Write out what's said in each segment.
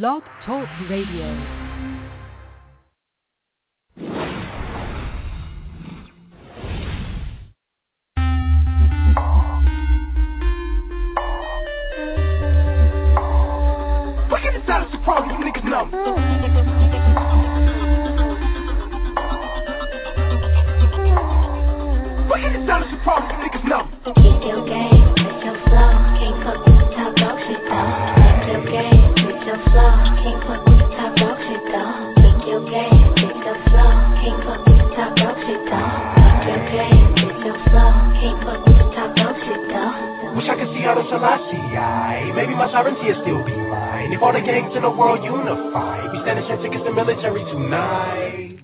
Blog Talk Radio. Fucking the sound of surprise, you niggas know. Fucking the sound of surprise, you niggas know. Keep your game with your flow. Can't fuck with the top dog shit though. Can't the top game fuck with the top game fuck with the top. Wish I could see the Selassie I Maybe my sovereignty will still be mine If all the gangs in the world unify We stand a chance against the military tonight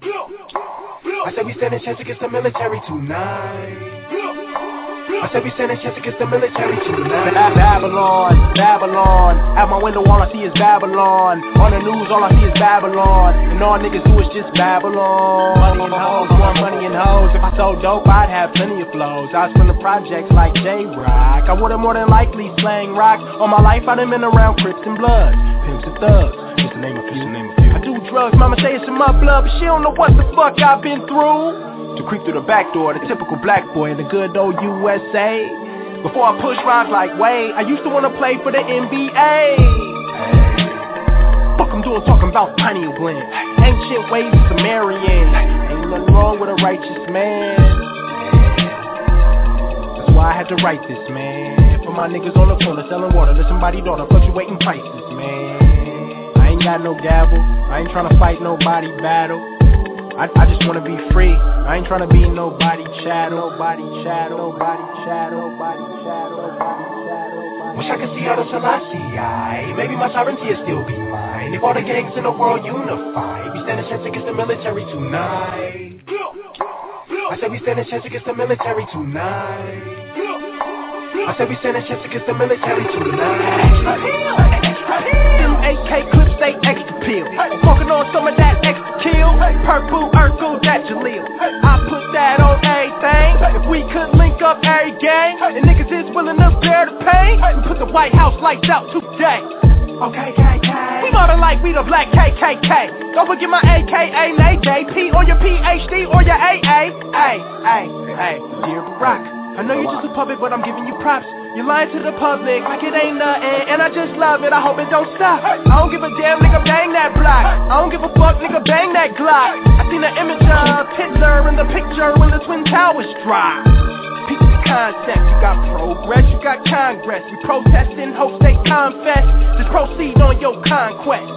I said we stand a chance against the military tonight I said we stand a chance against the military tonight Babylon, Babylon. At my window, all I see is Babylon. On the news, all I see is Babylon. And all niggas do is just Babylon. Money and hoes, more money and hoes. If I sold dope, I'd have plenty of flows. I was from the projects like J Rock. I would've more than likely slang rock. All my life, I done been around Crips and Bloods, pimps and thugs. Just name a few. I do drugs, mama say it's in my blood, but she don't know what the fuck I've been through. To creep through the back door, the typical black boy in the good old USA. Before I push rhymes like Wade, I used to wanna play for the NBA. Fuck I'm doing talking about pineal gland. Ancient ways of Sumerian. Ain't nothing wrong with a righteous man. That's why I had to write this, man. For my niggas on the corner selling water to somebody daughter, fluctuating prices, man. I ain't got no gavel. I ain't tryna fight nobody battle. I, I just wanna be free. I ain't tryna be nobody chattel, nobody chattel, nobody chattel, nobody chattel, nobody chattel. Wish I could see how the Selassie I Maybe my sovereignty will still be mine If all the gangs in the world unify We stand a chance against the military tonight I said we stand a chance against the military tonight I said we stand a chance against the military tonight Them AK clips, they extra pill. Smoking on some of that extra kill. Purple, Urkel, that Jaleel. I put that on everything. If we could link up every gang, and niggas is willing to bear the pain, we put the White House lights out today. Okay, KK. We mobbing like we the black KKK. Don't forget my AKA Nate JP or your PhD or your AA. Hey, hey, hey, dear Barack. I know you're just a puppet, but I'm giving you props. You're lying to the public like it ain't nothing, and I just love it. I hope it don't stop. I don't give a damn, nigga, bang that block. I don't give a fuck, nigga, bang that Glock. I seen the image of Hitler in the picture when the Twin Towers drop. Peep the concept, you got progress, you got Congress. You protesting, hope they confess. Just proceed on your conquest.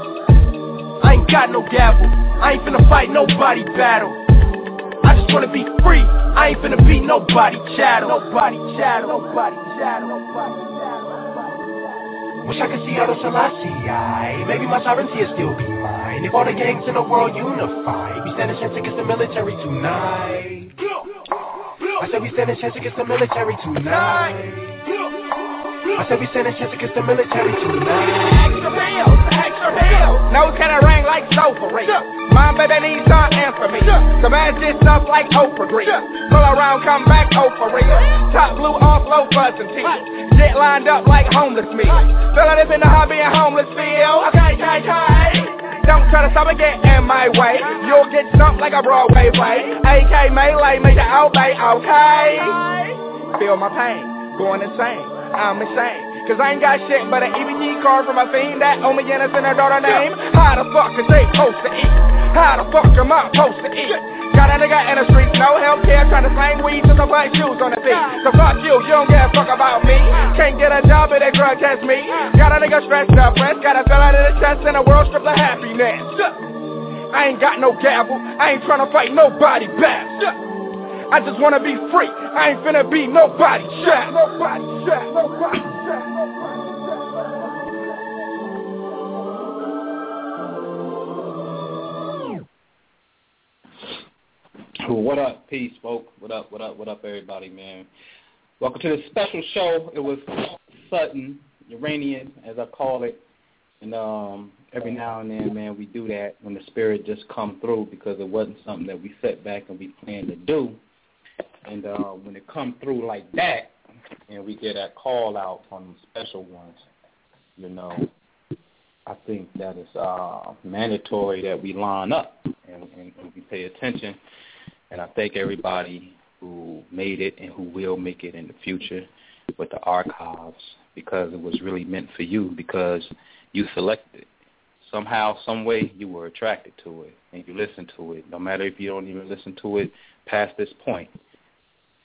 I ain't got no gavel, I ain't finna fight nobody battle. Wanna be free. I ain't finna be nobody chattel. Nobody chattel. Nobody chattel. Nobody. Wish I could see how the Selassie I Maybe my sovereignty will still be mine If all the gangs in the world unify We stand a chance against the military tonight I said we stand a chance against the military tonight I said we stand a chance against the military tonight Extra bills, extra bills. Nose kinda ring like so for real. My baby needs some answer me. Some ass this stuff like Oprah Green. Pull around, come back, Oprah real. Top blue off low buzzing teeth. Get lined up like homeless me. Filling up in the hobby and homeless feel. Okay, okay, okay. Don't try to stop and get in my way. You'll get stumped like a Broadway play. AK melee, make you obey, okay? Feel my pain, going insane. I'm insane. Cause I ain't got shit but an EBT card from a fiend that owe me innocent her daughter name. How the fuck is they supposed to eat? How the fuck am I supposed to eat? Got a nigga in the streets, no health care, trying to slang weed to some black shoes on the feet. So fuck you, you don't give a fuck about me. Can't get a job if they drug test me. Got a nigga stressed up, rest, got a fill out of the chest in a world stripped of happiness. I ain't got no gavel, I ain't tryna fight nobody back. I just wanna be free. I ain't finna be nobody shot. Nobody shot. Nobody shot. What up, peace, folk? What up, what up, what up, everybody, man? Welcome to this special show. It was Sutton, Uranian, as I call it. And um, every now and then, man, we do that when the spirit just come through because it wasn't something that we set back and we planned to do. And uh, when it come through like that, and we get that call out from special ones, you know, I think that is uh, mandatory that we line up and, and, and we pay attention. And I thank everybody who made it and who will make it in the future with the archives because it was really meant for you because you selected it. Somehow, some way, you were attracted to it and you listened to it. No matter if you don't even listen to it past this point,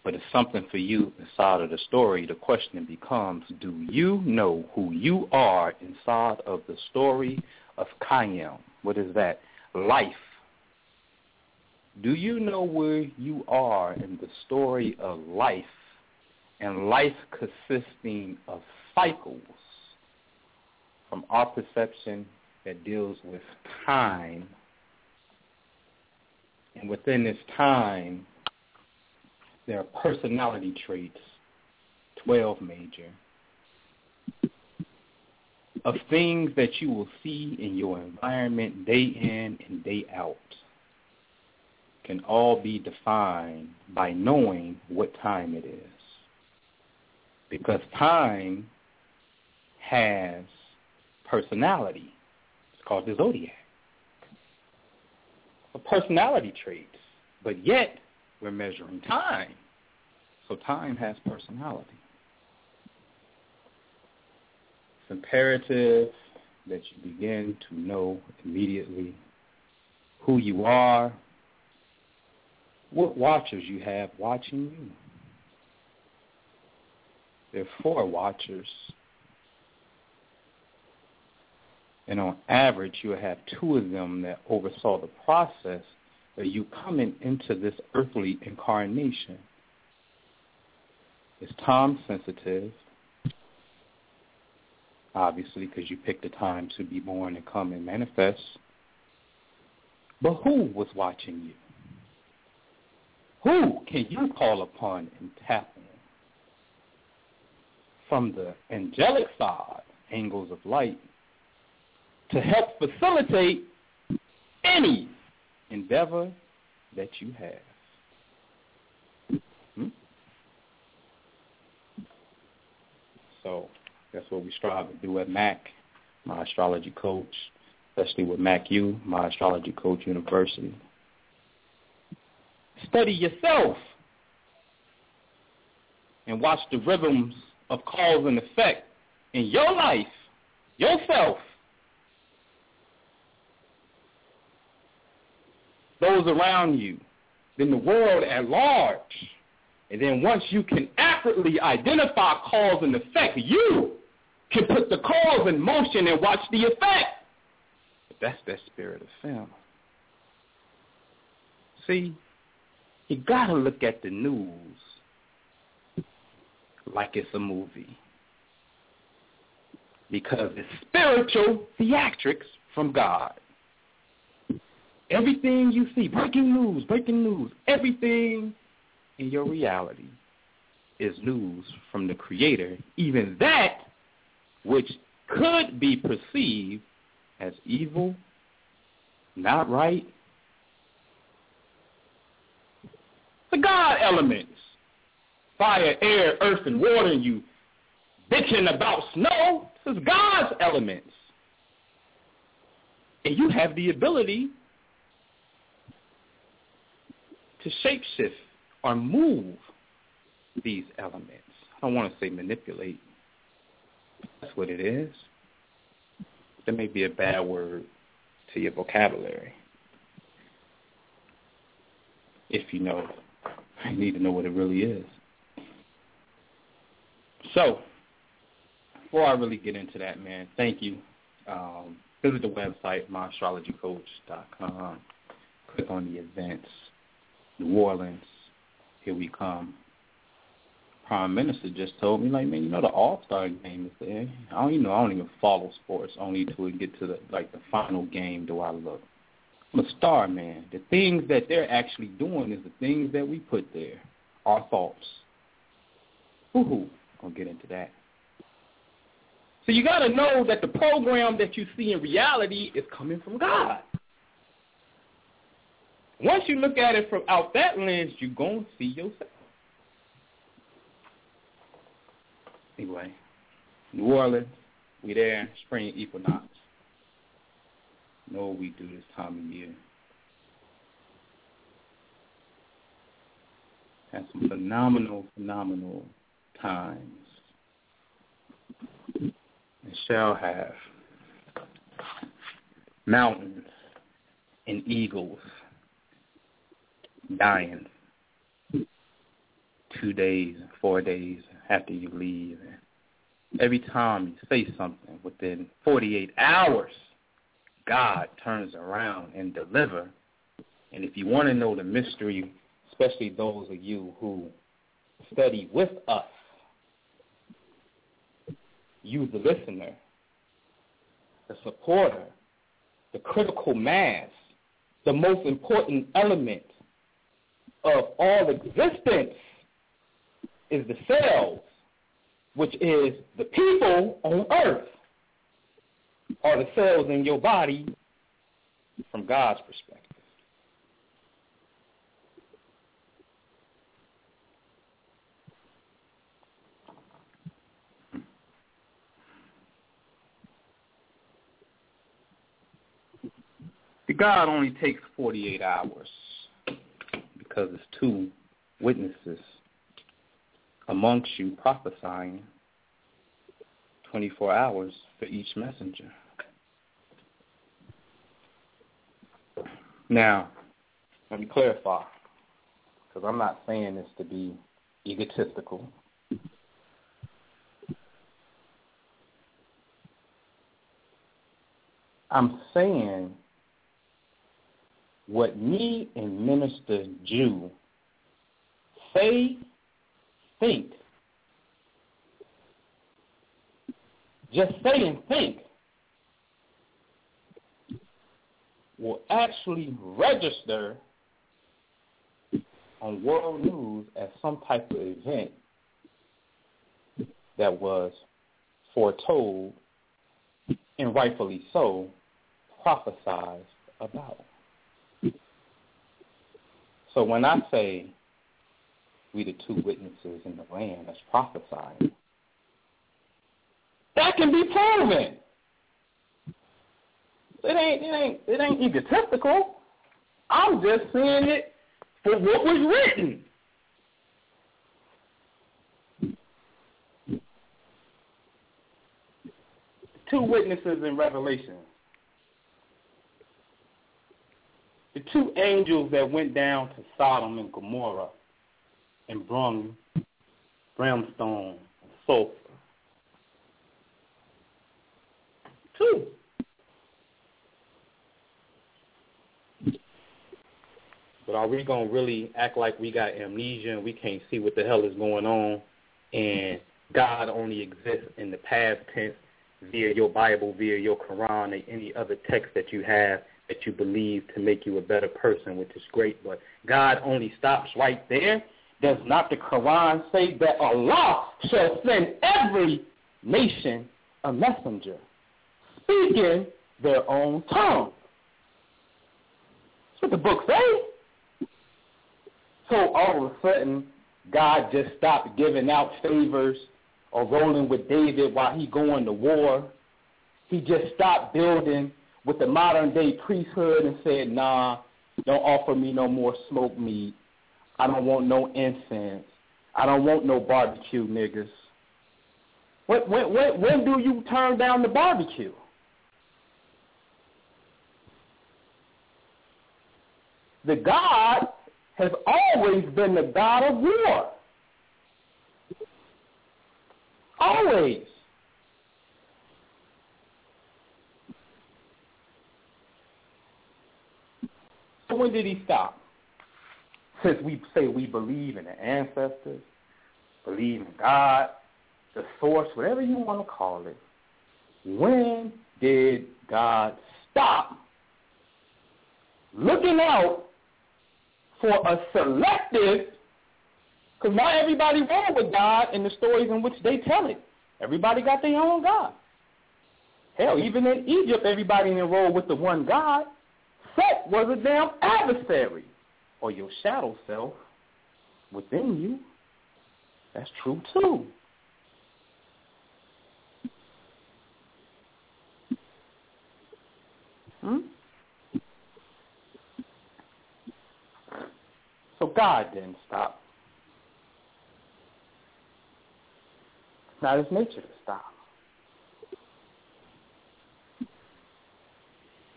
but it's something for you inside of the story. The question becomes, do you know who you are inside of the story of Kayam? What is that? Life. Do you know where you are in the story of life and life consisting of cycles from our perception that deals with time. And within this time, there are personality traits, 12 major, of things that you will see in your environment day in and day out can all be defined by knowing what time it is. Because time has personality. It's called the zodiac. A personality traits, but yet we're measuring time. So time has personality. It's imperative that you begin to know immediately who you are, what watchers you have watching you. There are four watchers. And on average, you have two of them that oversaw the process you coming into this earthly incarnation. It's time sensitive, obviously, because you picked the time to be born and come and manifest. But who was watching you? Who can you call upon and tap on? From the angelic side, angles of light, to help facilitate any endeavor that you have. Hmm? So that's what we strive to do at MAC, my astrology coach, especially with MACU, my astrology coach university. Study yourself and watch the rhythms of cause and effect in your life, yourself, those around you, then the world at large. And then once you can accurately identify cause and effect, you can put the cause in motion and watch the effect. That's that spirit of film. See, you got to look at the news like it's a movie. Because it's spiritual theatrics from God. Everything you see, breaking news, breaking news, everything in your reality is news from the Creator, even that which could be perceived as evil, not right. The God elements, fire, air, earth, and water, and you bitching about snow, this is God's elements. And you have the ability to shapeshift or move these elements. I don't want to say manipulate. That's what it is. There may be a bad word to your vocabulary. If you know, you need to know what it really is. So, before I really get into that, man, thank you. Um, visit the website, myastrologycoach.com. Click on the events New Orleans, here we come. Prime Minister just told me, like, man, you know the All Star game is there. I don't, you know, I don't even follow sports. Only to get to the like the final game do I look. I'm a star man. The things that they're actually doing is the things that we put there, our thoughts. Woohoo! Gonna get into that. So you got to know that the program that you see in reality is coming from God. Once you look at it from out that lens, you're going to see yourself. Anyway, New Orleans, we there, spring equinox. Know what we do this time of year. Had some phenomenal, phenomenal times. And shall have mountains and eagles dying two days, four days after you leave. And Every time you say something within 48 hours, God turns around and deliver. And if you want to know the mystery, especially those of you who study with us, you the listener, the supporter, the critical mass, the most important element of all existence is the cells, which is the people on earth, are the cells in your body from God's perspective. God only takes 48 hours because it's two witnesses amongst you prophesying 24 hours for each messenger. Now, let me clarify, because I'm not saying this to be egotistical. I'm saying what me and Minister Jew say, think, just say and think will actually register on world news as some type of event that was foretold and rightfully so prophesied about. So when I say we the two witnesses in the land that's prophesying, that can be proven. It ain't it ain't it ain't egotistical. I'm just saying it for what was written. Two witnesses in Revelation. The two angels that went down to Sodom and Gomorrah and brung brimstone, and sulfur. Two. But are we going to really act like we got amnesia and we can't see what the hell is going on and God only exists in the past tense via your Bible, via your Quran, or any other text that you have that you believe to make you a better person, which is great. But God only stops right there. Does not the Quran say that Allah shall send every nation a messenger, speaking their own tongue? That's what the book says. So all of a sudden, God just stopped giving out favors or rolling with David while he going to war. He just stopped building with the modern day priesthood and said, nah, don't offer me no more smoked meat. I don't want no incense. I don't want no barbecue, niggas. When, when, when, when do you turn down the barbecue? The God has always been the God of war. Always. When did he stop? Since we say we believe in the ancestors, believe in God, the source, whatever you want to call it, when did God stop looking out for a selective, because not everybody roll with God in the stories in which they tell it. Everybody got their own God. Hell, even in Egypt, everybody enrolled with the one God. Set was a damn adversary, or your shadow self within you. That's true too. Hmm? So God didn't stop. It's not his nature to stop.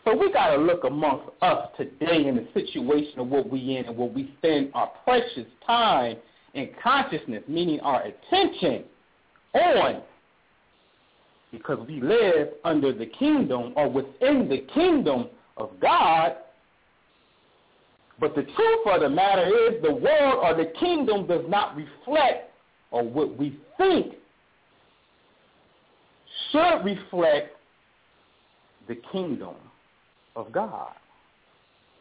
So we got to look amongst us today in the situation of what we in and what we spend our precious time and consciousness, meaning our attention, on. Because we live under the kingdom or within the kingdom of God. But the truth of the matter is the world or the kingdom does not reflect or what we think should reflect the kingdom of God.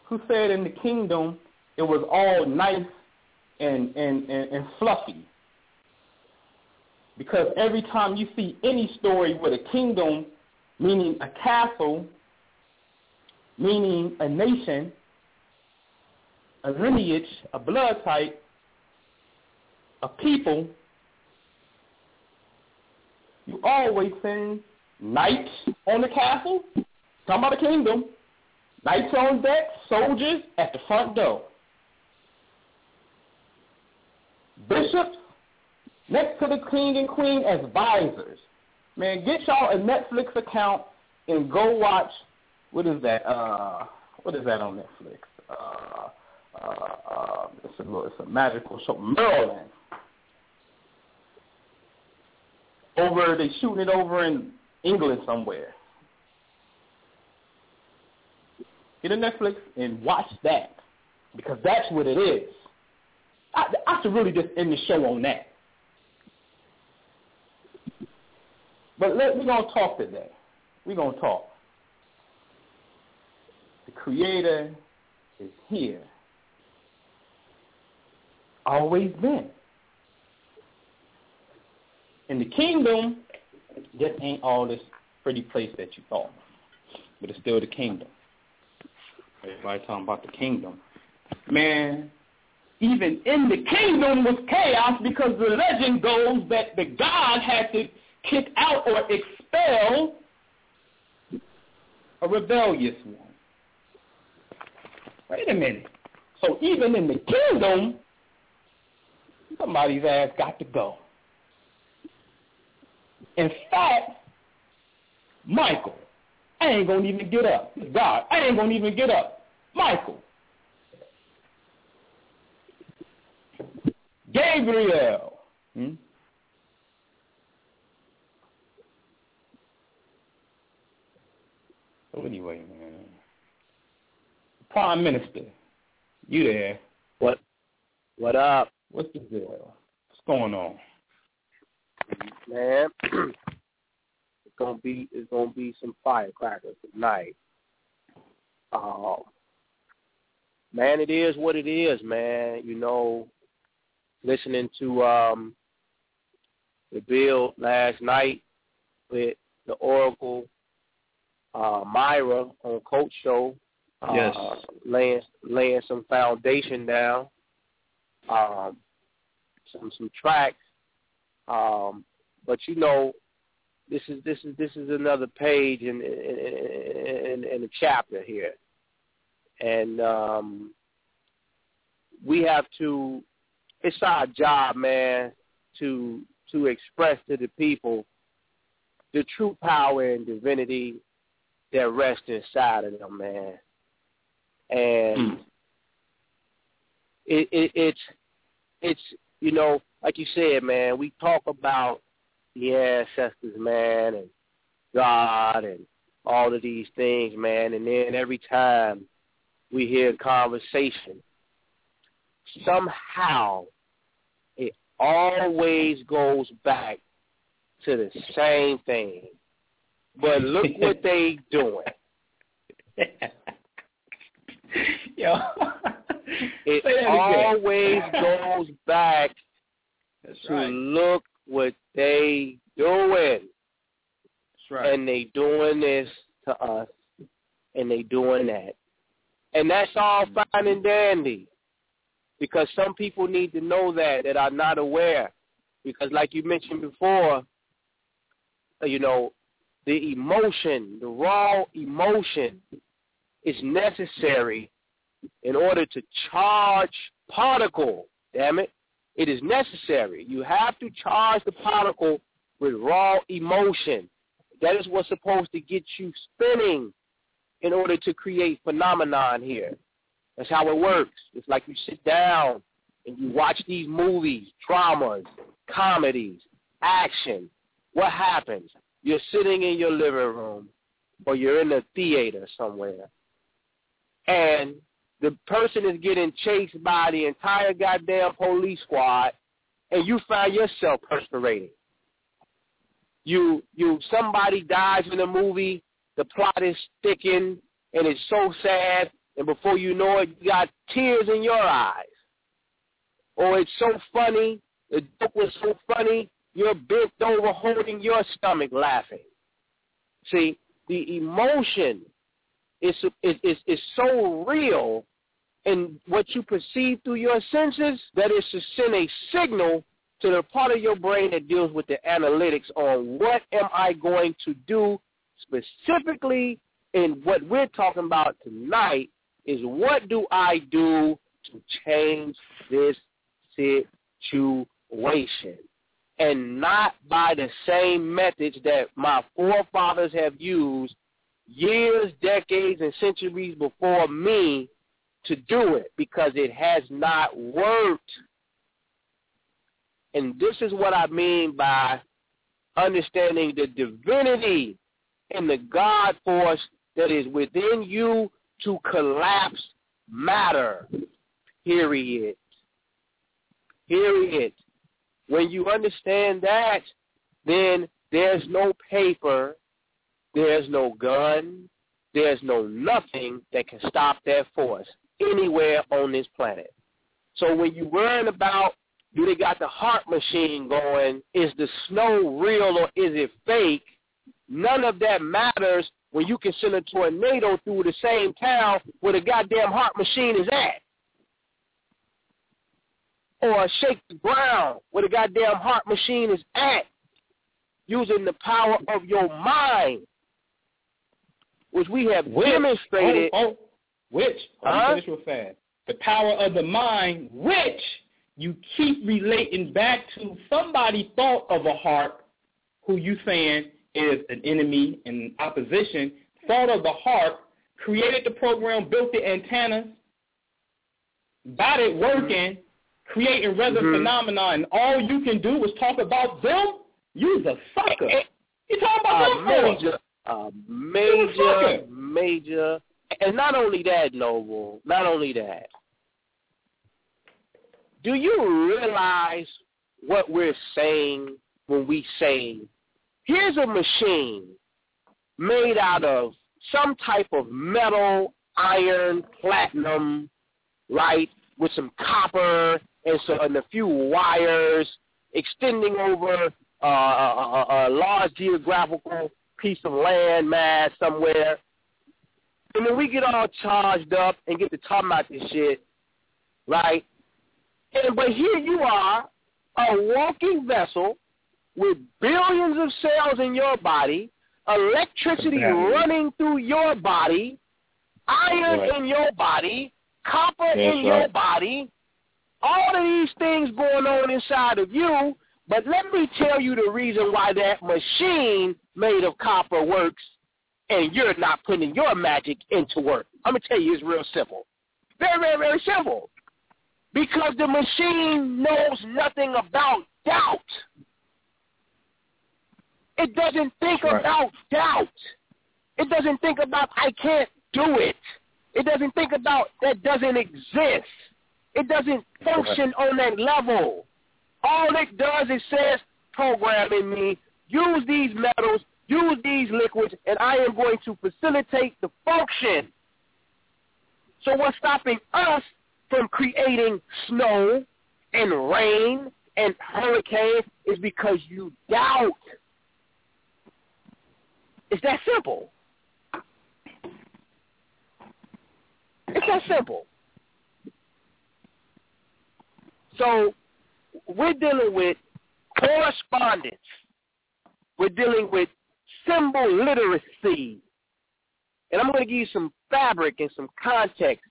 Who said in the kingdom it was all nice and, and, and, and fluffy? Because every time you see any story with a kingdom, meaning a castle, meaning a nation, a lineage, a blood type, a people, you always send knights on the castle. Talking about a kingdom. Knights on deck, soldiers at the front door. Bishops next to the king and queen as visors. Man, get y'all a Netflix account and go watch what is that? Uh what is that on Netflix? Uh uh, uh it's a little, it's a magical show. Merlin. Over they shooting it over in England somewhere. Get a Netflix and watch that because that's what it is. I, I should really just end the show on that. But let, we're going to talk today. We're going to talk. The Creator is here. Always been. In the kingdom, just ain't all this pretty place that you thought. But it's still the kingdom. Everybody talking about the kingdom. Man, even in the kingdom was chaos because the legend goes that the God had to kick out or expel a rebellious one. Wait a minute. So even in the kingdom, somebody's ass got to go. In fact, Michael, I ain't gonna even get up. God, I ain't gonna even get up. Michael. Gabriel. Hmm? So anyway, man. Prime Minister, you there. What what up? What's the deal? What's going on? Man, gonna be it's gonna be some firecrackers tonight. Uh, man, it is what it is, man. You know, listening to um the bill last night with the Oracle uh Myra on Coach Show. Uh, Yes. laying laying some foundation down. Um some some tracks. Um but you know, this is this is this is another page in in, in, in the chapter here, and um, we have to. It's our job, man, to to express to the people the true power and divinity that rests inside of them, man. And it, it it's it's you know, like you said, man, we talk about the ancestors, man, and God and all of these things, man, and then every time we hear a conversation, somehow it always goes back to the same thing. But look what they doing. Yo. it always goes back That's to right. look what they doing. That's right. and they doing this to us, and they doing that, and that's all fine and dandy, because some people need to know that that are not aware, because like you mentioned before, uh, you know, the emotion, the raw emotion, is necessary in order to charge particle. Damn it, it is necessary. You have to charge the particle with raw emotion. That is what's supposed to get you spinning in order to create phenomenon here. That's how it works. It's like you sit down and you watch these movies, dramas, comedies, action. What happens? You're sitting in your living room or you're in a theater somewhere and the person is getting chased by the entire goddamn police squad and you find yourself perspirating you you somebody dies in a movie, the plot is thickened and it's so sad, and before you know it, you got tears in your eyes. Or it's so funny, the joke was so funny, you're bent over holding your stomach laughing. See, the emotion is is, is so real and what you perceive through your senses that it's to send a signal to the part of your brain that deals with the analytics on what am I going to do specifically in what we're talking about tonight is what do I do to change this situation? And not by the same methods that my forefathers have used years, decades, and centuries before me to do it because it has not worked. And this is what I mean by understanding the divinity and the God force that is within you to collapse matter. Period. Period. When you understand that, then there's no paper, there's no gun, there's no nothing that can stop that force anywhere on this planet. So when you learn about do they got the HAARP machine going? Is the snow real or is it fake? None of that matters when you can send a tornado through the same town where the goddamn HAARP machine is at. Or shake the ground where the goddamn HAARP machine is at using the power of your mind, which we have Which, demonstrated. Oh, oh, which, Huh? I'm finish real fast. The power of the mind, which you keep relating back to somebody thought of a HAARP who you saying is an enemy and opposition, thought of the HAARP, created the program, built the antennas, got it working, creating weather Mhm. phenomena, and all you can do is talk about them, you's a sucker. Eh, You talking about them for? major, a major, major, and not only that, Noble, not only that. Do you realize what we're saying when we say, here's a machine made out of some type of metal, iron, platinum, right, with some copper and, so, and a few wires extending over uh, a, a, a large geographical piece of land mass somewhere. And then we get all charged up and get to talking about this shit, right? And but here you are, a walking vessel with billions of cells in your body, electricity Exactly. running through your body, iron Right. in your body, copper That's in your body, all of these things going on inside of you. But let me tell you the reason why that machine made of copper works and you're not putting your magic into work. I'm going to tell you it's real simple. Very, very, very simple. Because the machine knows nothing about doubt. It doesn't think Right. about doubt. It doesn't think about I can't do it. It doesn't think about that doesn't exist. It doesn't function on that level. All it does is says, program in me, use these metals, use these liquids, and I am going to facilitate the function. So what's stopping us from creating snow and rain and hurricanes is because you doubt. It's that simple. It's that simple. So we're dealing with correspondence. We're dealing with symbol literacy. And I'm going to give you some fabric and some context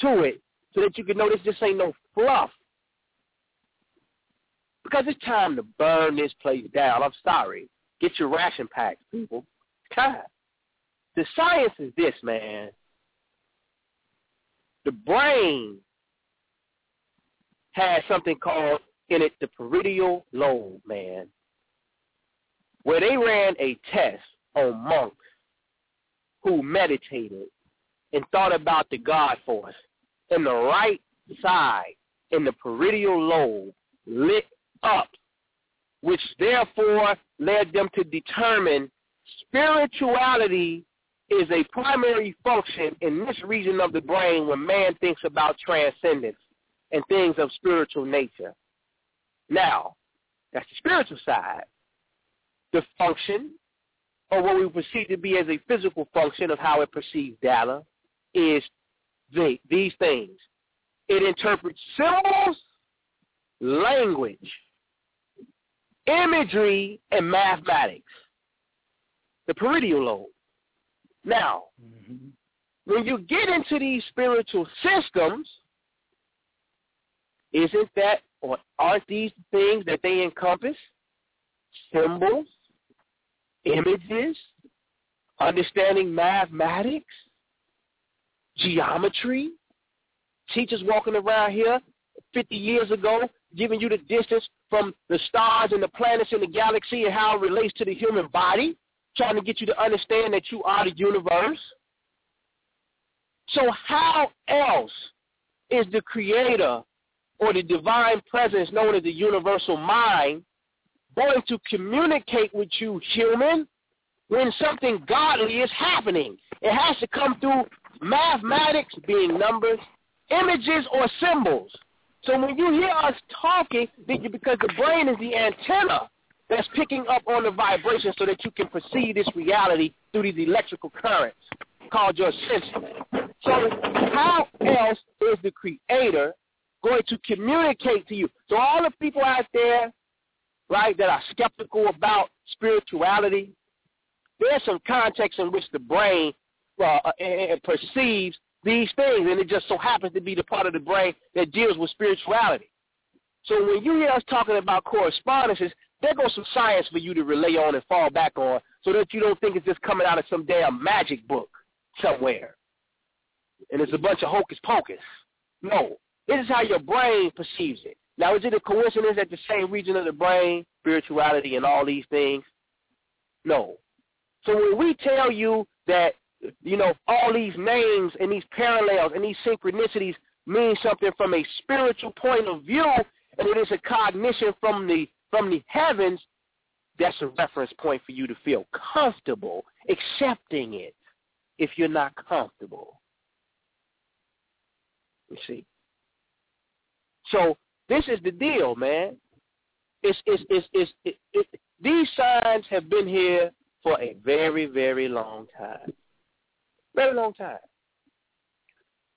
to it so that you can know this just ain't no fluff. Because it's time to burn this place down. I'm sorry. Get your ration packs, people. It's. The science is this, man. The brain has something called in it the parietal lobe, man, where they ran a test on monks who meditated and thought about the God force. And the right side in the parietal lobe lit up, which therefore led them to determine spirituality is a primary function in this region of the brain when man thinks about transcendence and things of spiritual nature. Now, that's the spiritual side. The function, or what we perceive to be as a physical function of how it perceives data, is the, these things. It interprets symbols, language, imagery, and mathematics. The parietal lobe. Now, mm-hmm. when you get into these spiritual systems, isn't that or aren't these things that they encompass? Symbols, images, understanding mathematics, geometry. Teachers walking around here 50 years ago giving you the distance from the stars and the planets in the galaxy and how it relates to the human body, trying to get you to understand that you are the universe. So how else is the creator or the divine presence known as the universal mind going to communicate with you, human, when something godly is happening? It has to come through mathematics, being numbers, images, or symbols. So when you hear us talking, because the brain is the antenna that's picking up on the vibration so that you can perceive this reality through these electrical currents called your senses. So how else is the creator going to communicate to you? So all the people out there, right, that are skeptical about spirituality, there's some context in which the brain uh, perceives these things, and it just so happens to be the part of the brain that deals with spirituality. So when you hear us talking about correspondences, there goes some science for you to relay on and fall back on so that you don't think it's just coming out of some damn magic book somewhere. And it's a bunch of hocus pocus. No. This is how your brain perceives it. Now, is it a coincidence that the same region of the brain, spirituality, and all these things? No. So when we tell you that you know, all these names and these parallels and these synchronicities mean something from a spiritual point of view, and it is a cognition from the from the heavens. That's a reference point for you to feel comfortable accepting it. If you're not comfortable, you see. So this is the deal, man. It's it's it's, it's it, it, these signs have been here for a very very long time. Very long time.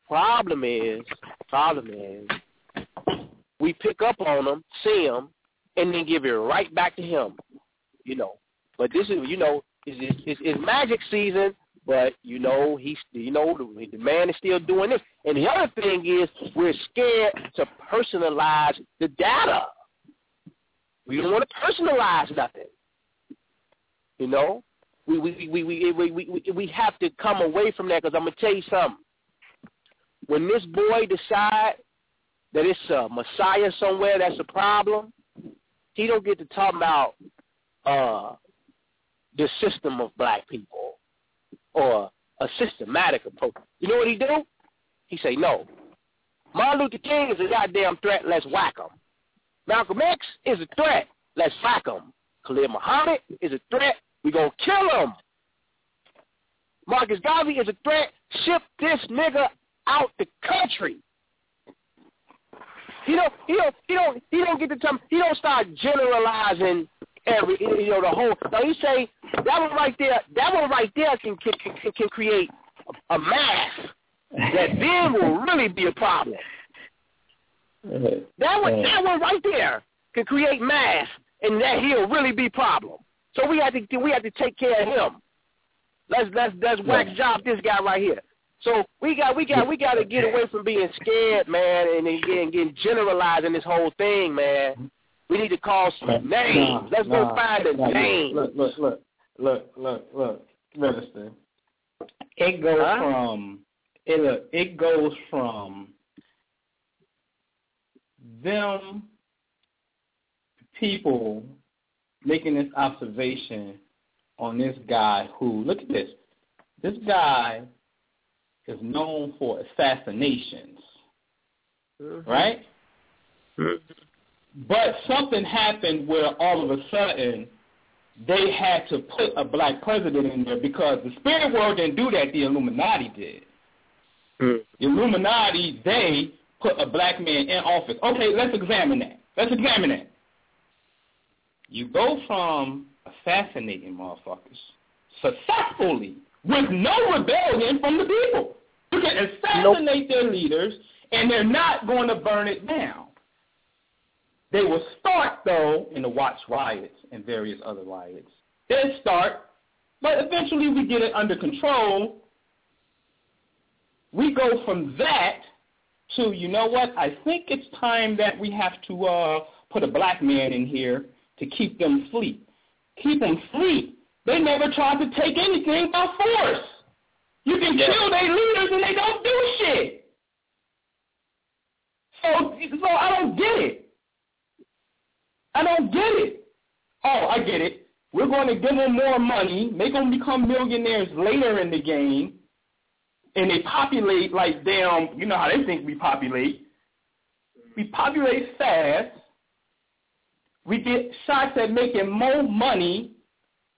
Problem is, problem is, we pick up on them, see them, and then give it right back to him. You know, but this is, you know, it's, it's, it's magic season, but you know he's, you know, the, the man is still doing this. And the other thing is, we're scared to personalize the data. We don't want to personalize nothing. You know, we we we we we we, we have to come away from that because I'm gonna tell you something. When this boy decide that it's a messiah somewhere that's a problem, he don't get to talk about uh the system of black people or a systematic approach. You know what he do? He say no. Martin Luther King is a goddamn threat. Let's whack him. Malcolm X is a threat. Let's whack him. Khalid Muhammad is a threat. We gonna kill him. Marcus Garvey is a threat. Ship this nigga out the country. He don't he don't he don't he don't get to tell he don't start generalizing every you know the whole. Now he say that one right there that one right there can can can, can create a mass that then will really be a problem. That one that one right there can create mass and that he'll really be a problem. So we have to we have to take care of him. Let's let's let's wax job this guy right here. So we got we got we got to get away from being scared, man, and then getting, getting generalizing this whole thing, man. We need to call some names. Nah, Let's nah, go find a nah, name. Look, look, look, look, look, look, Minister. It goes Huh? from it. look, It goes from them people making this observation on this guy who look at this. This guy is known for assassinations, mm-hmm. right? Mm-hmm. But something happened where all of a sudden they had to put a black president in there because the spirit world didn't do that. The Illuminati did. The Illuminati, they put a black man in office. Okay, let's examine that. Let's examine that. You go from assassinating motherfuckers successfully with no rebellion from the people. You can assassinate their leaders, and they're not going to burn it down. They will start, though, in the Watts riots and various other riots. They start, but eventually we get it under control. We go from that to, you know what, I think it's time that we have to uh, put a black man in here to keep them asleep. Keep them asleep. They never tried to take anything by force. You can kill their leaders and they don't do shit. So, so I don't get it. I don't get it. Oh, I get it. We're going to give them more money, make them become millionaires later in the game, and they populate like damn, you know how they think we populate. We populate fast. We get shots at making more money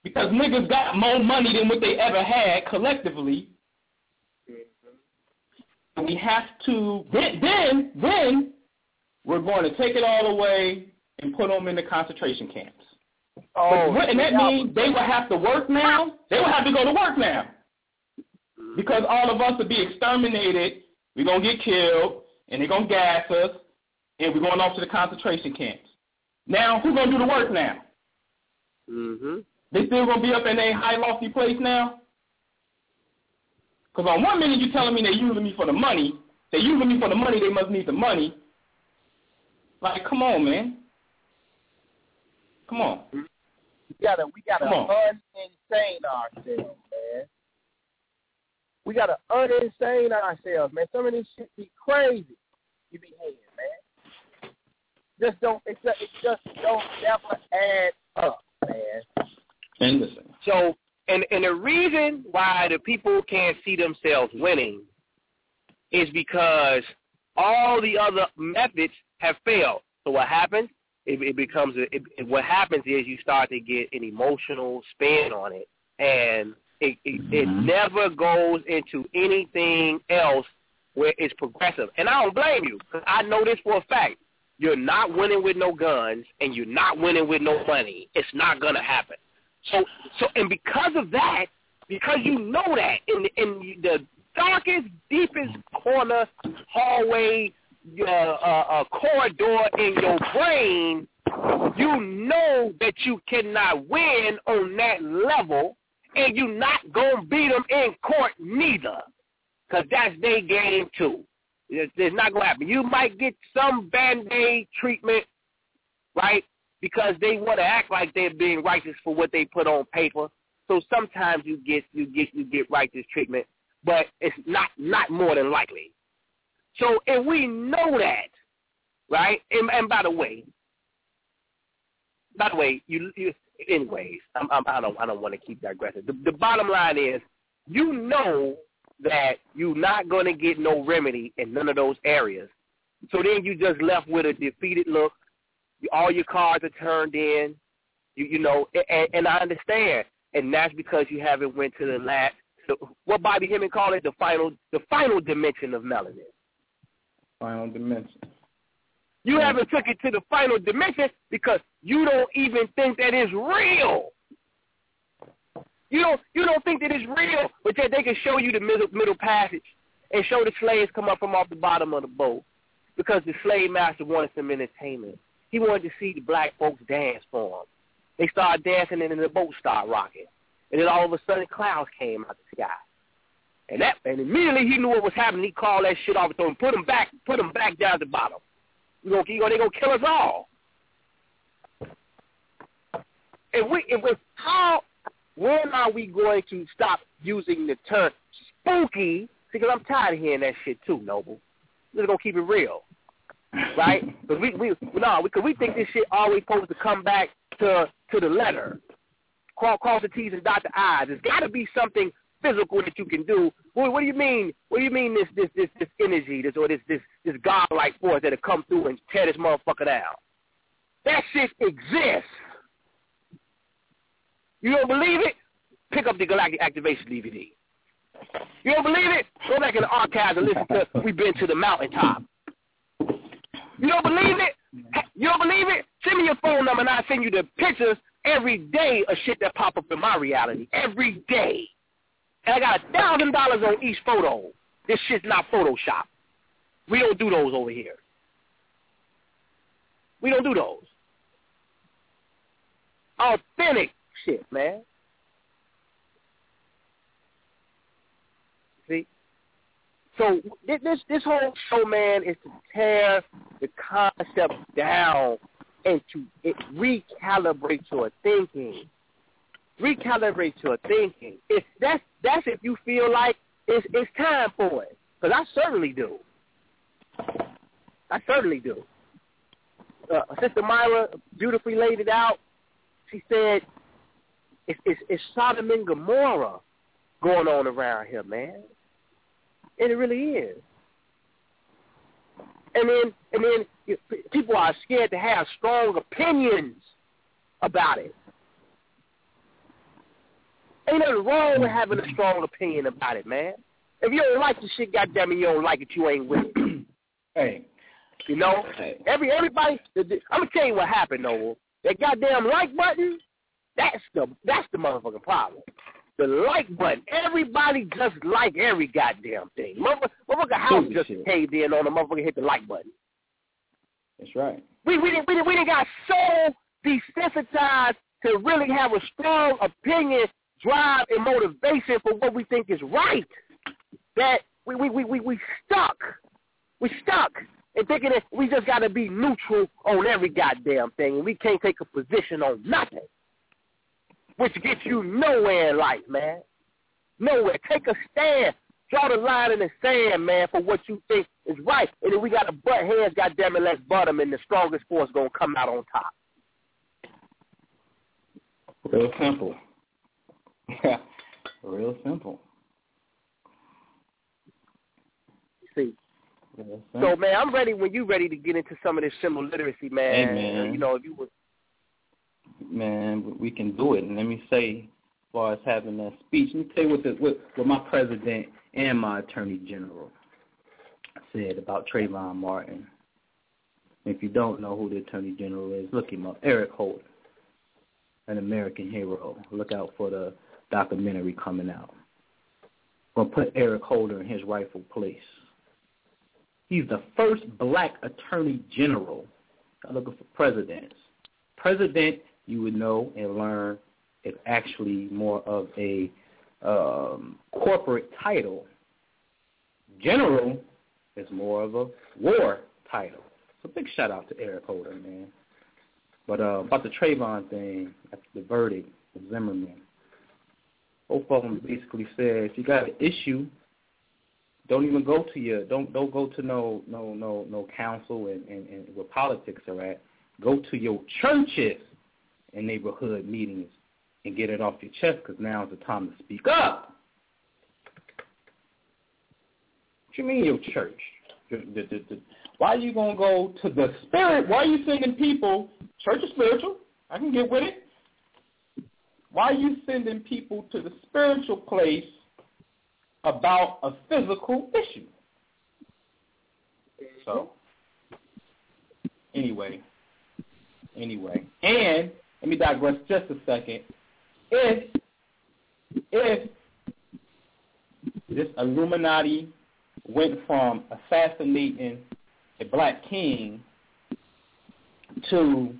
because niggas got more money than what they ever had collectively. We have to then then then we're going to take it all away and put them in the concentration camps. Oh, but, and that means they will have to work now. They will have to go to work now because all of us will be exterminated. We're gonna get killed, and they're gonna gas us, and we're going off to the concentration camps. Now, who's gonna do the work now? Mhm. They still gonna be up in a high lofty place now? Because on one minute you're telling me they're using me for the money. They're using me for the money. They must need the money. Like, come on, man. Come on. We gotta we gotta Come uninsane ourselves, man. We gotta uninsane ourselves, man. Some of this shit be crazy. You be hearing, man. Just don't it just, it just don't never add up, man. And listen. So, and and the reason why the people can't see themselves winning is because all the other methods have failed. So what happens? It, it becomes a, it, it, what happens is you start to get an emotional spin on it, and it it, it mm-hmm. never goes into anything else where it's progressive. And I don't blame you because I know this for a fact. You're not winning with no guns, and you're not winning with no money. It's not gonna happen. So, so, and because of that, because you know that in the, in the darkest, deepest corner, hallway, uh, corridor in your brain, you know that you cannot win on that level, and you're not gonna beat them in court neither, because that's their game too. It's, it's not gonna happen. You might get some band-aid treatment, right? because they want to act like they're being righteous for what they put on paper. So sometimes you get you get you get righteous treatment, but it's not not more than likely. So if we know that, right? And, and by the way, by the way, you, you anyways, I'm, I'm, I don't I don't want to keep digressing. The, the bottom line is, you know that you're not going to get no remedy in none of those areas. So then you just left with a defeated look all your cards are turned in. You you know, and, and I understand, and that's because you haven't went to the last the, what Bobby Hemmitt called it the final the final dimension of melanin. Final dimension. You haven't took it to the final dimension because you don't even think that it's real. You don't you don't think that it's real, but yet they can show you the middle middle passage and show the slaves come up from off the bottom of the boat because the slave master wanted some entertainment. He wanted to see the black folks dance for him. They started dancing and then the boat started rocking. And then all of a sudden clouds came out of the sky. And that and immediately he knew what was happening. He called that shit off and put him back put him back down at the bottom. You gonna, you gonna, they gonna kill us all. If we, if we, how, when are we going to stop using the term spooky? Because I'm tired of hearing that shit too, Noble. We're gonna keep it real, right? Because we, we, no, because we think this shit always supposed to come back to to the letter. Cross, cross the T's and dot the I's. There's got to be something physical that you can do. What, what do you mean? What do you mean this this this this energy, this or this this this godlike force that'll come through and tear this motherfucker down? That shit exists. You don't believe it? Pick up the Galactic Activation DVD. You don't believe it? Go back in the archives and listen to We've Been to the Mountaintop. You don't believe it? You don't believe it? Send me your phone number and I'll send you the pictures every day of shit that pop up in my reality. Every day. And I got a thousand dollars on each photo. This shit's not Photoshop. We don't do those over here. We don't do those. Authentic shit, man. See? So this this whole show, man, is to tear the concept down and to it recalibrate your thinking. Recalibrate your thinking. If that's that's if you feel like it's it's time for it, because I certainly do. I certainly do. Uh, Sister Myra beautifully laid it out. She said, "It's it's, it's Sodom and Gomorrah going on around here, man." And it really is. And then, and then people are scared to have strong opinions about it. Ain't nothing wrong with having a mm-hmm. strong opinion about it, man. If you don't like the shit, goddamn it, you don't like it. You ain't with it. hey, you know, hey. every everybody. I'm gonna tell you what happened, though. That goddamn like button. That's the that's the motherfucking problem the like button. Everybody just like every goddamn thing. Motherfucker, motherfucker house just shit. caved in on the motherfucker hit the like button. That's right. We we didn't we didn't, we didn't got so desensitized to really have a strong opinion, drive, and motivation for what we think is right that we we we we, we stuck. We stuck and thinking that we just got to be neutral on every goddamn thing, and we can't take a position on nothing which gets you nowhere in life, man. Nowhere. Take a stand. Draw the line in the sand, man, for what you think is right. And if we got to butt heads, goddamn it, let's butt them, and the strongest force going to come out on top. Real simple. Yeah, real simple. See, so man, I'm ready when you ready to get into some of this symbol literacy, man. Hey, man. You know, if you would man, we can do it. And let me say, as far as having that speech, let me tell you what, the, what, what my president and my attorney general said about Trayvon Martin. If you don't know who the attorney general is, look him up. Eric Holder, an American hero. Look out for the documentary coming out. To put Eric Holder in his rightful place. He's the first black attorney general. I'm looking for presidents. President you would know and learn is actually more of a um, corporate title. General is more of a war title. So big shout out to Eric Holder, man. But uh, about the Trayvon thing, the verdict Zimmerman. Both of them basically said if you got an issue, don't even go to your don't don't go to no no no no council and, and, and where politics are at. Go to your churches and neighborhood meetings and get it off your chest because now is the time to speak up. What you mean your church? Why are you to go to the spirit? Why are you sending people? Church is spiritual. I can get with it. Why are you sending people to the spiritual place about a physical issue. So, anyway, anyway, and let me digress just a second. If if this Illuminati went from assassinating a black king to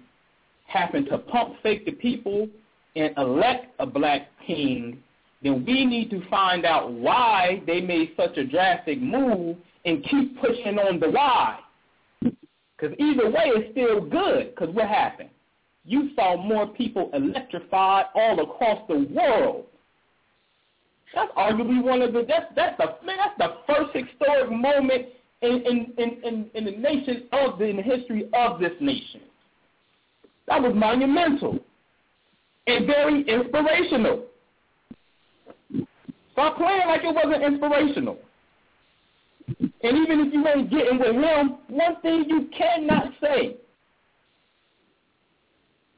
happen to pump fake the people and elect a black king, then we need to find out why they made such a drastic move and keep pushing on the why. Because either way, it's still good. Because what happened? You saw more people electrified all across the world. That's arguably one of the that's that's the man, that's the first historic moment in in, in, in, in the nation of the in the history of this nation. That was monumental and very inspirational. Stop playing like it wasn't inspirational. And even if you ain't getting with him, one thing you cannot say,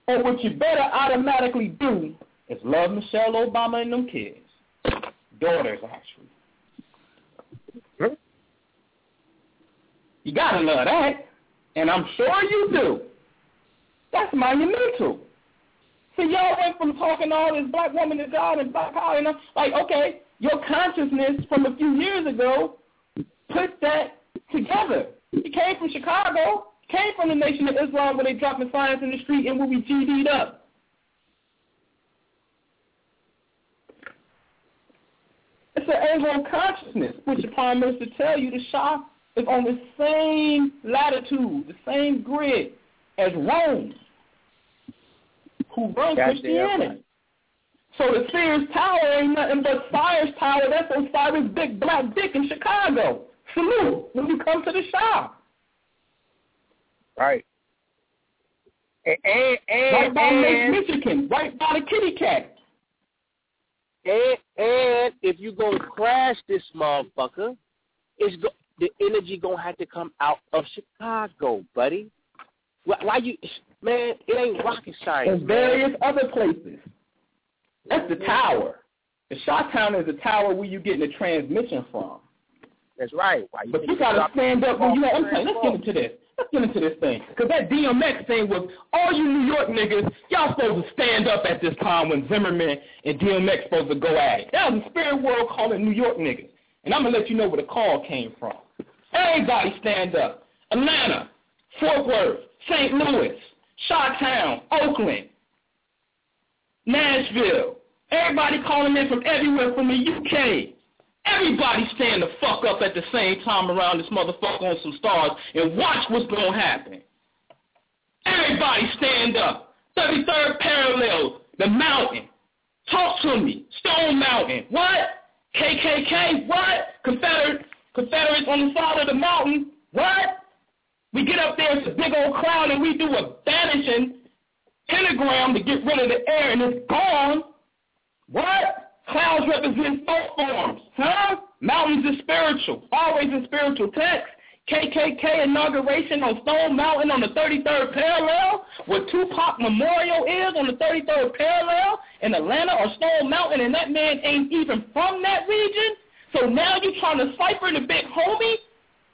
or what you better automatically do, is love Michelle Obama and them kids. Daughters, actually. You gotta love that. And I'm sure you do. That's monumental. See, y'all went from talking all this black woman to God and black power, and I'm like, okay, your consciousness from a few years ago put that together. You came from Chicago, came from the Nation of Islam where they dropping science in the street and where we GD'd up. It's an Anglo consciousness, which the Prime Minister tell you the Shah is on the same latitude, the same grid as Rome, who runs Goddamn Christianity. right. So the Sears Tower ain't nothing but Cyrus Tower. That's Osiris' big black dick in Chicago. Salute when you come to the shop. Right. And and Right by and, Lake Michigan, right by the kitty cat. and, and if you gonna crash this motherfucker, it's go, the energy gonna have to come out of Chicago, buddy. Why, why you, man? It ain't rocket science. And man. various other places. That's the mm-hmm. tower. The shot town is the tower where you're getting the transmission from. That's right. Why you But you gotta stand up when you. I'm saying, let's get into this. Let's get into this thing. Because that DMX thing was all you New York niggas, y'all supposed to stand up at this time when Zimmerman and DMX supposed to go at it. That was the spirit world calling New York niggas. And I'm gonna let you know where the call came from. Everybody stand up. Atlanta, Fort Worth, St. Louis, Chi-Town, Oakland, Nashville. Everybody calling in from everywhere from the UK. Everybody stand the fuck up at the same time around this motherfucker on some stars and watch what's gonna happen. Everybody stand up. 33rd parallel, the mountain. Talk to me. Stone Mountain. What? KKK. What? Confederate, Confederates on the side of the mountain. What? We get up there, it's a big old crowd, and we do a banishing pentagram to get rid of the air, and it's gone. What? Clouds represent both forms. Huh? Mountains is spiritual. Always in spiritual text. KKK inauguration on Stone Mountain on the 33rd parallel, where Tupac Memorial is on the 33rd parallel in Atlanta or Stone Mountain, and that man ain't even from that region. So now you trying to cipher the big homie?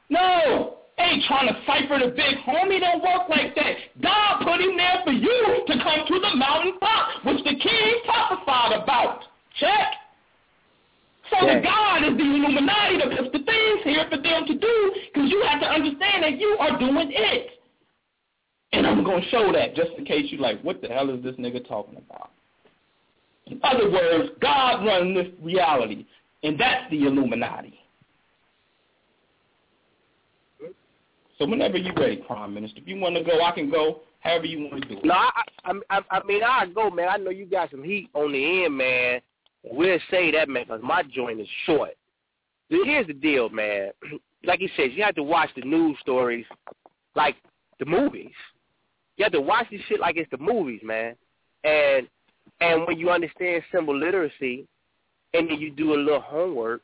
No, ain't trying to cipher the big homie. Don't work like that. God put him there for you to come to the mountaintop, which the king prophesied about. Check. So Yeah. the God is the Illuminati puts the things here for them to do, because you have to understand that you are doing it. And I'm going to show that just in case you're like, what the hell is this nigga talking about? In other words, God runs this reality, and that's the Illuminati. So whenever you're ready, Prime Minister, if you want to go, I can go. However you want to do it. No, I, I, I, mean, I go, man. I know you got some heat on the end, man. We'll say that, man, because my joint is short. Here's the deal, man. Like he says, you have to watch the news stories like the movies. You have to watch this shit like it's the movies, man. And and when you understand symbol literacy, and then you do a little homework,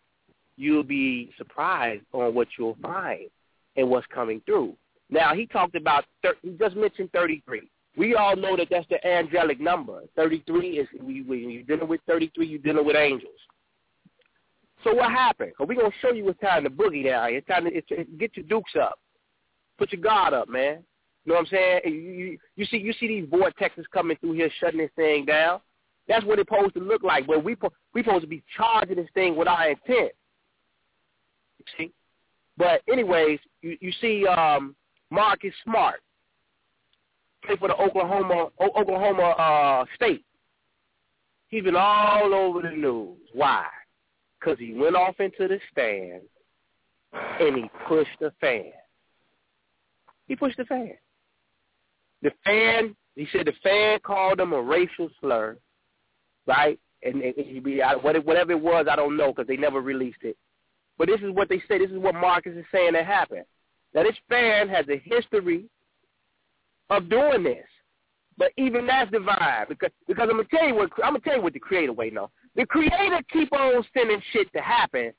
you'll be surprised on what you'll find and what's coming through. Now he talked about he just mentioned 33. We all know that that's the angelic number. 33 is when you're dealing with 33, you're dealing with angels. So what happened? Cause we gonna show you it's time to boogie down. It's time to it's, get your dukes up, put your guard up, man. You know what I'm saying? You, you, you see you see these vortexes coming through here, shutting this thing down. That's what it's supposed to look like. But we we supposed to be charging this thing with our intent. You see? But anyways, you, you see um, Marcus Smart play for the Oklahoma o- Oklahoma uh, State. He's been all over the news. Why? Because he went off into the stand and he pushed the fan. He pushed the fan. The fan, he said the fan called him a racial slur, right? And, and he be whatever it was, I don't know because they never released it. But this is what they say. This is what Marcus is saying that happened. Now, this fan has a history of doing this. But even that's divine because because I'm gonna tell you what I'm gonna tell you what the creator way know. The creator keep on sending shit to happen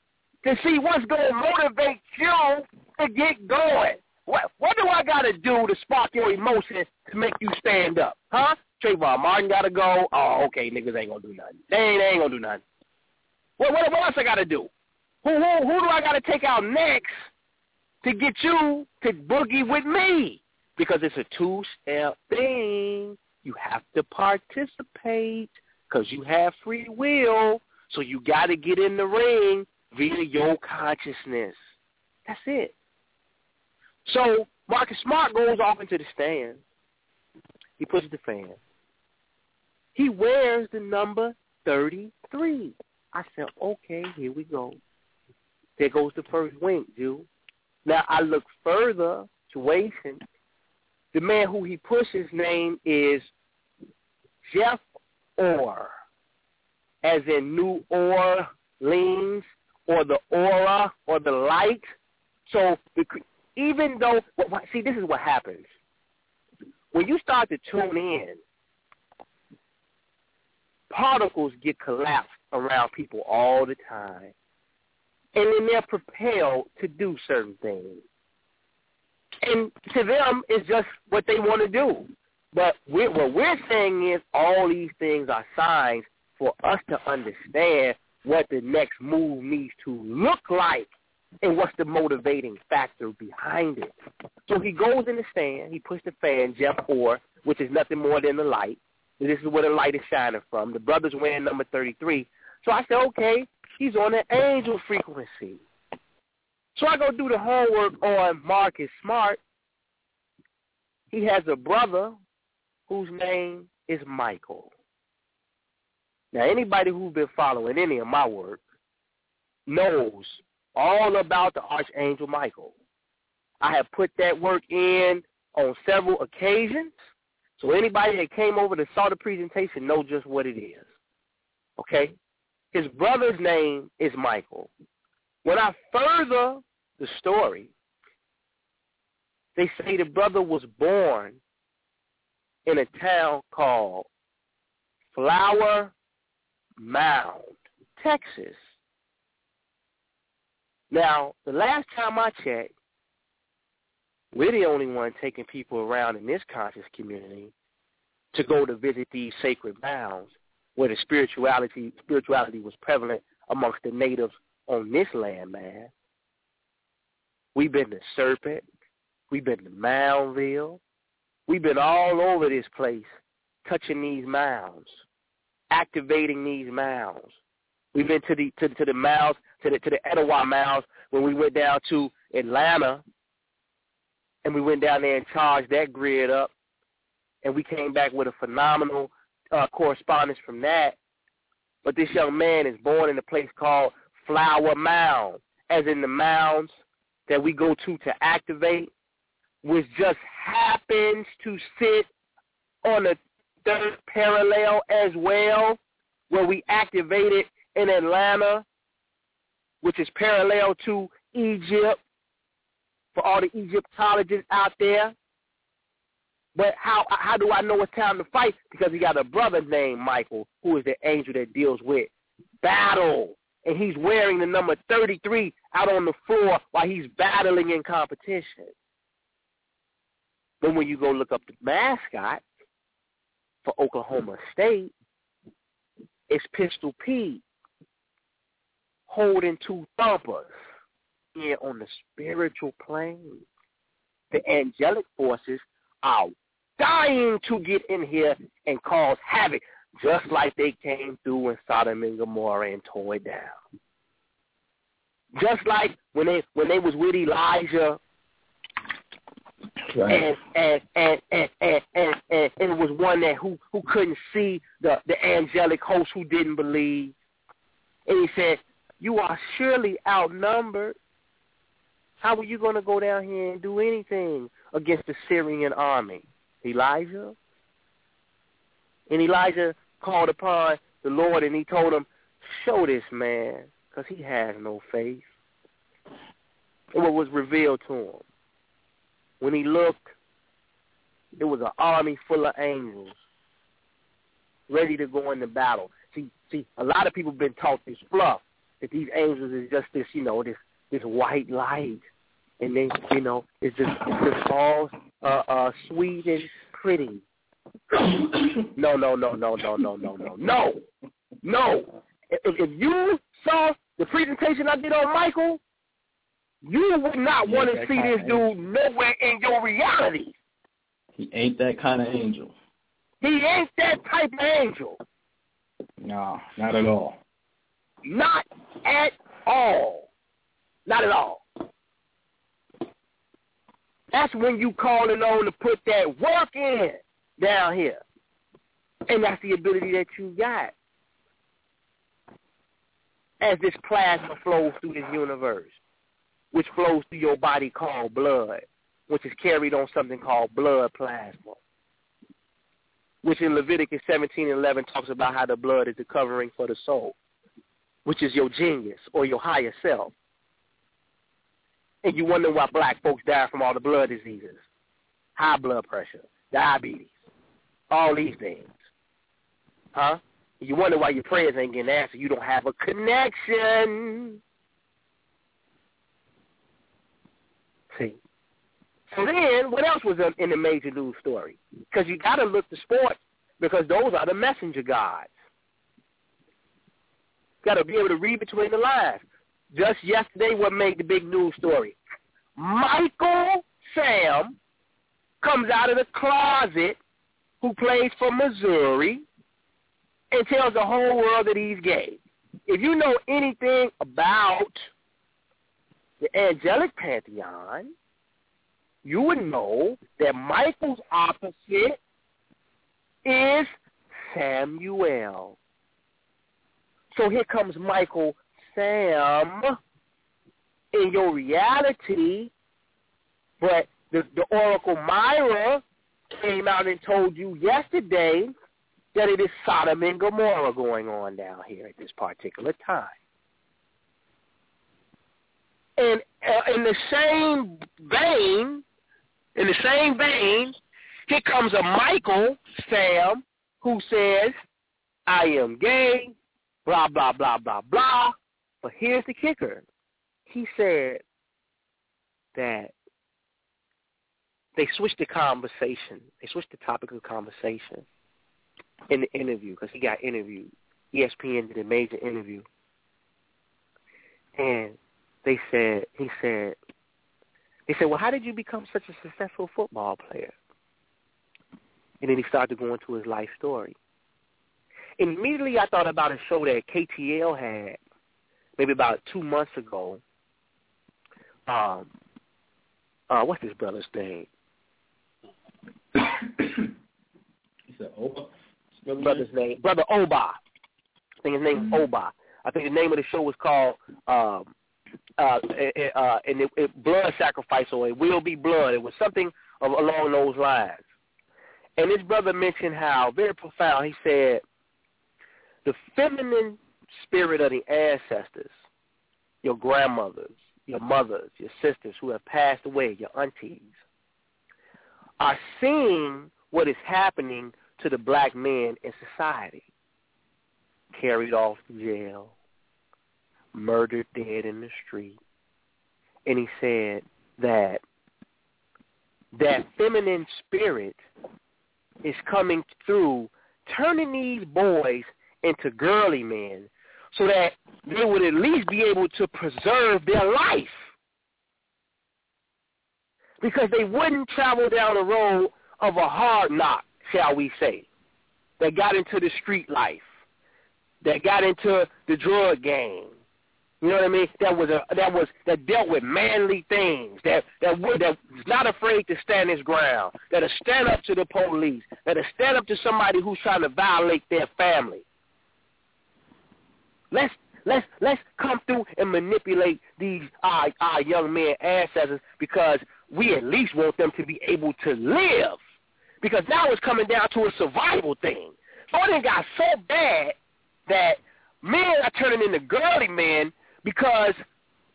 to see what's gonna motivate you to get going. What what do I gotta do to spark your emotions to make you stand up? Huh? Trayvon Martin gotta go. Oh, okay, niggas ain't gonna do nothing. They ain't, they ain't gonna do nothing. What what, what else I gotta do? Who who who do I gotta take out next to get you to boogie with me? because it's a two-step thing. You have to participate because you have free will. So you got to get in the ring via your consciousness. That's it. So Marcus Smart goes off into the stand. He pushes the fan. He wears the number 33. I said, okay, here we go. There goes the first wink, Jew. Now I look further, situation, the man who he pushes name is Jeff Orr, as in New Orleans or the aura or the light. So even though, see, this is what happens. When you start to tune in, particles get collapsed around people all the time. And then they're propelled to do certain things. And to them, it's just what they want to do. But we're, what we're saying is all these things are signs for us to understand what the next move needs to look like and what's the motivating factor behind it. So he goes in the stand, he pushes the fan, Jeff Orr, which is nothing more than the light. This is where the light is shining from. The brother's wearing number 33. So I said, okay, he's on an angel frequency. So I go do the homework on Marcus Smart. He has a brother whose name is Michael. Now, anybody who's been following any of my work knows all about the Archangel Michael. I have put that work in on several occasions, so anybody that came over and saw the presentation know just what it is. Okay? His brother's name is Michael. When I further the story, they say the brother was born in a town called Flower Mound, Texas. Now, the last time I checked, we're the only one taking people around in this conscious community to go to visit these sacred mounds where the spirituality spirituality was prevalent amongst the natives on this land, man. We've been to Serpent. We've been to Moundville. We've been all over this place, touching these mounds, activating these mounds. We've been to the to, to the mounds, to the to the Etowah mounds when we went down to Atlanta, and we went down there and charged that grid up, and we came back with a phenomenal uh, correspondence from that. But this young man is born in a place called Flower Mound, as in the mounds that we go to to activate, which just happens to sit on the third parallel as well, where we activated in Atlanta, which is parallel to Egypt for all the Egyptologists out there. But how how do I know it's time to fight? Because he got a brother named Michael, who is the angel that deals with battle and he's wearing the number 33 out on the floor while he's battling in competition. Then when you go look up the mascot for Oklahoma State, it's Pistol Pete. holding two thumpers here on the spiritual plane. The angelic forces are dying to get in here and cause havoc, just like they came through in Sodom and Gomorrah and tore it down. Just like when they when they was with Elijah Right. and, and, and, and, and, and, and, and it was one that who, who couldn't see the, the angelic host who didn't believe. And he said, you are surely outnumbered. How are you going to go down here and do anything against the Syrian army? Elijah? And Elijah called upon the Lord and he told him, show this man because he has no faith. And what was revealed to him? When he looked, there was an army full of angels ready to go into battle. See, see, a lot of people have been taught this fluff that these angels is just this, you know, this this white light, and they, you know, it's just it's just all uh, uh, sweet and pretty. no, no, no, no, no, no, no, no, no, no. If, if you saw the presentation I did on Michael, you would not want to see this dude nowhere in your reality. He ain't that kind of angel. He ain't that type of angel. No, not at all. Not at all. Not at all. That's when you calling on to put that work in down here. And that's the ability that you got. As this plasma flows through this universe, which flows through your body called blood, which is carried on something called blood plasma which in Leviticus 17 and 11 talks about how the blood is the covering for the soul, which is your genius or your higher self. And you wonder why black folks die from all the blood diseases, high blood pressure, diabetes, all these things. Huh? You wonder why your prayers ain't getting answered. You don't have a connection. See? So then, what else was in the major news story? Because you got to look to sports because those are the messenger gods. Got to be able to read between the lines. Just yesterday, what made the big news story? Michael Sam comes out of the closet who plays for Missouri and tells the whole world that he's gay. If you know anything about the angelic pantheon, you would know that Michael's opposite is Samuel. So here comes Michael Sam in your reality, but the, the Oracle Myra came out and told you yesterday that it is Sodom and Gomorrah going on down here at this particular time. And uh, in the same vein, in the same vein, here comes a Michael Sam who says, I am gay, blah, blah, blah, blah, blah. But here's the kicker. He said that they switched the conversation. They switched the topic of conversation in the interview because he got interviewed. ESPN did a major interview. And they said, he said, they said, well, how did you become such a successful football player? And then he started to go into his life story. And immediately I thought about a show that KTL had maybe about two months ago. Um, uh, what's his brother's name? He said, Oba. brother's name, Brother Oba. I think his name is Oba. I think the name of the show was called um, uh, uh, and it, it, blood sacrifice, or it will be blood. It was something of, along those lines. And this brother mentioned how very profound. He said, the feminine spirit of the ancestors, your grandmothers, your mothers, your sisters who have passed away, your aunties, are seeing what is happening to the black men in society. Carried off to jail, murdered dead in the street. And he said that that feminine spirit is coming through, turning these boys into girly men so that they would at least be able to preserve their life. Because they wouldn't travel down the road of a hard knock, shall we say, that got into the street life, that got into the drug game, you know what I mean? That was a that was that dealt with manly things. That that would that was not afraid to stand his ground. That'll stand up to the police. That'll stand up to somebody who's trying to violate their family. Let's let's let's come through and manipulate these our our young men ancestors because we at least want them to be able to live. Because now it's coming down to a survival thing. It got so bad that men are turning into girly men because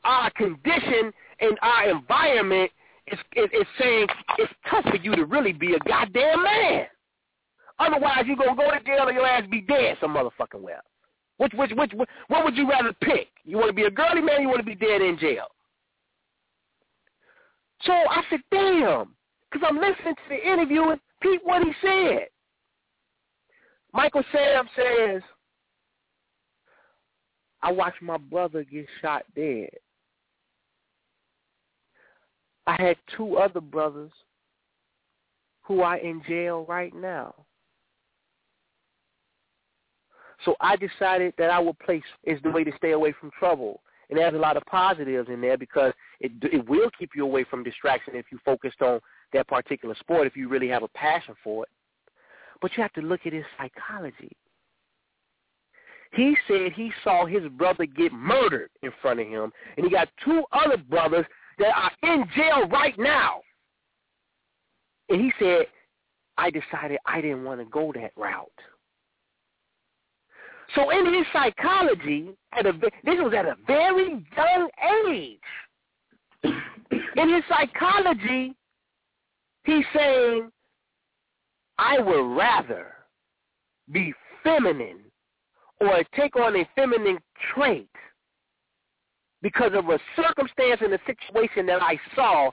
our condition and our environment is, is, is saying it's tough for you to really be a goddamn man. Otherwise, you're going to go to jail or your ass be dead some motherfucking well. Which, which, which, which, what would you rather pick? You want to be a girly man or you want to be dead in jail? So I said, damn, because I'm listening to the interview and Pete what he said. Michael Sam says, I watched my brother get shot dead. I had two other brothers who are in jail right now. So I decided that I would place is the way to stay away from trouble. And there's a lot of positives in there because it it will keep you away from distraction if you focused on that particular sport if you really have a passion for it. But you have to look at his psychology. He said he saw his brother get murdered in front of him, and he got two other brothers that are in jail right now. And he said, I decided I didn't want to go that route. So in his psychology, at a, this was at a very young age. in his psychology, he's saying, I would rather be feminine or take on a feminine trait because of a circumstance and a situation that I saw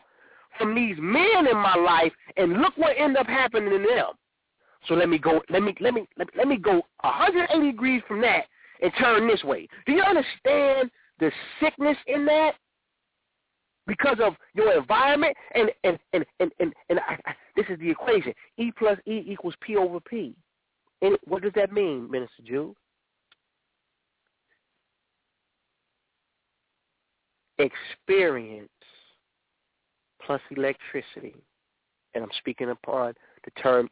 from these men in my life, and look what ended up happening to them. So let me go. Let me let me let, let me go 180 degrees from that and turn this way. Do you understand the sickness in that? Because of your environment, and and and and and, and I, I, this is the equation: E plus E equals P over P. And what does that mean, Minister Jew? experience plus electricity. And I'm speaking upon the term,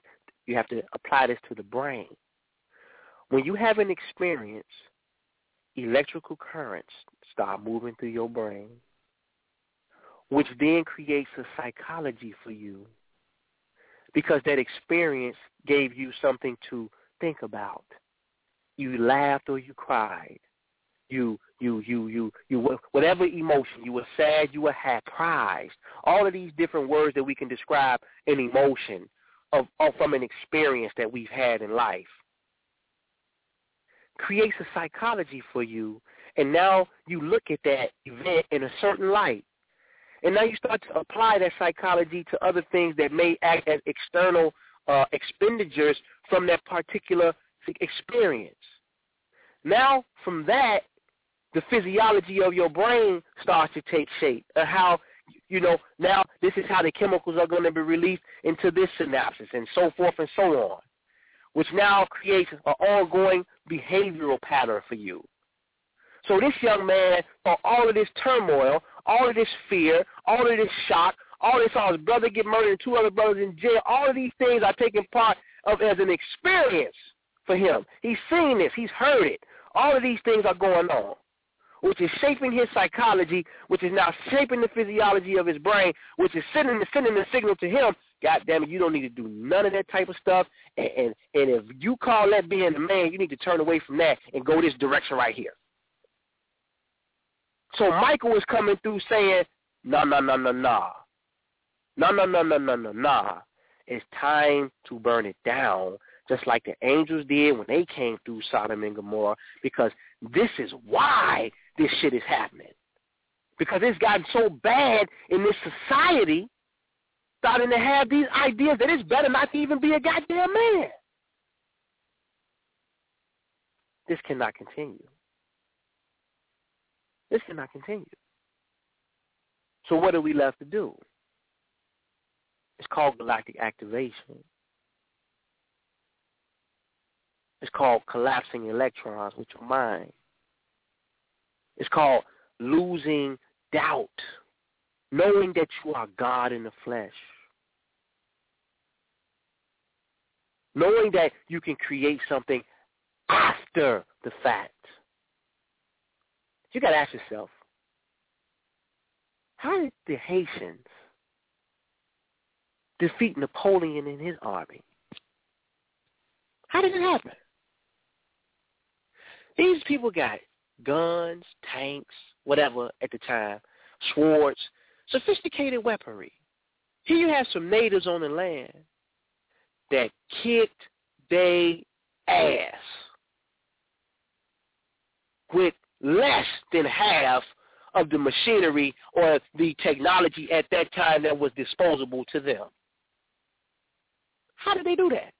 you have to apply this to the brain. When you have an experience, electrical currents start moving through your brain, which then creates a psychology for you because that experience gave you something to think about. You laughed or you cried you you you you you whatever emotion you were sad you were happy surprised all of these different words that we can describe an emotion of, from an experience that we've had in life. Creates a psychology for you and now you look at that event in a certain light. And now you start to apply that psychology to other things that may act as external uh, expenditures from that particular experience. Now from that the physiology of your brain starts to take shape how you know now this is how the chemicals are going to be released into this synapses and so forth and so on which now creates an ongoing behavioral pattern for you. So this young man saw all of this turmoil all of this fear all of this shock all this saw his brother get murdered and two other brothers in jail all of these things are taking part of as an experience for him. He's seen this. He's heard it. All of these things are going on which is shaping his psychology, which is now shaping the physiology of his brain, which is sending the, sending the signal to him, God damn it, you don't need to do none of that type of stuff. And, and, and if you call that being a man, you need to turn away from that and go this direction right here. So Michael is coming through saying, no, no, no, no, no. No, no, no, no, no, no, no. It's time to burn it down, just like the angels did when they came through Sodom and Gomorrah, because this is why this shit is happening. Because it's gotten so bad in this society, starting to have these ideas that it's better not to even be a goddamn man. This cannot continue. This cannot continue. So what are we left to do? It's called galactic activation. It's called collapsing electrons with your mind. It's called losing doubt, knowing that you are God in the flesh. Knowing that you can create something after the fact. You got to ask yourself, how did the Haitians defeat Napoleon and his army? How did it happen? These people got guns, tanks, whatever at the time, swords, sophisticated weaponry. Here you have some natives on the land that kicked they ass with less than half of the machinery or the technology at that time that was disposable to them. How did they do that?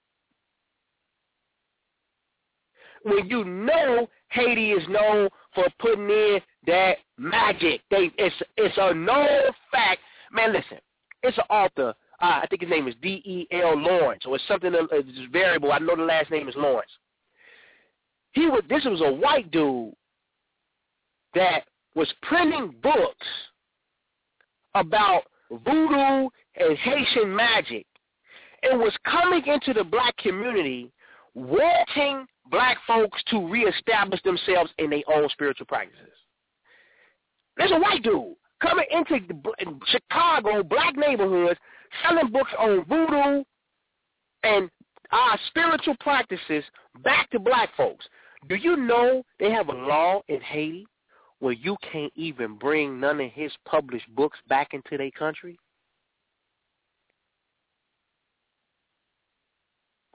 When you know Haiti is known for putting in that magic, they it's it's a known fact. Man, listen, it's an author. Uh, I think his name is D E L Lawrence, or it's something uh, it's variable. I know the last name is Lawrence. He was this was a white dude that was printing books about voodoo and Haitian magic and was coming into the black community wanting black folks to reestablish themselves in their own spiritual practices. There's a white dude coming into Chicago, black neighborhoods, selling books on voodoo and our spiritual practices back to black folks. Do you know they have a law in Haiti where you can't even bring none of his published books back into their country?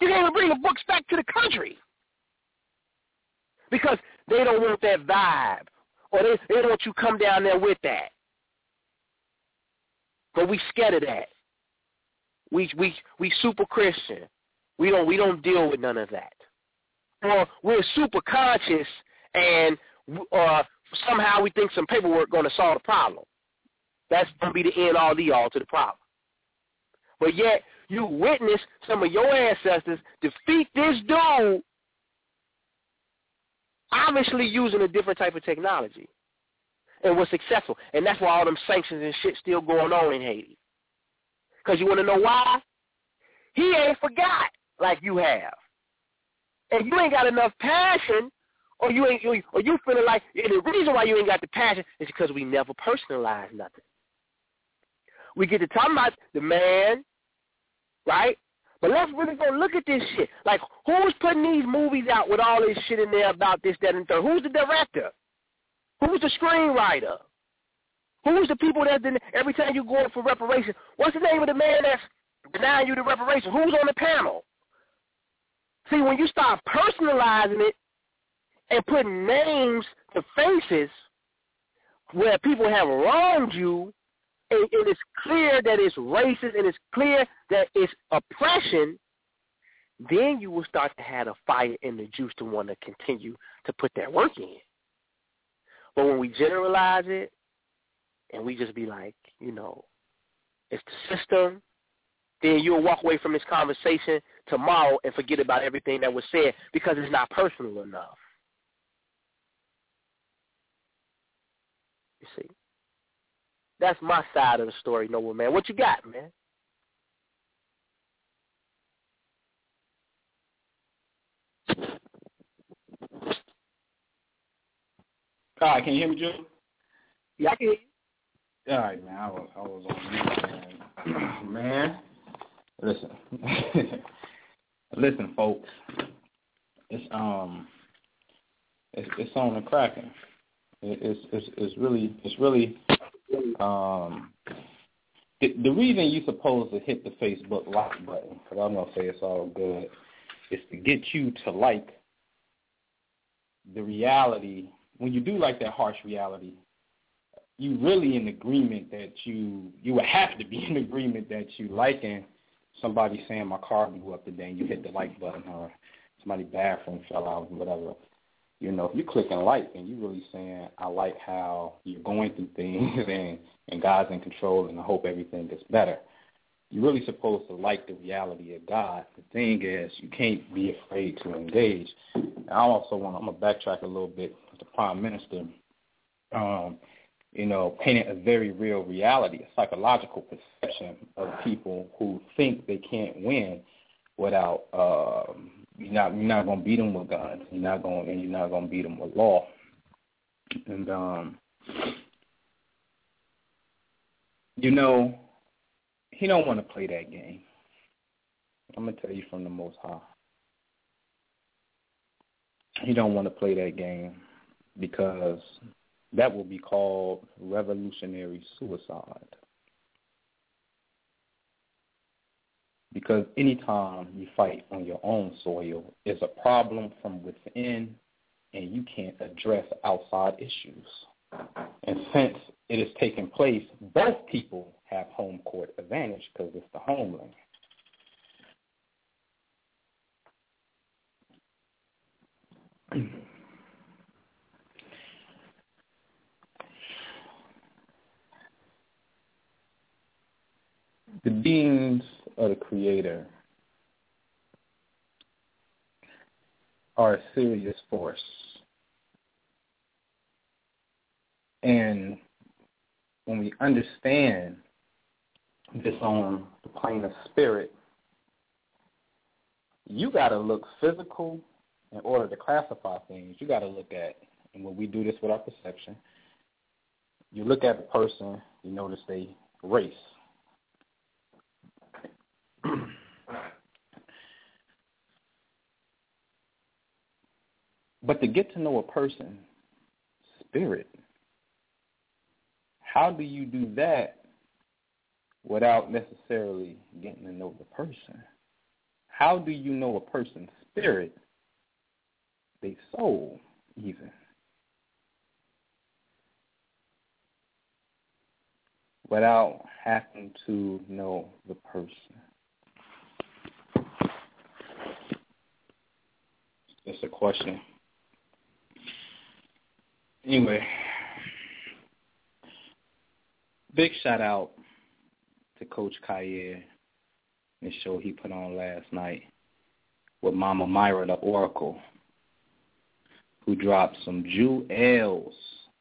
You can't even bring the books back to the country because they don't want that vibe, or they, they don't want you come down there with that. But we scared of that. We we we super Christian. We don't we don't deal with none of that. Or we're super conscious and uh, somehow we think some paperwork going to solve the problem. That's going to be the end all the all to the problem. But yet you witness some of your ancestors defeat this dude, obviously using a different type of technology, and was successful. And that's why all them sanctions and shit still going on in Haiti. Because you want to know why? He ain't forgot like you have. And you ain't got enough passion or you ain't or you feeling like and the reason why you ain't got the passion is because we never personalize nothing. We get to talk about the man, right? But let's really go look at this shit. Like, who's putting these movies out with all this shit in there about this, that, and third? Who's the director? Who's the screenwriter? Who's the people that every time you go for reparation? What's the name of the man that's denying you the reparation? Who's on the panel? See, when you start personalizing it and putting names to faces where people have wronged you, and, and it's clear that it's racist and it's clear that it's oppression, then you will start to have a fire in the juice to want to continue to put that work in. But when we generalize it and we just be like, you know, it's the system, then you'll walk away from this conversation tomorrow and forget about everything that was said because it's not personal enough. You see. That's my side of the story, Noble Man. What you got, man? All right, can you hear me, Joe? Yeah, I can hear you. All right, man. I was I was on mute, man. man, listen, listen, folks. It's um, it's it's on the cracking. It's it's it's really it's really um, the, the reason you're supposed to hit the Facebook like button, because I'm gonna say it's all good, is to get you to like the reality. When you do like that harsh reality, you really in agreement that you you would have to be in agreement that you liking somebody saying my car blew up today and you hit the like button or somebody bathroom fell out or whatever. You know, if you click and like and you're really saying, I like how you're going through things and, and God's in control and I hope everything gets better. You're really supposed to like the reality of God. The thing is, you can't be afraid to engage. And I also want I'm gonna backtrack a little bit. The Prime Minister, um, you know, painted a very real reality, a psychological perception of people who think they can't win without um, you're not you're not gonna beat them with guns. You're not going and you're not gonna beat them with law. And um, you know, he don't want to play that game. I'm gonna tell you from the Most High. He don't want to play that game because that will be called revolutionary suicide. Because anytime you fight on your own soil, it's a problem from within, and you can't address outside issues. And since it is taking place, both people have home court advantage because it's the homeland. the beings of the Creator are a serious force. And when we understand this on the plane of spirit, you got to look physical in order to classify things. You got to look at, and when we do this with our perception, you look at the person, you notice they race. but to get to know a person, spirit, how do you do that without necessarily getting to know the person? How do you know a person's spirit, their soul, even? Without having to know the person. It's a question. Anyway, big shout out to Coach and the show he put on last night with Mama Myra the Oracle, who dropped some jewels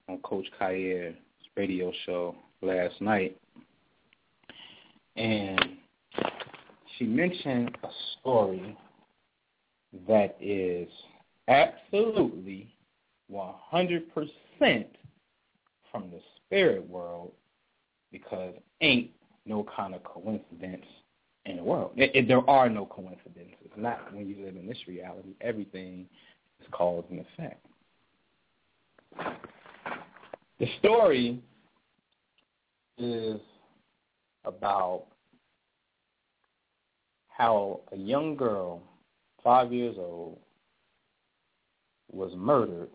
on Coach Khayr's radio show last night. And she mentioned a story that is absolutely 100% from the spirit world because ain't no kind of coincidence in the world. It, it, there are no coincidences. Not when you live in this reality. Everything is cause and effect. The story is about how a young girl five years old, was murdered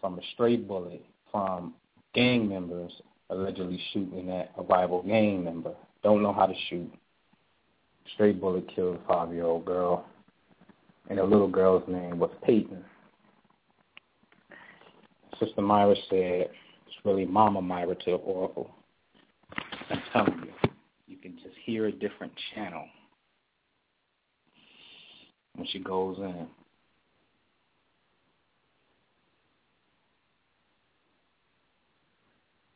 from a stray bullet from gang members allegedly shooting at a rival gang member. Don't know how to shoot. Stray bullet killed a five-year-old girl, and the little girl's name was Peyton. Sister Myra said, it's really Mama Myra to the Oracle. I'm telling you, you can just hear a different channel when she goes in.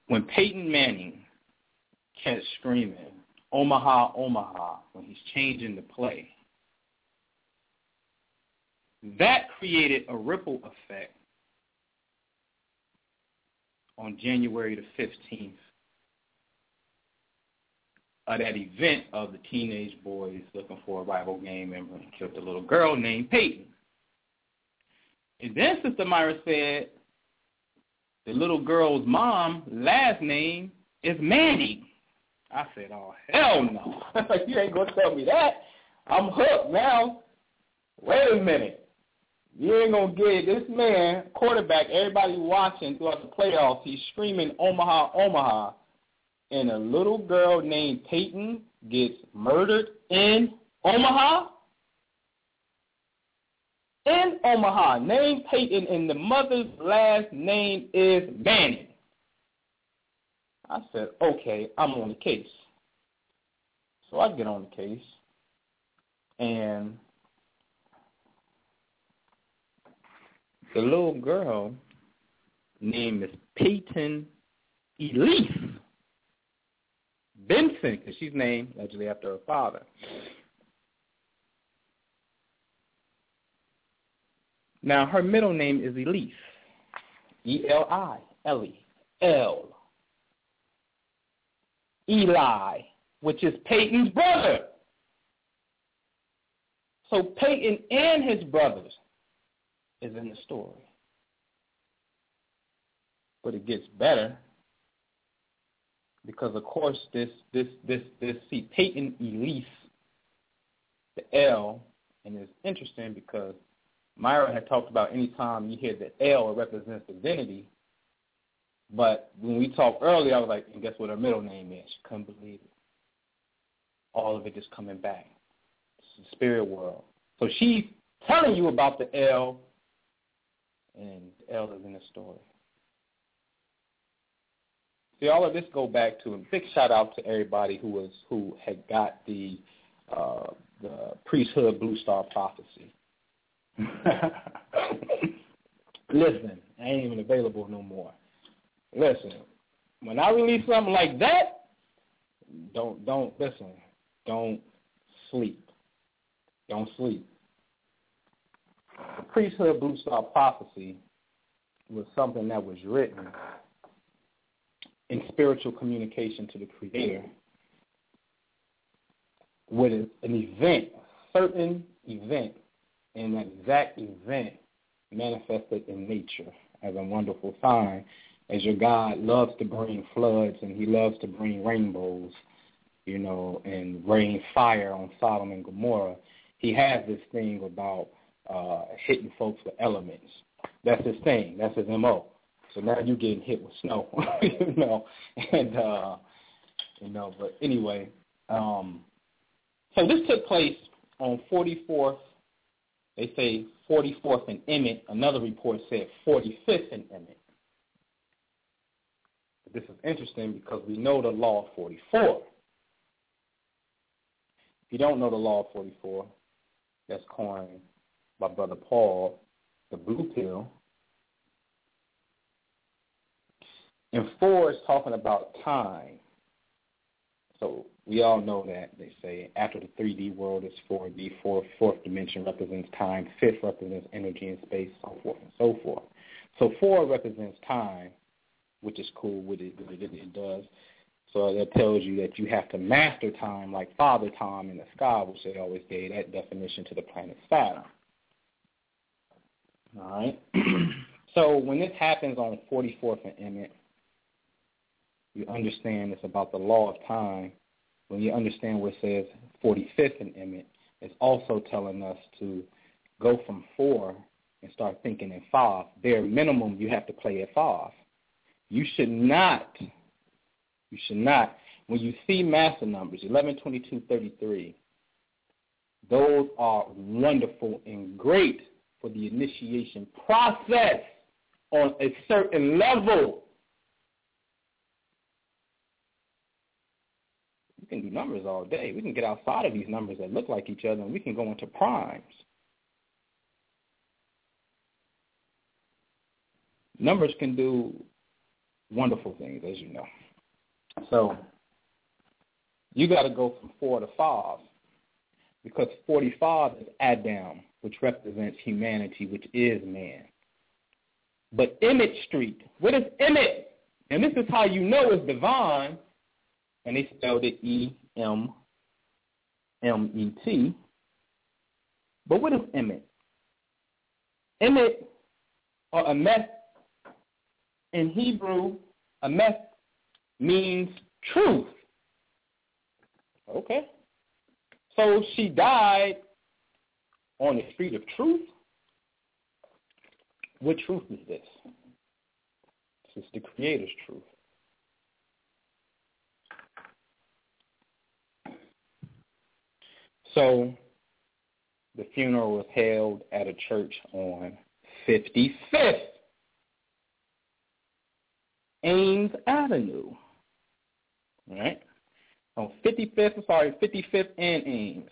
When Peyton Manning kept screaming, Omaha, Omaha, when he's changing the play, that created a ripple effect on January the 15th uh, that event of the teenage boys looking for a rival member and killed a little girl named Peyton. And then Sister Myra said the little girl's mom last name is Manning. I said, oh, hell no. You ain't going to tell me that. I'm hooked now. Wait a minute. You ain't going to get this man, quarterback, everybody watching throughout the playoffs, he's screaming Omaha, Omaha and a little girl named Peyton gets murdered in Omaha? in Omaha, named Peyton, and the mother's last name is Manning. I said, okay, I'm on the case. So I get on the case, and the little girl name is Peyton Elise Benson, because she's named allegedly after her father. Now, her middle name is Elise. E-L-I, Ellie, L. Eli, which is Peyton's brother. So Peyton and his brothers is in the story. But it gets better because of course this this this this see Peyton Elise the L and it's interesting because Myra had talked about any time you hear the L it represents divinity. But when we talked earlier, I was like, and guess what her middle name is? She couldn't believe it. All of it just coming back. It's the spirit world. So she's telling you about the L, and the L is in the story. See, all of this go back to a big shout out to everybody who was who had got the uh, the priesthood blue star prophecy. Listen, I ain't even available no more. Listen, when I release something like that, don't don't listen. Don't sleep. Don't sleep. The priesthood blue star prophecy was something that was written in spiritual communication to the Creator with an event, a certain event, and that exact event manifested in nature as a wonderful sign, as your God loves to bring floods and he loves to bring rainbows, you know, and rain fire on Sodom and Gomorrah. He has this thing about uh, hitting folks with elements. That's his thing. That's his MO. So now you're getting hit with snow, you know, and uh, you know. But anyway, um, so this took place on 44th. They say 44th and Emmet. Another report said 45th and Emmet. This is interesting because we know the law of 44. If you don't know the law of 44, that's coined by Brother Paul, the blue pill. And four is talking about time. So we all know that they say after the 3D world is 4D, fourth, fourth dimension represents time, fifth represents energy and space, so forth and so forth. So four represents time, which is cool. What it, what it, it does. So that tells you that you have to master time like Father Time in the sky, which they always gave that definition to the planet Saturn. All right. so when this happens on 44th and Emmet, you understand it's about the law of time. When you understand what it says 45th in Emmet, it's also telling us to go from four and start thinking in five. Bare minimum, you have to play at five. You should not, you should not, when you see master numbers, 11, 22, 33, those are wonderful and great for the initiation process on a certain level. Can do numbers all day. We can get outside of these numbers that look like each other, and we can go into primes. Numbers can do wonderful things, as you know. So you got to go from four to five because 45 is Adam, which represents humanity, which is man. But Emmet Street, what is Emmet? And this is how you know it's divine and they spelled it E M M E T. But what is Emet? Emet or Emet in Hebrew, Emet means truth. Okay. So she died on the street of truth. What truth is this? This is the Creator's truth. So The funeral was held at a church on 55th Ames Avenue. Right? On 55th, sorry, 55th and Ames.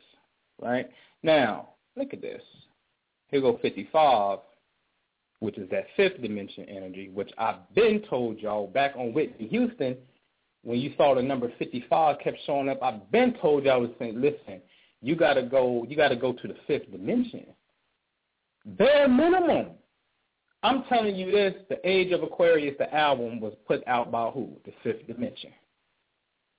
Right? Now, look at this. Here go 55, which is that fifth dimension energy, which I've been told y'all back on Whitney Houston, when you saw the number 55 kept showing up, I've been told y'all was saying, listen, you gotta go, you gotta go to the fifth dimension. Bare minimum. I'm telling you this, the Age of Aquarius, the album was put out by who? The Fifth Dimension.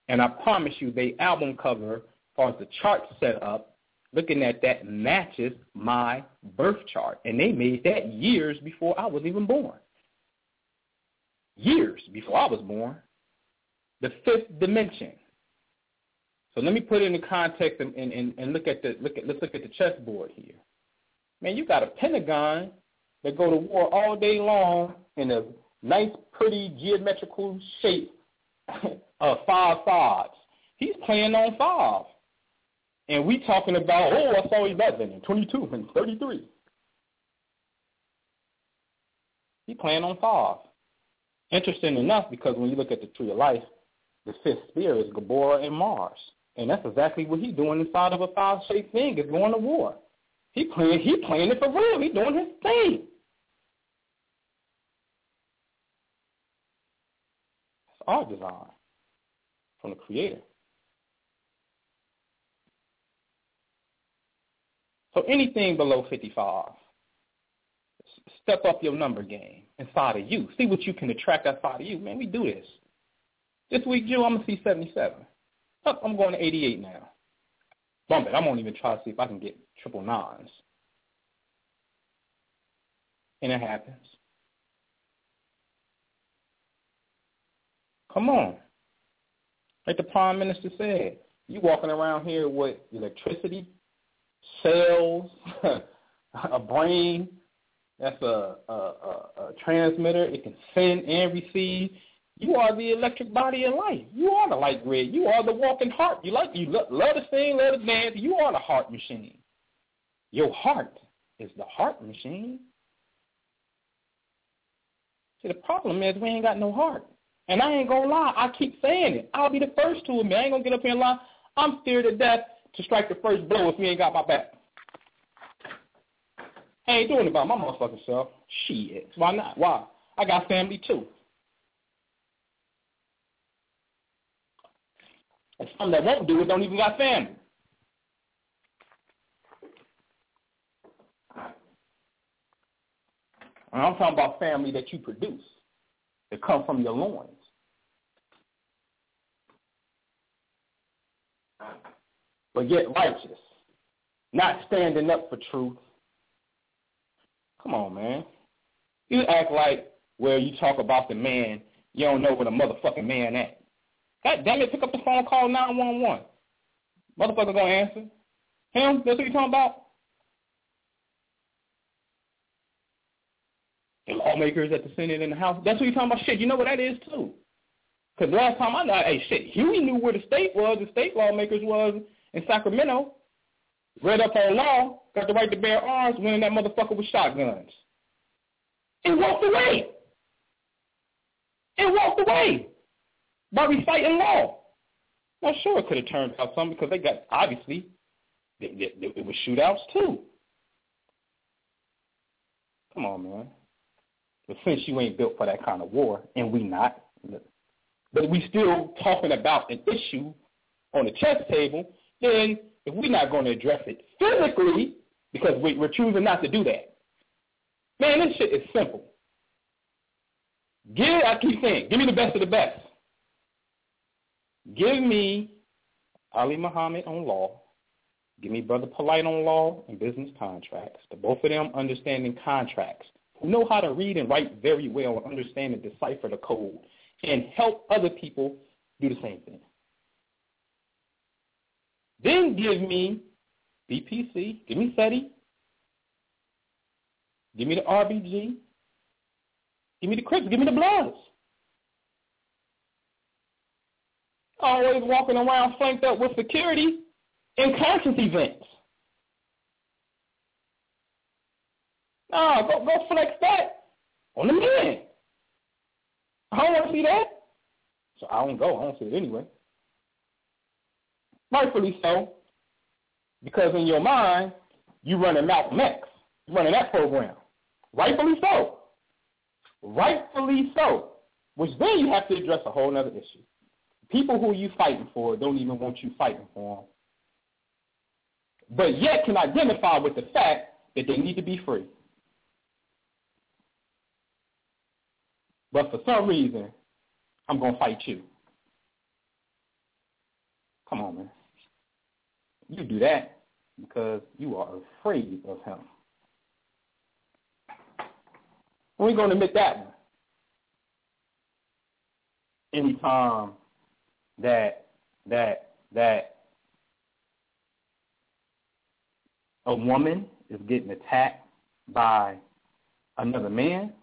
And I promise you, the album cover, as far as the chart set up, looking at that matches my birth chart. And they made that years before I was even born. Years before I was born. The fifth dimension. So let me put it in context and, and, and look at the look at let's look at the chessboard here. Man, you got a pentagon that go to war all day long in a nice, pretty geometrical shape of uh, five fives. He's playing on five. And we talking about, oh, I saw 11 and 22 and 33. He playing on five. Interesting enough, because when you look at the tree of life, the fifth sphere is Geburah and Mars. And that's exactly what he's doing inside of a five-shaped thing, is going to war. He playing, he playing it for real. He doing his thing. It's our design from the Creator. So anything below 55, step up your number game inside of you. See what you can attract outside of you. Man, we do this. This week, Joe, I'm going to see 77. I'm going to 88 now. Bump it. I'm going to even try to see if I can get triple nines. And it happens. Come on. Like the Prime Minister said, you walking around here with electricity, cells, a brain, that's a, a, a, a transmitter. It can send and receive. You are the electric body of life. You are the light grid. You are the walking heart. You like you love, love to sing, love to dance. You are the heart machine. Your heart is the heart machine. See, the problem is we ain't got no heart. And I ain't gonna lie, I keep saying it. I'll be the first to admit. I ain't gonna get up here and lie. I'm scared to death to strike the first blow if you ain't got my back. I ain't doing it by my motherfucking self. Shit. Why not? Why? I got family too. And some that won't do it don't even got family. And I'm talking about family that you produce, that come from your loins. But yet righteous, not standing up for truth. Come on, man. You act like where you talk about the man, you don't know where the motherfucking man at. God damn it, pick up the phone, call 911. Motherfucker gonna answer. Him? That's what you're talking about? The lawmakers at the Senate and the House. That's what you're talking about? Shit, you know what that is too. Because last time I know, hey, shit, Huey knew where the state was, the state lawmakers was in Sacramento. Read up on law, got the right to bear arms, winning that motherfucker with shotguns. And walked away. And walked away by reciting law. Now, sure, it could have turned out something because they got, obviously, they, they, it was shootouts too. Come on, man. But since you ain't built for that kind of war, and we not, but we still talking about an issue on the chess table, then if we're not going to address it physically, because we, we're choosing not to do that, man, this shit is simple. Give, I keep saying, give me the best of the best. Give me Ali Muhammad on law. Give me Brother Polight on law and business contracts. The both of them understanding contracts, who know how to read and write very well and understand and decipher the code, and help other people do the same thing. Then give me BPC, give me SETI, give me the RBG, give me the Crips, give me the Bloods. Always walking around flanked up with security in conscience events. Nah, go go flex that on the men. I don't want to see that. So I don't go. I don't see it anyway. Rightfully so. Because in your mind, you running Malcolm X. You running that program. Rightfully so. Rightfully so. Which then you have to address a whole other issue. People who you fighting for don't even want you fighting for them. But yet can identify with the fact that they need to be free. But for some reason, I'm going to fight you. Come on, man. You do that because you are afraid of him. We're going to admit that one. Anytime that that that a woman is getting attacked by another man,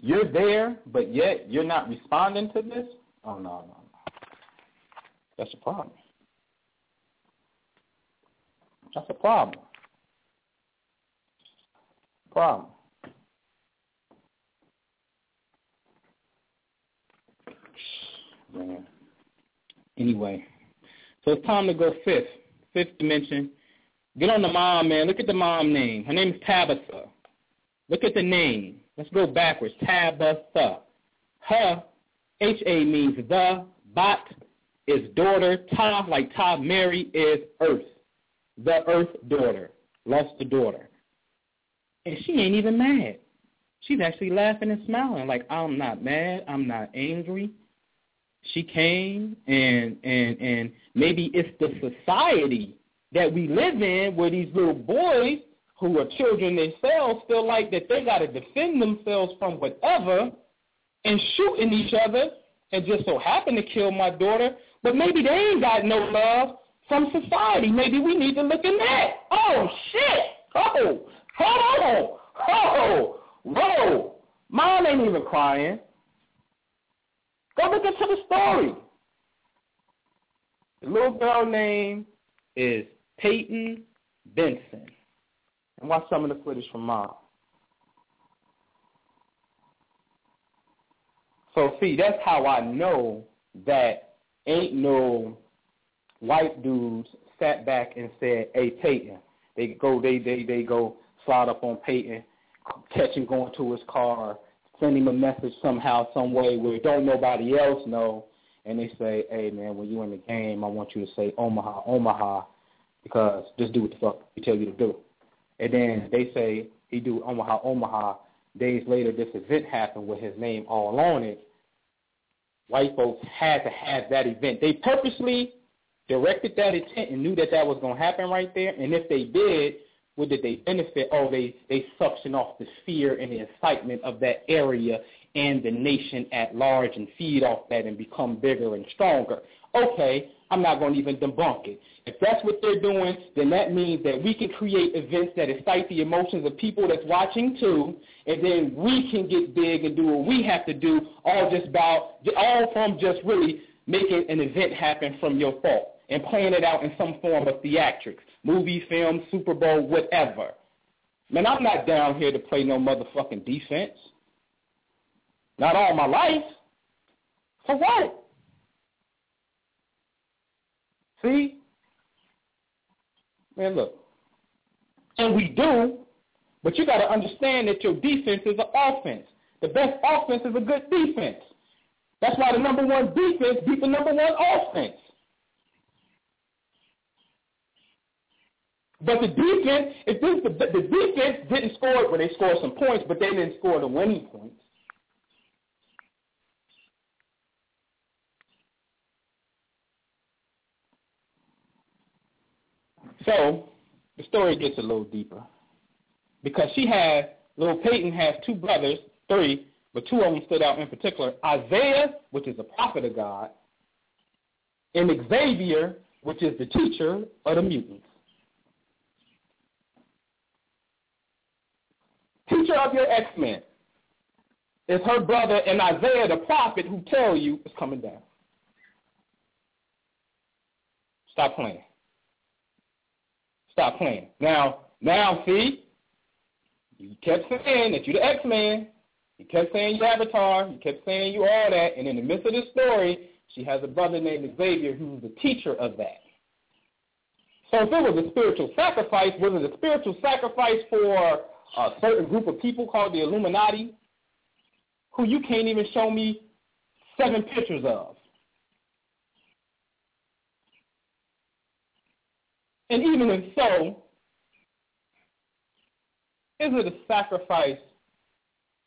you're there, but yet you're not responding to this? Oh, no, no, no. That's a problem. That's a problem. Problem. Man. Anyway, so it's time to go fifth. Fifth dimension. Get on the mom, man. Look at the mom name. Her name is Tabitha. Look at the name. Let's go backwards. Tabitha. Her, H-A means the. Bat is daughter. Ta, like Ta, Mary, is earth the earth daughter, lost the daughter. And she ain't even mad. She's actually laughing and smiling like I'm not mad, I'm not angry. She came and and and maybe it's the society that we live in where these little boys who are children themselves feel like that they got to defend themselves from whatever and shooting each other and just so happen to kill my daughter, but maybe they ain't got no love from society. Maybe we need to look in that. Oh, shit. Oh, oh, oh, whoa. Mom ain't even crying. Go look into the story. The little girl name is Peyton Benson. And watch some of the footage from Mom. So see, that's how I know that ain't no white dudes sat back and said, "Hey Peyton," they go, they they they go slide up on Peyton, catch him going to his car, send him a message somehow, some way where don't nobody else know, and they say, "Hey man, when you in the game, I want you to say Omaha, Omaha, because just do what the fuck we tell you to do." And then they say he do Omaha, Omaha. Days later, this event happened with his name all on it. White folks had to have that event. They purposely directed that intent and knew that that was going to happen right there, and if they did, what did they benefit? Oh, they, they suction off the fear and the excitement of that area and the nation at large and feed off that and become bigger and stronger. Okay, I'm not going to even debunk it. If that's what they're doing, then that means that we can create events that excite the emotions of people that's watching too, and then we can get big and do what we have to do, all just about, all from just really making an event happen from your fault and playing it out in some form of theatrics, movie, film, Super Bowl, whatever. Man, I'm not down here to play no motherfucking defense. Not all my life. For what? See? Man, look. And we do, but you got to understand that your defense is an offense. The best offense is a good defense. That's why the number one defense beat the number one offense. But the defense, if this, the, the defense didn't score, well, they scored some points, but they didn't score the winning points. So the story gets a little deeper because she had little Peyton has two brothers, three, but two of them stood out in particular: Isaiah, which is a prophet of God, and Xavier, which is the teacher of the mutants. Teacher of your X-Men is her brother and Isaiah the prophet who tell you it's coming down. Stop playing. Stop playing. Now, now see, You kept saying that you're the X-Men. You kept saying you Avatar. You kept saying you all that. And in the midst of this story, she has a brother named Xavier who's the teacher of that. So if it was a spiritual sacrifice, was it a spiritual sacrifice for a certain group of people called the Illuminati, who you can't even show me seven pictures of? And even if so, is it a sacrifice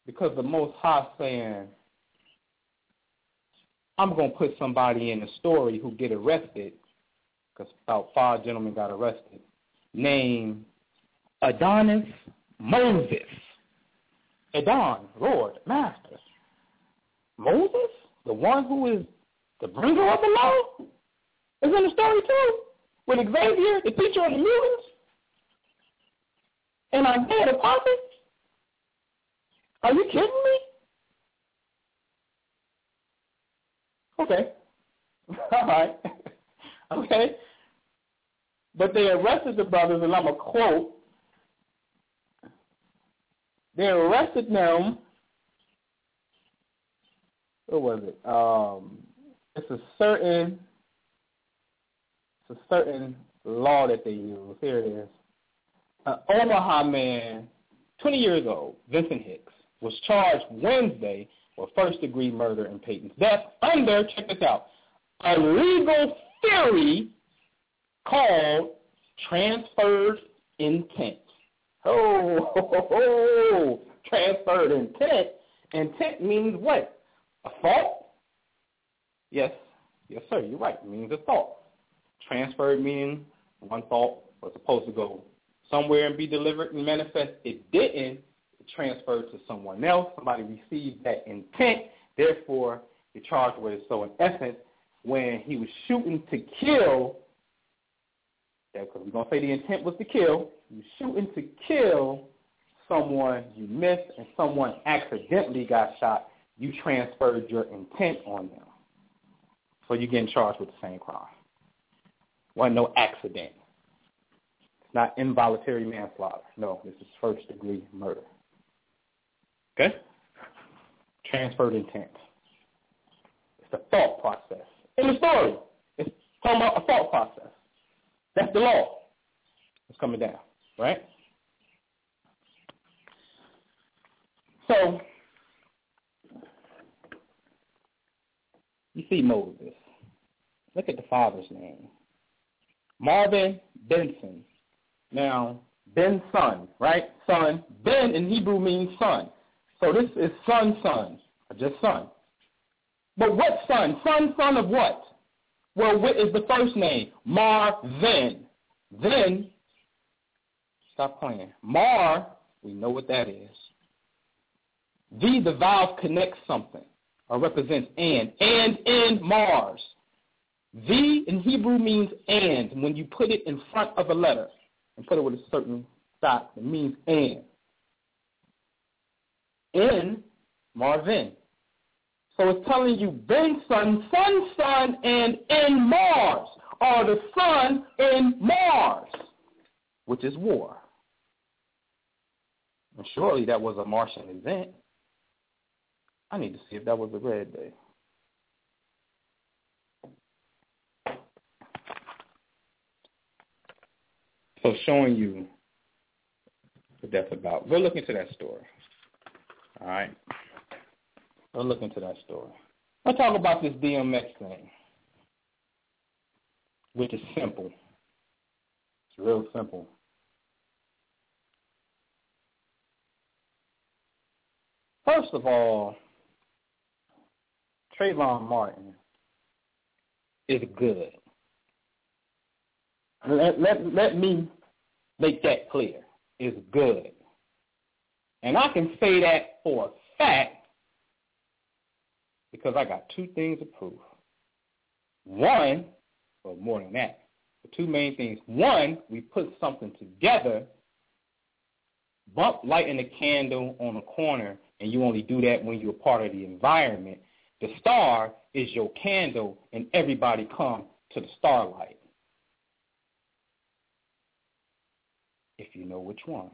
because the Most High saying, I'm going to put somebody in the story who get arrested, because about five gentlemen got arrested, named Adonis Moses. Adon, Lord, Master. Moses, the one who is the bringer of the law, is in the story too, with Xavier, the teacher of the mutants, and Isaiah the prophet. Are you kidding me? Okay. All right. okay. But they arrested the brothers, and I'm going to quote. They arrested them. What was it? Um, it's a certain, it's a certain law that they use. Here it is. An Omaha man, 20 years old, Vincent Hicks, was charged Wednesday with first-degree murder in Peyton's death under, check this out, a legal theory called transferred intent. Oh, ho, ho. transferred intent. Intent means what? A thought? Yes, yes, sir. You're right. It means a thought. Transferred meaning one thought was supposed to go somewhere and be delivered and manifest. It didn't. It transferred to someone else. Somebody received that intent. Therefore, charged with it. So in essence, when he was shooting to kill, because we're going to say the intent was to kill, you shooting to kill someone you missed and someone accidentally got shot, you transferred your intent on them. So you're getting charged with the same crime. Wasn't no accident. It's not involuntary manslaughter. No, this is first degree murder. Okay? Transferred intent. It's the thought process. In the story, it's talking about a thought process. That's the law. It's coming down, right? So, you see Moses. Look at the father's name. Marvin Benson. Now, Ben son, right? Son. Ben in Hebrew means son. So this is son, son, just son. But what son? Son, son of what? Well, what is the first name? Marvin. Then, stop playing. Mar, we know what that is. V, the vowel connects something or represents and. And in Mars. V in Hebrew means and. When you put it in front of a letter and put it with a certain dot, it means and. In Marvin. So it's telling you Ben Son, Son Son, and in Mars, or the sun in Mars, which is war. And surely that was a Martian event. I need to see if that was a red day. So showing you what that's about. Go look into that story. All right. Go look into that story. Let's talk about this DMX thing, which is simple. It's real simple. First of all, Trayvon Martin is good. Let, let, let me make that clear. Is good. And I can say that for a fact because I got two things to prove. One, or more than that, the two main things. One, we put something together, bump lighting a candle on a corner, and you only do that when you're part of the environment. The star is your candle, and everybody come to the starlight. If you know which ones.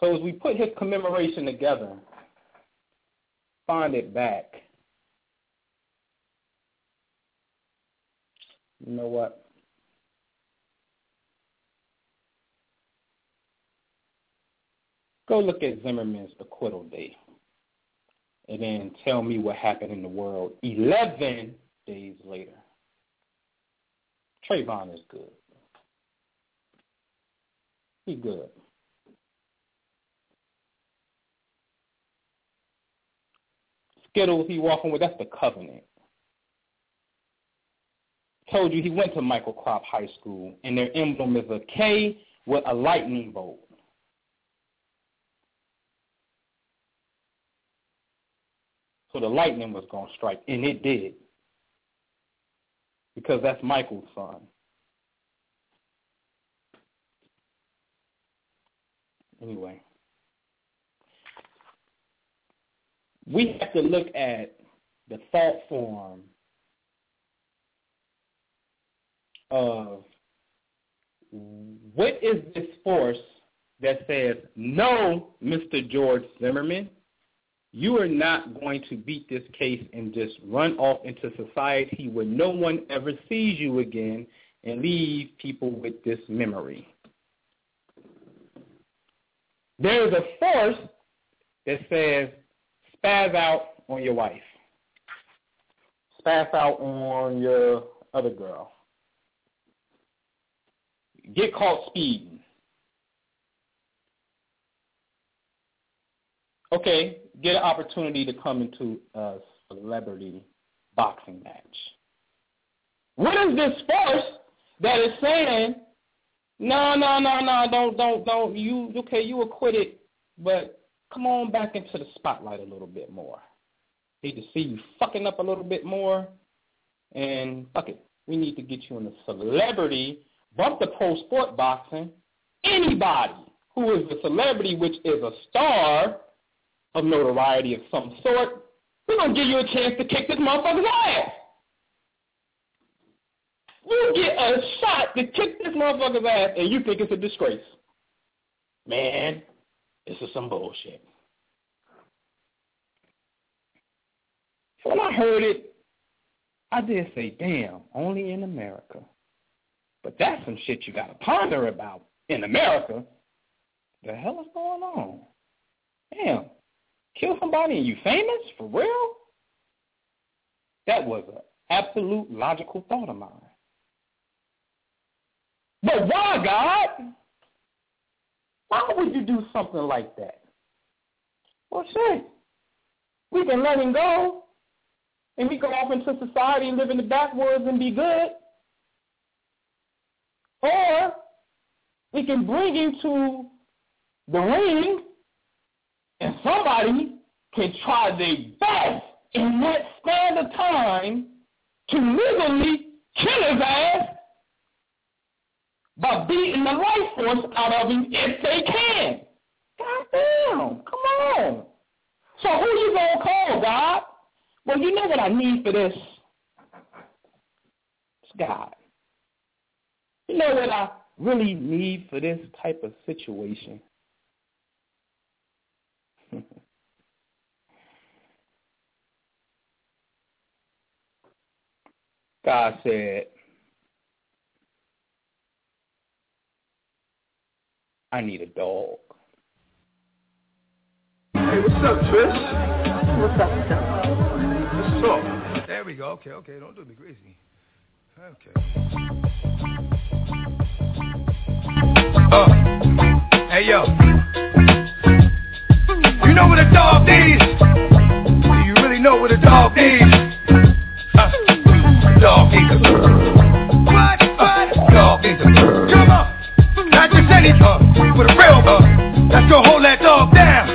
So as we put his commemoration together, find it back. You know what? Go look at Zimmerman's acquittal day and then tell me what happened in the world 11 days later. Trayvon is good. He good. Skittles he walking with, that's the covenant. Told you he went to Michael Krop High School, and their emblem is a K with a lightning bolt. So the lightning was going to strike, and it did. Because that's Michael's son. Anyway. We have to look at the thought form of what is this force that says, no, Mr. George Zimmerman, you are not going to beat this case and just run off into society where no one ever sees you again and leave people with this memory. There is a force that says, spaz out on your wife. Spaz out on your other girl. Get caught speeding. Okay, get an opportunity to come into a celebrity boxing match. What is this force that is saying, no, no, no, no, don't, don't, don't, you, okay, you acquitted, but come on back into the spotlight a little bit more. Need to see you fucking up a little bit more, and fuck it, we need to get you in the celebrity, bump the pro sport boxing, anybody who is a celebrity, which is a star, of notoriety of some sort, we're going to give you a chance to kick this motherfucker's ass. You get a shot to kick this motherfucker's ass and you think it's a disgrace. Man, this is some bullshit. When I heard it, I did say, damn, only in America. But that's some shit you got to ponder about in America. The hell is going on? Damn, kill somebody and you famous? For real? That was an absolute logical thought of mine. But why, God? Why would you do something like that? Well, shit. We can let him go, and we go off into society and live in the backwoods and be good. Or we can bring him to the ring and somebody can try their best in that span of time to legally kill his ass by beating the life force out of him if they can. God damn, come on. So who you gonna call, God? Well, you know what I need for this? It's God. You know what I really need for this type of situation? God said, I need a dog. Hey, what's up, Trish? What's up, Phil? Let's talk. There we go. Okay, okay. Don't do me crazy. Okay. Uh, hey, yo. You know what a dog needs? Do you really know what a dog needs? Uh, dog a What? What? Dog a Come on. Not just any uh, but a real uh. Let's go hold that dog down.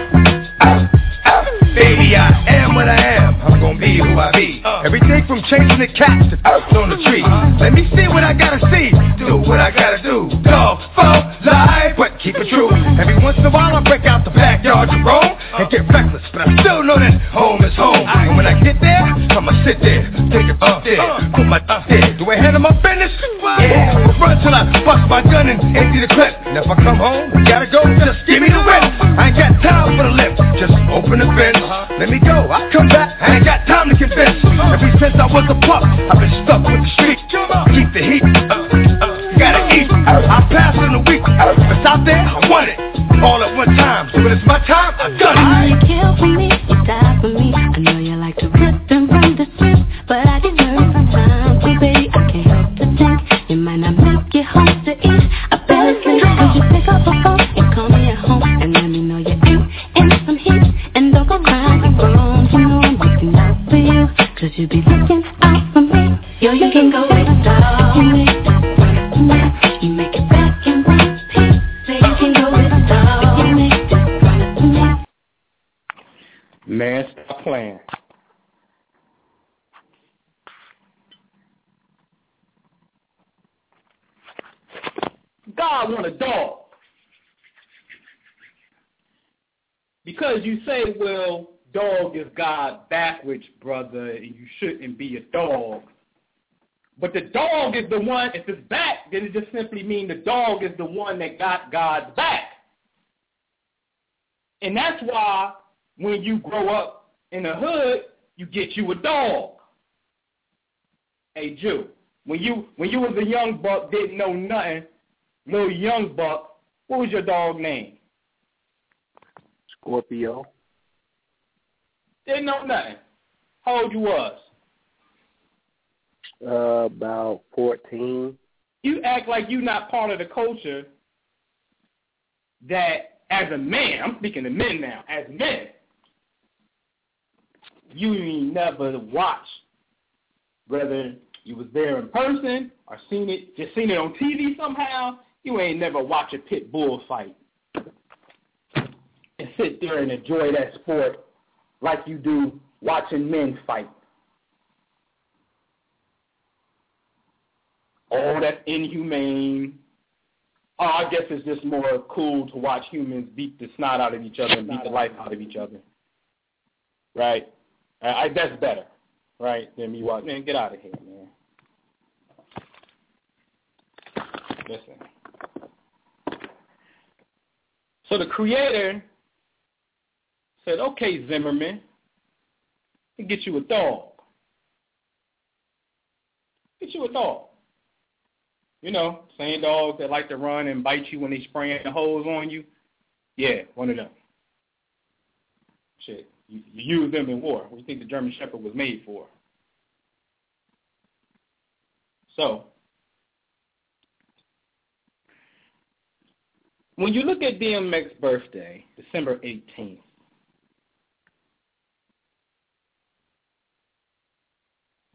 Uh, uh, baby, I am what I am. I'm gonna be who I be. Everything from chasing the cat to on the tree. Let me see what I gotta see. Do what I gotta do. Dog, faux, lie, but keep it true. Every once in a while I break out the backyard to roam and get reckless. but I still know that home is home. And when I get there, I'ma sit there, take it up there, put my up there. Do I handle my business? Yeah. Run till I bust my gun and empty the clip. And if I come home, gotta go, just give me the whip. I ain't got time for the lip, just open the fence. Uh-huh. Let me go, I come back, I ain't got time to convince. Ever since I was a pup, I've been stuck with the streets. Keep the heat, uh, uh, gotta eat. I pass in a week, but out there, I want it. All at one time, so when it's my time, I've done it. You kill for me, you die for me. I know you like to rip and run the streets, but I deserve some time too, baby. I can't help but think you might not make it home to eat. I better sleep, cause you pick up a phone you, cause you be looking out for me. Yo, you can go with the dog. You make it work for me. You make it back in one piece. Say you can go with the dog. You make this promise to me. Man, stop playing. God want a dog. Because you say, well, dog is God backwards, brother, and you shouldn't be a dog. But the dog is the one, if it's back, then it just simply means the dog is the one that got God's back. And that's why when you grow up in the hood, you get you a dog. Hey Jew, when you when you was a young buck, didn't know nothing, little young buck, what was your dog name? Scorpio. Didn't know nothing. How old you was? Uh, about 14. You act like you not part of the culture that as a man, I'm speaking to men now, as men, you ain't never watched whether you was there in person or seen it, just seen it on TV somehow, you ain't never watch a pit bull fight and sit there and enjoy that sport like you do watching men fight. Oh, that's inhumane. Oh, I guess it's just more cool to watch humans beat the snot out of each other and beat the life out of each other. Right? I, I that's better, right? Than me watch. Man, get out of here, man. Listen. So the creator said, okay, Zimmerman, I'll get you a dog. Get you a dog. You know, same dogs that like to run and bite you when they spraying the hose on you. Yeah, one of them. Shit, you, you use them in war. What do you think the German Shepherd was made for? So, when you look at DMX's birthday, December 18th,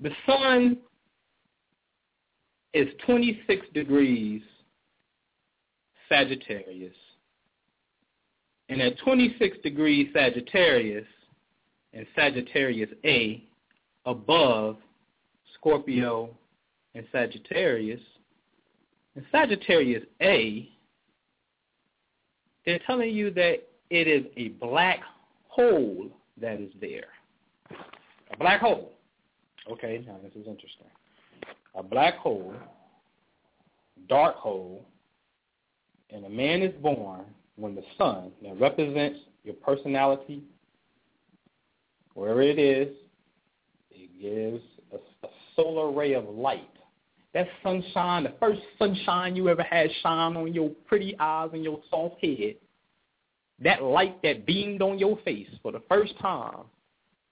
the sun is 26 degrees Sagittarius. And at 26 degrees Sagittarius and Sagittarius A above Scorpio and Sagittarius, and Sagittarius A, they're telling you that it is a black hole that is there. A black hole. Okay, now this is interesting a black hole, dark hole, and a man is born when the sun that represents your personality, wherever it is, it gives a, a solar ray of light. That sunshine, the first sunshine you ever had shine on your pretty eyes and your soft head, that light that beamed on your face for the first time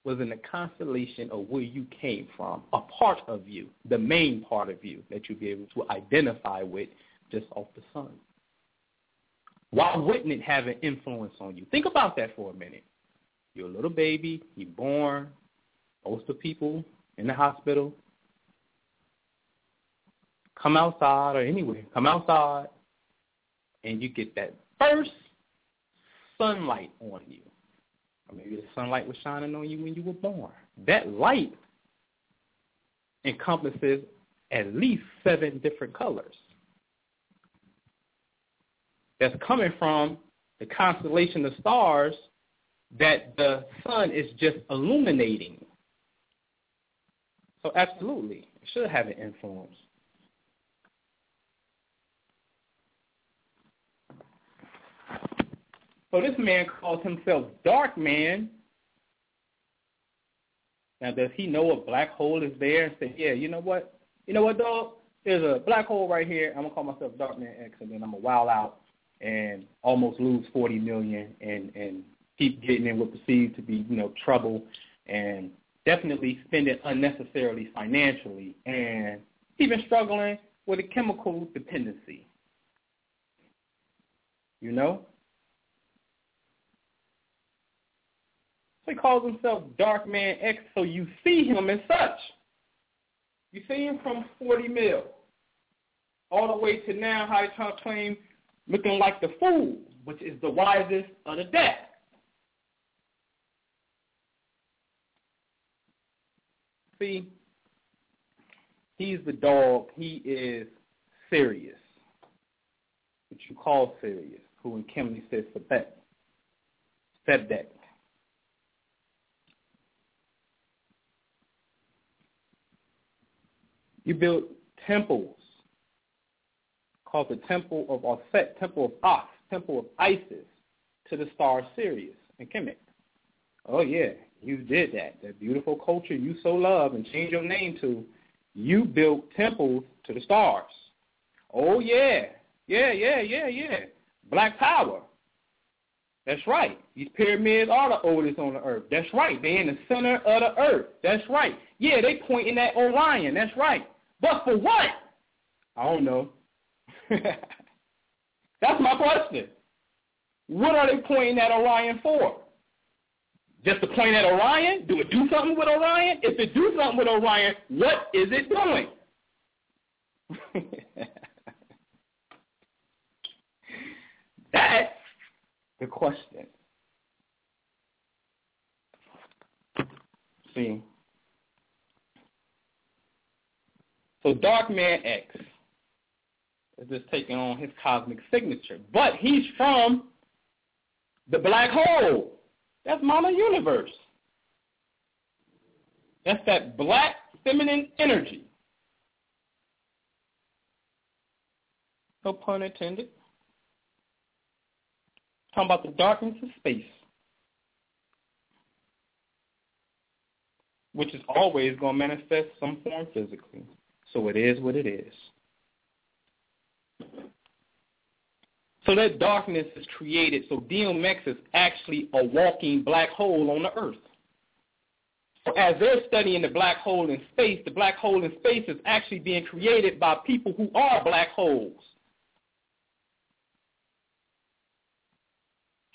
was in the constellation of where you came from, a part of you, the main part of you that you'll be able to identify with just off the sun. Why wouldn't it have an influence on you? Think about that for a minute. You're a little baby, you're born, most of people in the hospital, come outside or anywhere, come outside, and you get that first sunlight on you or maybe the sunlight was shining on you when you were born. That light encompasses at least seven different colors. That's coming from the constellation of stars that the sun is just illuminating. So absolutely, it should have an influence. So this man calls himself Dark Man. Now, does he know a black hole is there and say, yeah, you know what? You know what, dog? There's a black hole right here. I'm going to call myself Dark Man X, and then I'm going to wild out and almost lose 40 million and, and keep getting in what perceived to be, you know, trouble and definitely spending unnecessarily financially and even struggling with a chemical dependency. You know? He calls himself Dark Man X, so you see him as such. You see him from 40 mil all the way to now how he's trying to claim looking like the fool, which is the wisest of the deaf. See, he's the dog. He is serious, which you call serious, who in Kemet says Sebek. Sebek. You built temples called the Temple of Aset, Temple of Ox, Temple of Isis to the star Sirius and Kemet. Oh yeah, you did that. That beautiful culture you so love and changed your name to. You built temples to the stars. Oh yeah, yeah, yeah, yeah, yeah. Black power. That's right. These pyramids are the oldest on the earth. That's right. They're in the center of the earth. That's right. Yeah, they pointing at Orion. That's right. But for what? I don't know. That's my question. What are they pointing at Orion for? Just to point at Orion? Do it do something with Orion? If it do something with Orion, what is it doing? That's the question. See, So Dark Man X is just taking on his cosmic signature. But he's from the black hole. That's Mama Universe. That's that black feminine energy. No pun intended. Talking about the darkness of space. Which is always going to manifest some form physically. So it is what it is. So that darkness is created. So DMX is actually a walking black hole on the earth. So as they're studying the black hole in space, the black hole in space is actually being created by people who are black holes.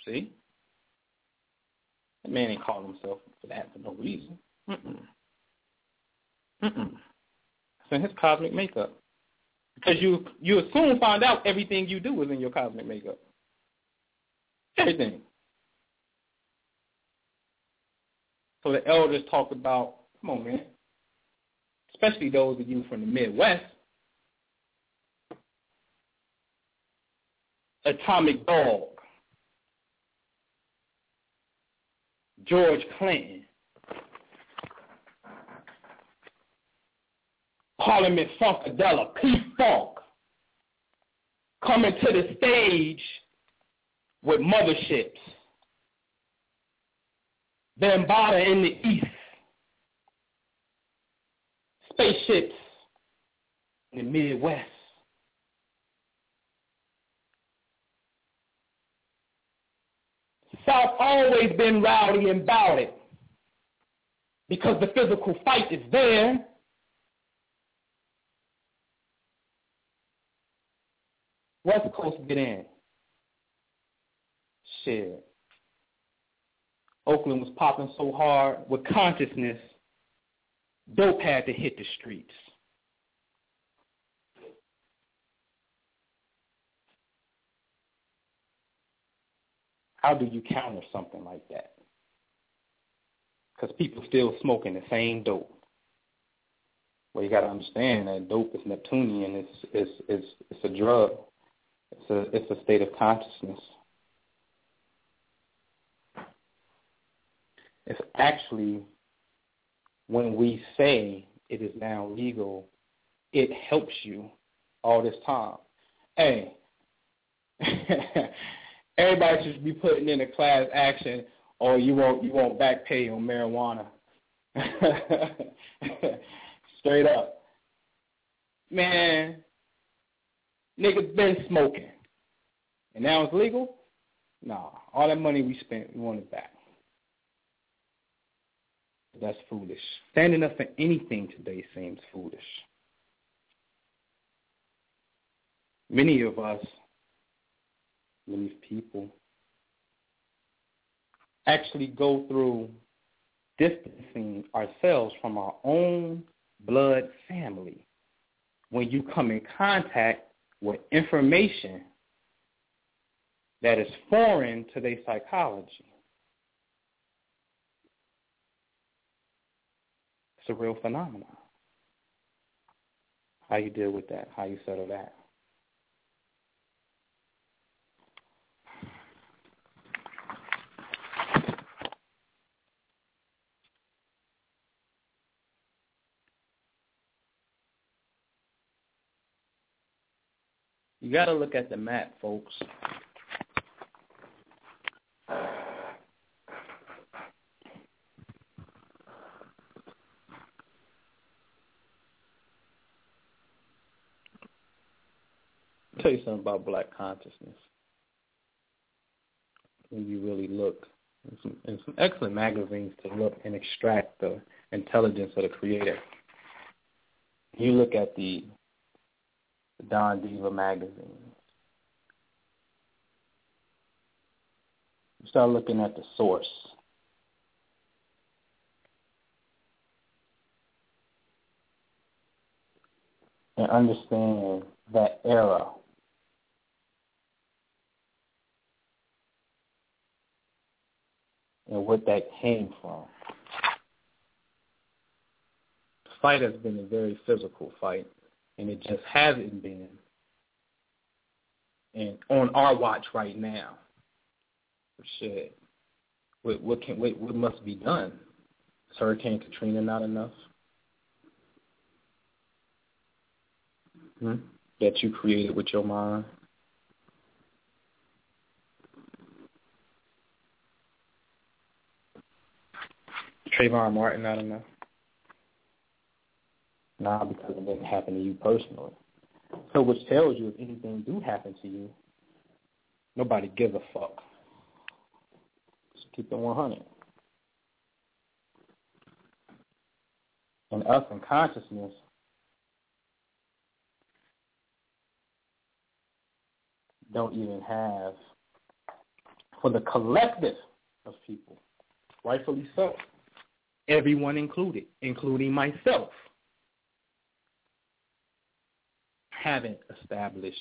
See? That man ain't calling himself for that for no reason. Mm-mm. Mm-mm in his cosmic makeup. Because you you soon find out everything you do is in your cosmic makeup. Everything. So the elders talked about, come on man, especially those of you from the Midwest, Atomic Dog, George Clinton, Parliament Funkadelic, P-Funk, coming to the stage with motherships. Bambaataa in the east. Spaceships in the Midwest. South always been rowdy and bout it because the physical fight is there. West Coast get in. Shit. Oakland was popping so hard with consciousness, dope had to hit the streets. How do you counter something like that? Because people still smoking the same dope. Well, you got to understand that dope is Neptunian. It's it's it's it's a drug. It's a it's a state of consciousness. It's actually when we say it is now legal, it helps you all this time. Hey, everybody should be putting in a class action or you won't you won't back pay on marijuana. Straight up. Man, niggas been smoking. And now it's legal? Nah. All that money we spent, we want it back. That's foolish. Standing up for anything today seems foolish. Many of us, many people, actually go through distancing ourselves from our own blood family when you come in contact with information that is foreign to their psychology. It's a real phenomenon. How you deal with that, how you settle that. You got to look at the map, folks. Tell you something about black consciousness. When you really look, and some, in some excellent magazines to look and extract the intelligence of the creator. You look at the the Don Diva magazine. You start looking at the source. And understand that era. And what that came from. The fight has been a very physical fight and it just hasn't been. And on our watch right now, shit, what what can what, what must be done? Is Hurricane Katrina not enough? Hmm? That you created with your mind. Trayvon Martin not enough. Nah, because it didn't happen to you personally. So which tells you if anything do happen to you, nobody gives a fuck. Just keep it 100. And us in consciousness, don't even have, for the collective of people, rightfully so, everyone included, including myself, haven't established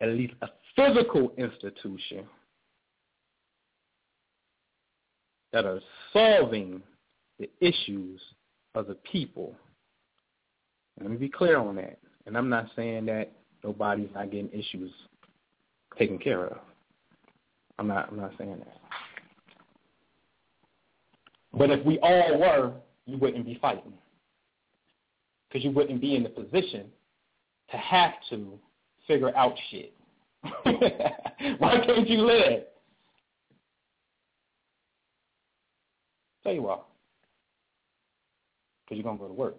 at least a physical institution that are solving the issues of the people. Let me be clear on that. And I'm not saying that nobody's not getting issues taken care of. I'm not I'm not saying that. But if we all were, you wouldn't be fighting because you wouldn't be in the position to have to figure out shit. Why can't you live? Tell you why. Because you're going to go to work.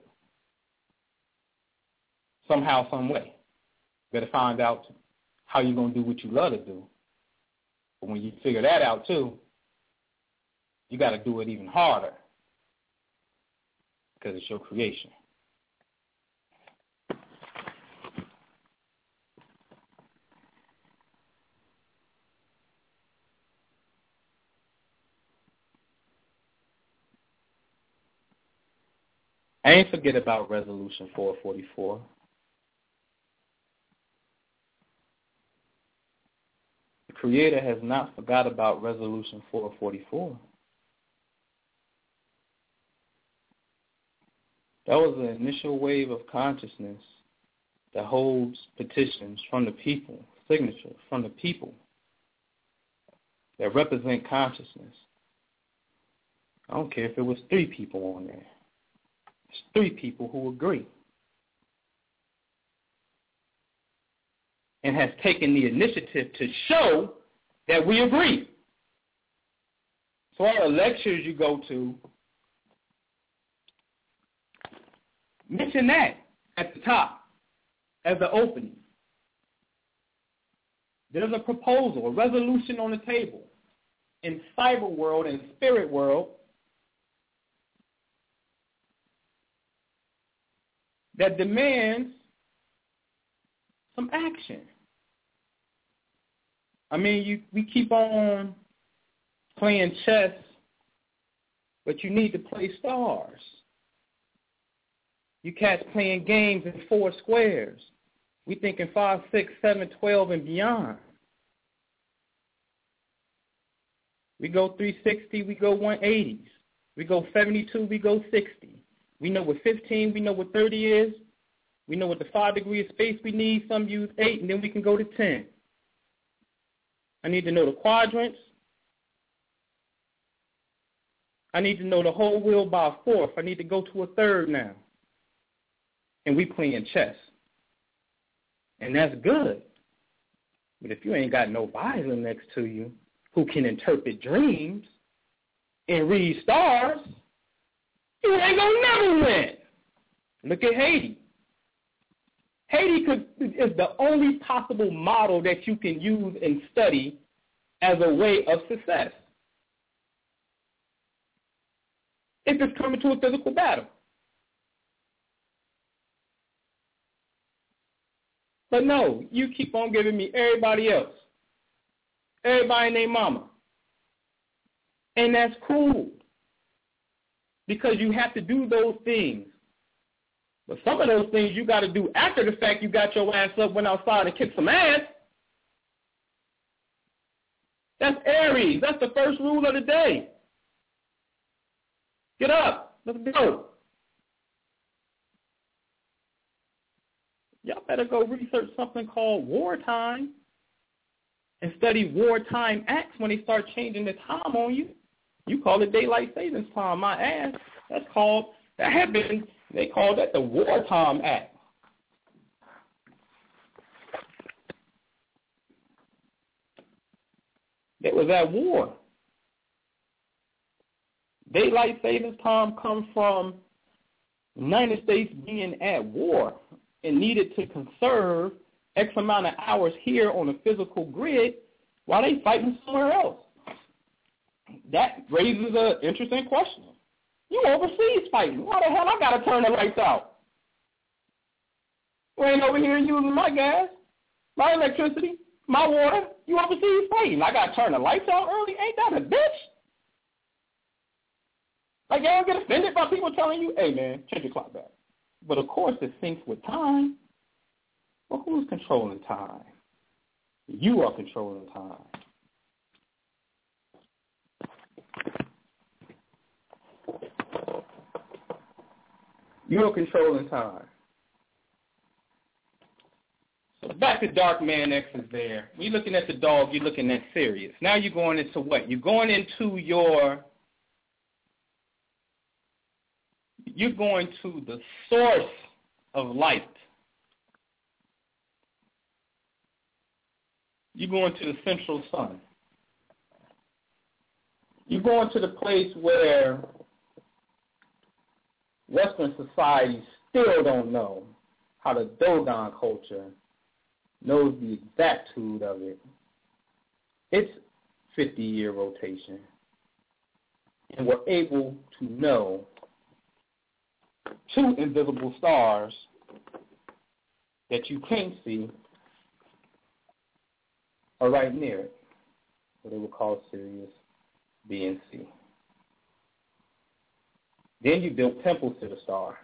Somehow, some way. Better find out how you're going to do what you love to do. But when you figure that out, too, you got to do it even harder because it's your creation. I ain't forget about Resolution 444. The Creator has not forgot about Resolution 444. That was the initial wave of consciousness that holds petitions from the people, signatures from the people, that represent consciousness. I don't care if it was three people on there. It's three people who agree. And has taken the initiative to show that we agree. So all the lectures you go to, mention that at the top as the opening. There's a proposal, a resolution on the table in cyber world and spirit world that demands some action. I mean, you we keep on playing chess, but you need to play stars. You cats playing games in four squares. We thinking five, six, seven, twelve, and beyond. We go 360, we go 180s. We go 72, we go 60. We know what 15, we know what 30 is. We know what the five degree of space we need. Some use eight, and then we can go to 10. I need to know the quadrants. I need to know the whole wheel by fourth. I need to go to a third now. And we playing chess. And that's good. But if you ain't got no visor next to you who can interpret dreams and read stars, you ain't gonna never win. Look at Haiti. Haiti could, is the only possible model that you can use and study as a way of success. If it's coming to a physical battle. But no, you keep on giving me everybody else. Everybody named mama. And that's cool. Because you have to do those things. But some of those things you got to do after the fact you got your ass up, went outside and kicked some ass. That's Aries. That's the first rule of the day. Get up. Let's go. Y'all better go research something called wartime and study wartime acts when they start changing the time on you. You call it daylight savings time, my ass. That's called, that happened, they call that the wartime act. It was at war. Daylight savings time comes from United States being at war and needed to conserve X amount of hours here on the physical grid while they fighting somewhere else. That raises an interesting question. You overseas fighting. Why the hell I gotta turn the lights out? You ain't over here using my gas, my electricity, my water. You overseas fighting. I gotta turn the lights out early. Ain't that a bitch? Like y'all get offended by people telling you, hey man, change your clock back. But of course it syncs with time. Well, who's controlling time? You are controlling time. You're controlling time. So back to Dark Man X is there. When you're looking at the dog, you're looking at Sirius. Now you're going into what? You're going into your you're going to the source of light. You're going to the central sun. You're going to the place where Western society still don't know how the Dogon culture knows the exactitude of it. It's 50-year rotation. And we're able to know two invisible stars that you can't see are right near it. What they would call Sirius B and C. Then you built temples to the star.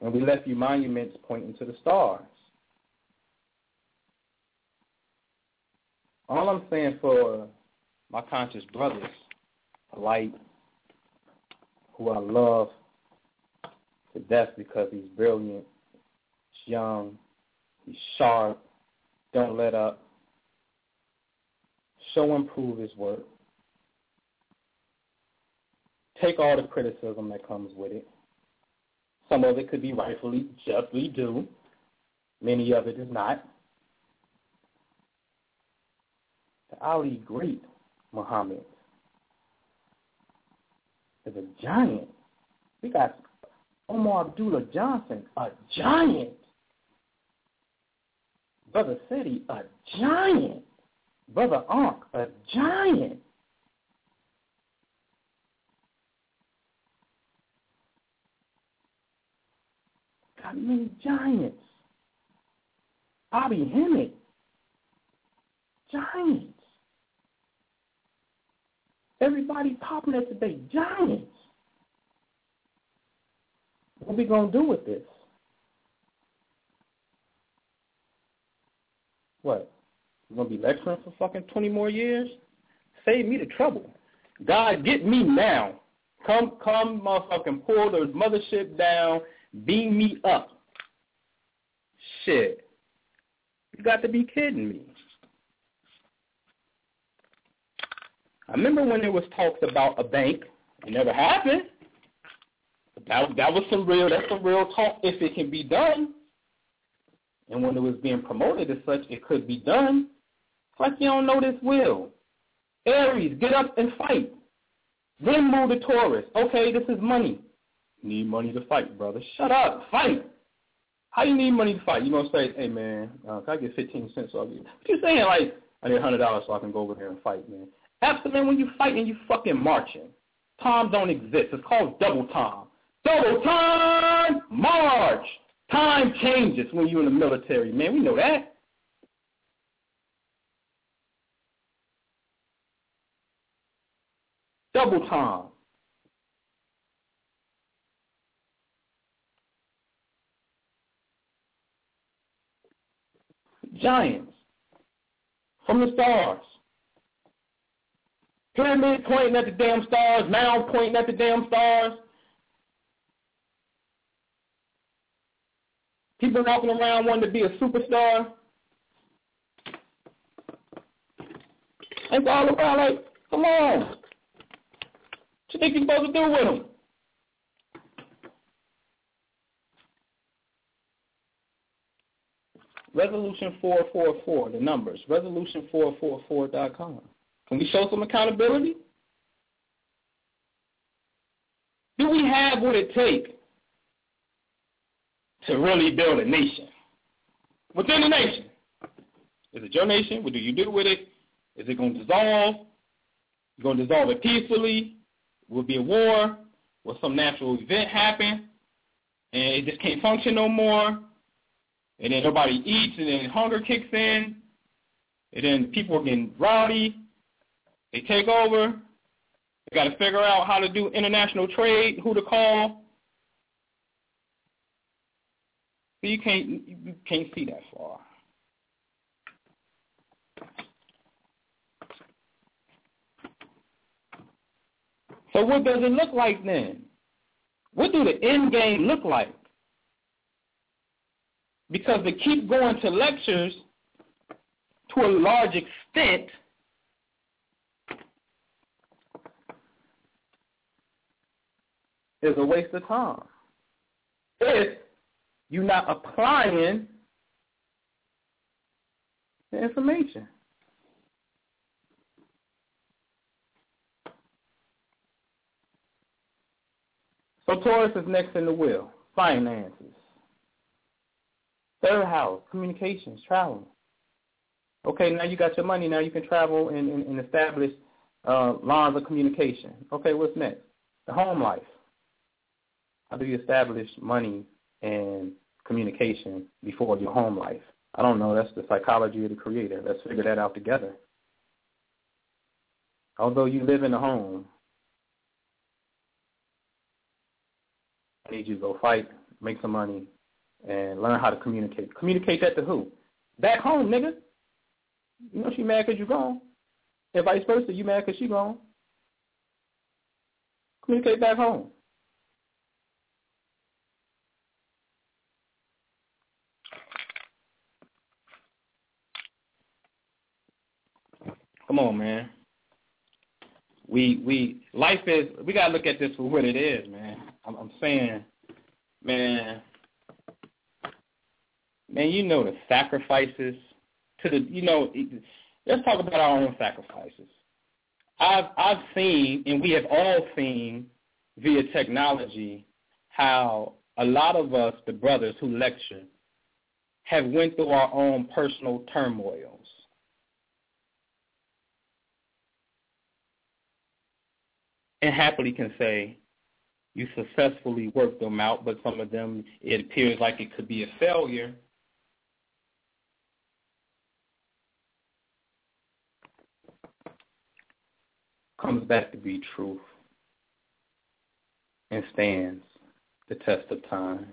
And we left you monuments pointing to the stars. All I'm saying for my conscious brothers, Light, who I love to death because he's brilliant, He's young. He's sharp. Don't let up. Show and prove his work. Take all the criticism that comes with it. Some of it could be rightfully, justly due. Many of it is not. The Ali great Muhammad is a giant. We got Umar Abdullah Johnson, a giant. Brother City, a giant. Brother Ankh, a giant. Got many giants. Bobby Hemmitt, giants. Everybody popping at today, giants. What we gonna do with this? What? You gonna be lecturing for fucking twenty more years? Save me the trouble. God, get me now. Come, come, motherfucking pull the mothership down. Beam me up. Shit. You got to be kidding me. I remember when there was talks about a bank. It never happened. That that was some real that's some real talk if it can be done. And when it was being promoted as such, it could be done. It's like you don't know this will. Aries, get up and fight. Then move to Taurus. Okay, this is money. need money to fight, brother. Shut up. Fight. How you need money to fight? You gonna say, hey man, uh, can I get fifteen cents off you? But you saying like I need a hundred dollars so I can go over there and fight, man. Absolutely, when you fighting, you fucking marching. Time don't exist. It's called double time. Double time, march. Time changes when you're in the military, man. We know that. Double time. Giants from the stars. Pyramid pointing at the damn stars, mound pointing at the damn stars. People walking around wanting to be a superstar. It's all around like, come on. What you think you're supposed to do with them? Resolution 444, the numbers, resolution444.com. Can we show some accountability? Do we have what it takes to really build a nation? Within the nation. Is it your nation? What do you do with it? Is it going to dissolve? You're going to dissolve it peacefully? Will be a war? Will some natural event happen? And it just can't function no more? And then nobody eats, and then hunger kicks in, and then people are getting rowdy, they take over. They got to figure out how to do international trade, who to call. So you can't you can't see that far. So what does it look like then? What do the end game look like? Because to keep going to lectures to a large extent is a waste of time. If you're not applying the information. So Taurus is next in the wheel. Finances. Third house, communications, travel. Okay, now you got your money. Now you can travel and, and, and establish uh, lines of communication. Okay, what's next? The home life. How do you establish money and communication before your home life? I don't know. That's the psychology of the creator. Let's figure that out together. Although you live in a home, I need you to go fight, make some money, and learn how to communicate. Communicate that to who? Back home, nigga. You know she mad because you gone. And vice versa, you mad because she gone. Communicate back home. Come on, man. We we life is we gotta look at this for what it is, man. I'm, I'm saying, man, man, you know the sacrifices to the you know. Let's talk about our own sacrifices. I've I've seen, and we have all seen via technology, how a lot of us, the brothers who lecture, have went through our own personal turmoils. And happily can say you successfully worked them out, but some of them, it appears like it could be a failure. Comes back to be truth and stands the test of time.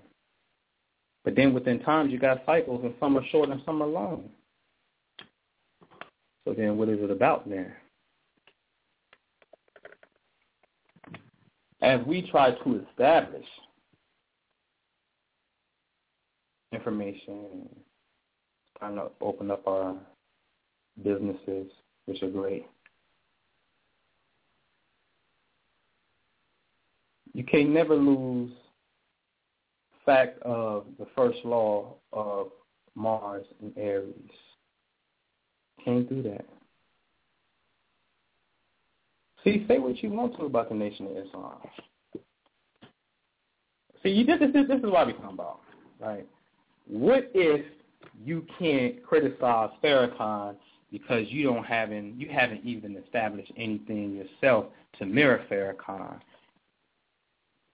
But then within times you got cycles and some are short and some are long. So then what is it about then? As we try to establish information, trying to open up our businesses, which are great. You can never lose fact of the first law of Mars and Aries. Can't do that. See, say what you want to about the Nation of Islam. See, you, this, this, this is what we come about, right? What if you can't criticize Farrakhan because you don't haven't you haven't even established anything yourself to mirror Farrakhan,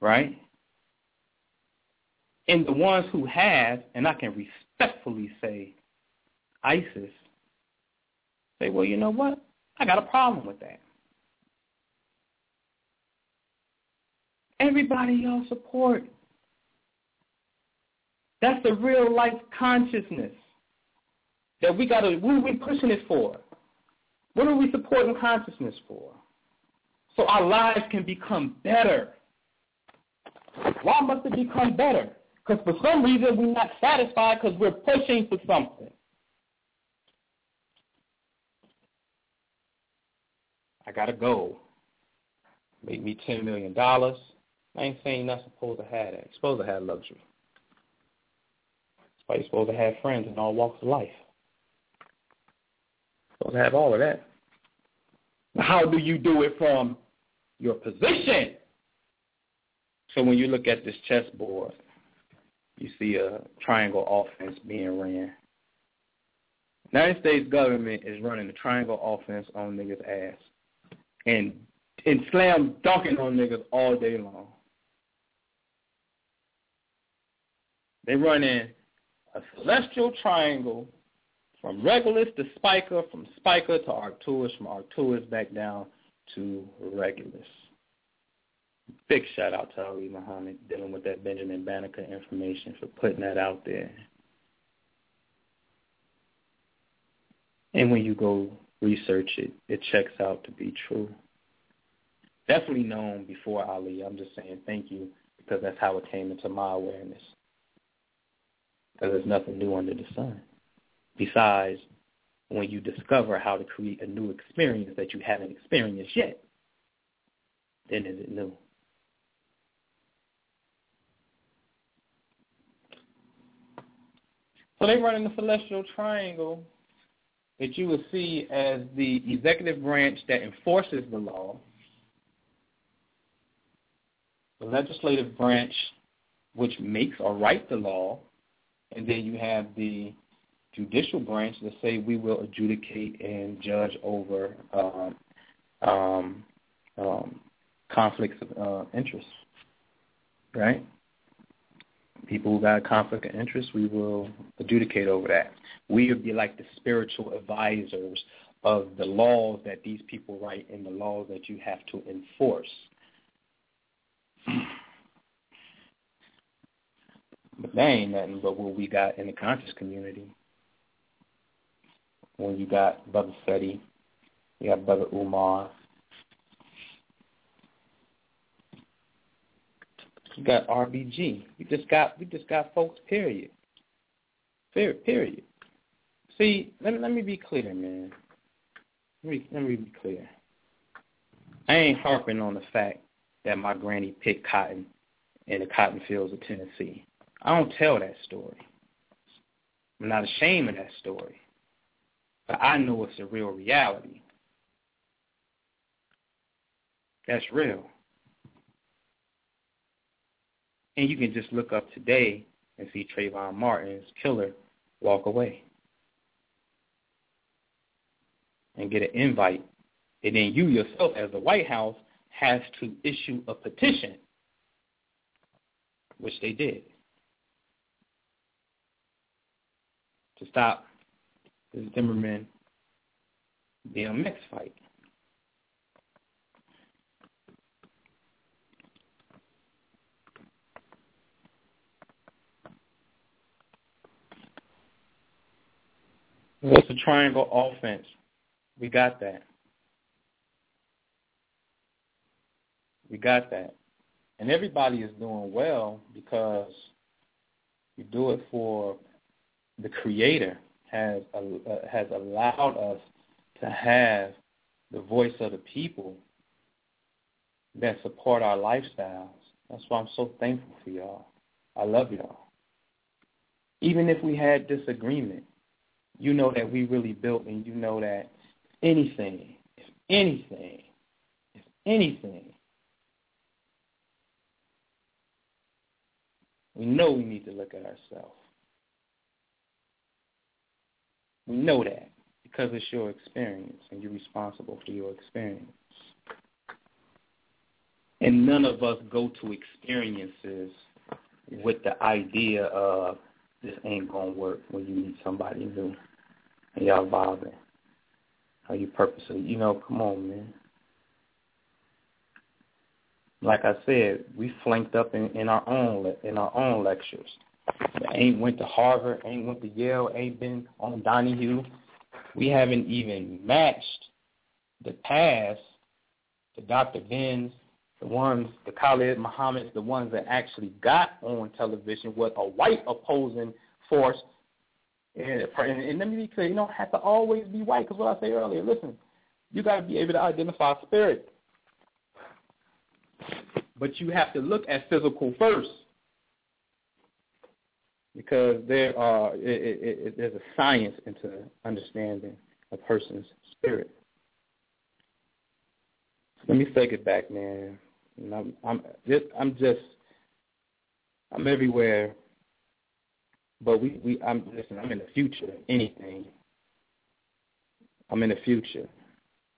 right? And the ones who have, and I can respectfully say ISIS, say, well, you know what? I got a problem with that. Everybody y'all support. That's the real life consciousness that we gotta what are we pushing it for? What are we supporting consciousness for? So our lives can become better. Why must it become better? Because for some reason we're not satisfied because we're pushing for something. I got to go. Make me $10 million. I ain't saying you're not supposed to have that. You're supposed to have luxury. That's why you're supposed to have friends in all walks of life. You're supposed to have all of that. How do you do it from your position? So when you look at this chessboard, you see a triangle offense being ran. United States government is running the triangle offense on niggas' ass and and slam dunking on niggas all day long. They run in a celestial triangle from Regulus to Spica, from Spica to Arcturus, from Arcturus back down to Regulus. Big shout out to Ali Muhammad dealing with that Benjamin Banneker information for putting that out there. And when you go research it, it checks out to be true. Definitely known before Ali. I'm just saying thank you because that's how it came into my awareness. Because there's nothing new under the sun. Besides, when you discover how to create a new experience that you haven't experienced yet, then is it new? So they run in the celestial triangle that you will see as the executive branch that enforces the law, the legislative branch which makes or writes the law, and then you have the judicial branch that say we will adjudicate and judge over um, um, um, conflicts of uh, interest, right? people who got conflict of interest, we will adjudicate over that. We would be like the spiritual advisors of the laws that these people write and the laws that you have to enforce. But that ain't nothing but what we got in the conscious community. When you got Brother Seti, you got Brother Umar, You got RBG. We just got we just got folks. Period. Period. Period. See, let me let me be clear, man. let me let me be clear. I ain't harping on the fact that my granny picked cotton in the cotton fields of Tennessee. I don't tell that story. I'm not ashamed of that story. But I know it's a real reality. That's real. And you can just look up today and see Trayvon Martin's killer walk away and get an invite. And then you yourself, as the White House, has to issue a petition, which they did, to stop this Zimmerman DMX fight. It's a triangle offense. We got that. We got that. And everybody is doing well because you do it for the creator has uh, has allowed us to have the voice of the people that support our lifestyles. That's why I'm so thankful for y'all. I love y'all. Even if we had disagreement, you know that we really built and you know that anything, if anything, if anything, we know we need to look at ourselves. We know that because it's your experience and you're responsible for your experience. And none of us go to experiences with the idea of this ain't gonna work when you meet somebody new and y'all vibing. Are you purposely you know, come on man. Like I said, we flanked up in, in our own in our own lectures. Ain't went to Harvard, ain't went to Yale, ain't been on Donahue. We haven't even matched the past, the Dr. Vins, the ones, the Khalid Muhammad's, the ones that actually got on television with a white opposing force. And, and, and let me be clear, you don't have to always be white, because what I said earlier, listen, you got to be able to identify spirit. But you have to look at physical first because there are it, it, it, there's a science into understanding a person's spirit. Let me take it back, man. And I'm I'm just I'm just I'm everywhere, but we we I'm listen. I'm in the future. Anything. I'm in the future,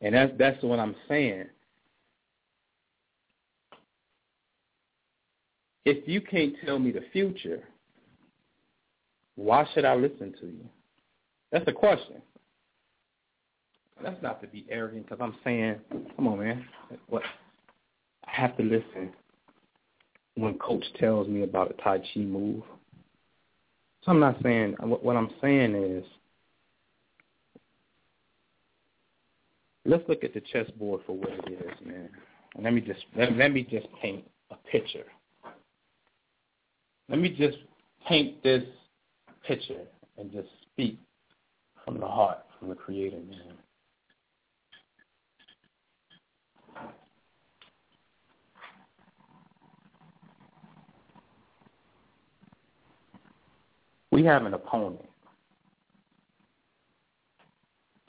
and that's that's what I'm saying. If you can't tell me the future, why should I listen to you? That's a question. That's not to be arrogant because I'm saying, come on, man. What? I have to listen when coach tells me about a Tai Chi move. So I'm not saying, what I'm saying is, let's look at the chessboard for what it is, man. And let me just let, let me just paint a picture. Let me just paint this picture and just speak from the heart, from the Creator, man. We have an opponent.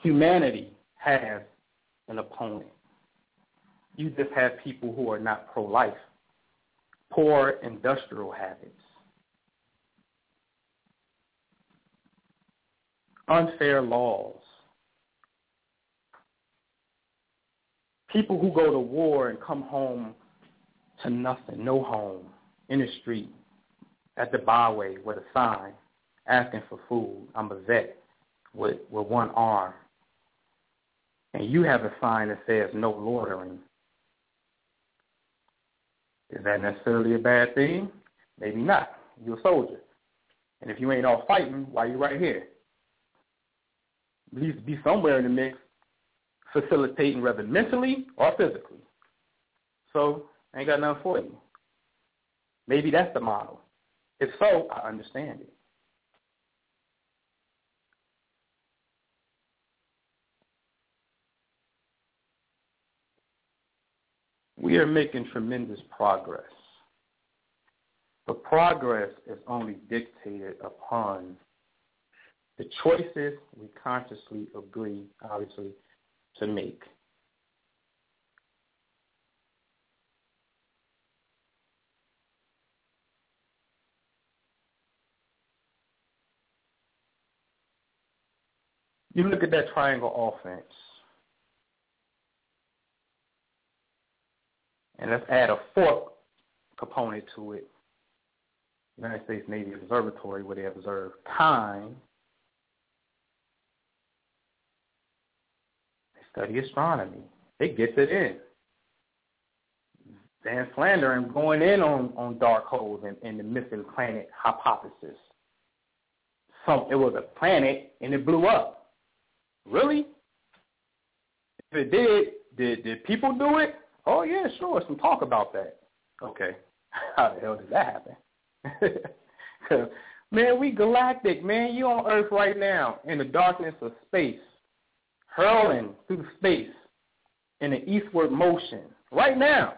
Humanity has an opponent. You just have people who are not pro-life, poor industrial habits, unfair laws. People who go to war and come home to nothing, no home, in the street, at the byway with a sign asking for food. I'm a vet with, with one arm. And you have a sign that says no loitering. Is that necessarily a bad thing? Maybe not. You're a soldier. And if you ain't all fighting, why you right here? at least be somewhere in the mix, facilitating whether mentally or physically. So I ain't got nothing for you. Maybe that's the model. If so, I understand it. We are making tremendous progress. But progress is only dictated upon the choices we consciously agree, obviously, to make. You look at that triangle offense. And let's add a fourth component to it. United States Navy Observatory, where they observe time. Study astronomy. It gets it in. Van Flandern going in on, on dark holes and, and the missing planet hypothesis. So it was a planet and it blew up. Really? If it did, did did people do it? Oh yeah, sure. Some talk about that. Okay. How the hell did that happen? man, we galactic, man. You on Earth right now in the darkness of space, hurling through space in an eastward motion right now.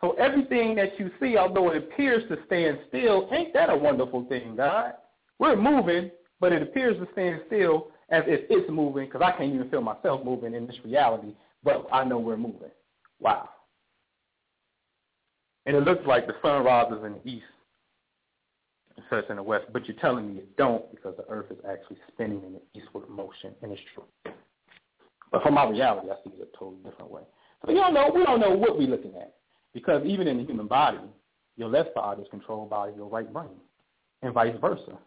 So everything that you see, although it appears to stand still, ain't that a wonderful thing, God? We're moving, but it appears to stand still as if it's moving because I can't even feel myself moving in this reality but I know we're moving. Wow. And it looks like the sun rises in the east and sets in the west, but you're telling me it don't because the earth is actually spinning in the eastward motion, and it's true. But from my reality, I see it a totally different way. So you don't know, we don't know what we're looking at because even in the human body, your left side is controlled by your right brain and vice versa.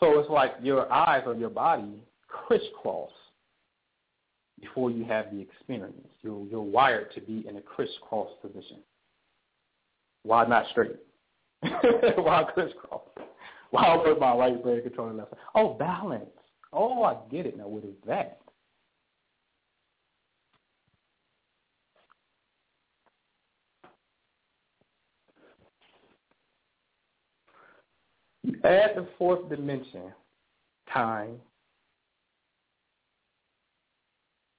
So it's like your eyes of your body crisscross before you have the experience. You're, you're wired to be in a crisscross position. Why not straight? Why crisscross? Why put my right brain controlling left? Oh, balance. Oh, I get it now. What is that? You add the fourth dimension, time,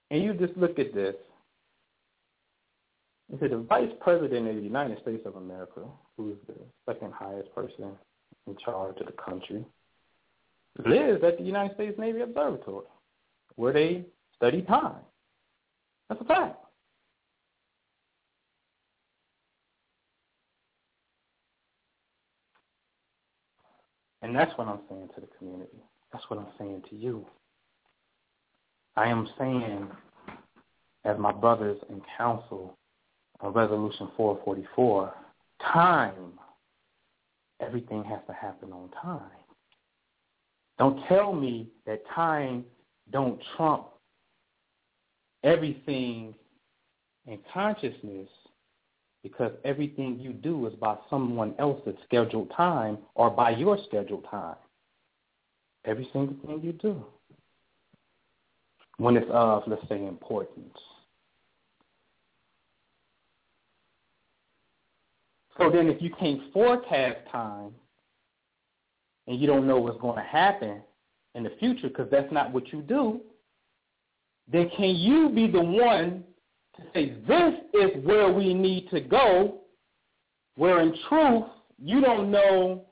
and you just look at this. See, the vice president of the United States of America, who's the second highest person in charge of the country, lives at the United States Navy Observatory, where they study time. That's a fact. And that's what I'm saying to the community. That's what I'm saying to you. I am saying, as my brothers in council on Resolution 444, time. Everything has to happen on time. Don't tell me that time don't trump everything in consciousness because everything you do is by someone else's scheduled time or by your scheduled time. Every single thing you do when it's of, let's say, importance. So then if you can't forecast time and you don't know what's going to happen in the future because that's not what you do, then can you be the one to say, this is where we need to go, where in truth you don't know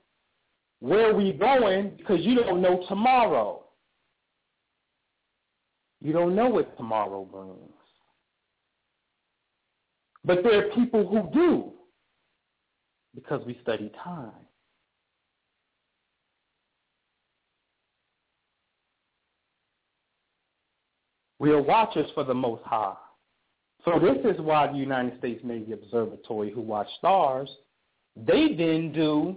where we're going because you don't know tomorrow. You don't know what tomorrow brings. But there are people who do because we study time. We are watchers for the Most High. So this is why the United States Navy Observatory, who watch stars, they then do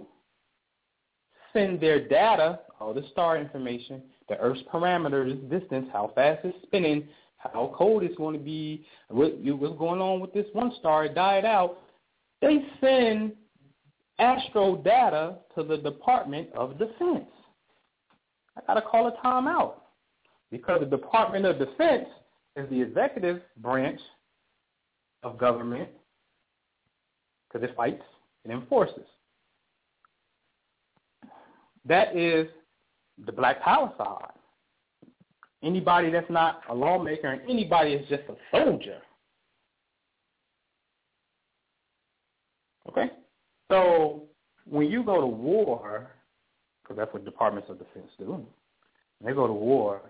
send their data, all the star information, the Earth's parameters, distance, how fast it's spinning, how cold it's going to be, what, what's going on with this one star, it died out. They send astro data to the Department of Defense. I got to call a timeout because the Department of Defense is the executive branch of government because it fights and enforces. That is the Black Power side. anybody that's not a lawmaker and anybody that's just a soldier. Okay? So when you go to war, because that's what departments of defense do, when they go to war,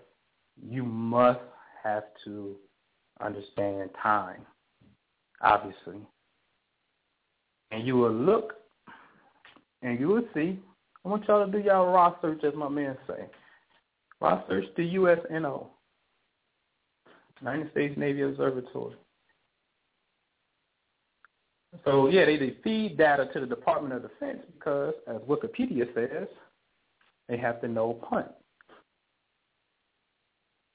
you must have to understand time, obviously. And you will look and you will see. I want y'all to do y'all raw search, as my man say. Raw search the USNO, United States Navy Observatory. So yeah, they, they feed data to the Department of Defense because, as Wikipedia says, they have to know punt.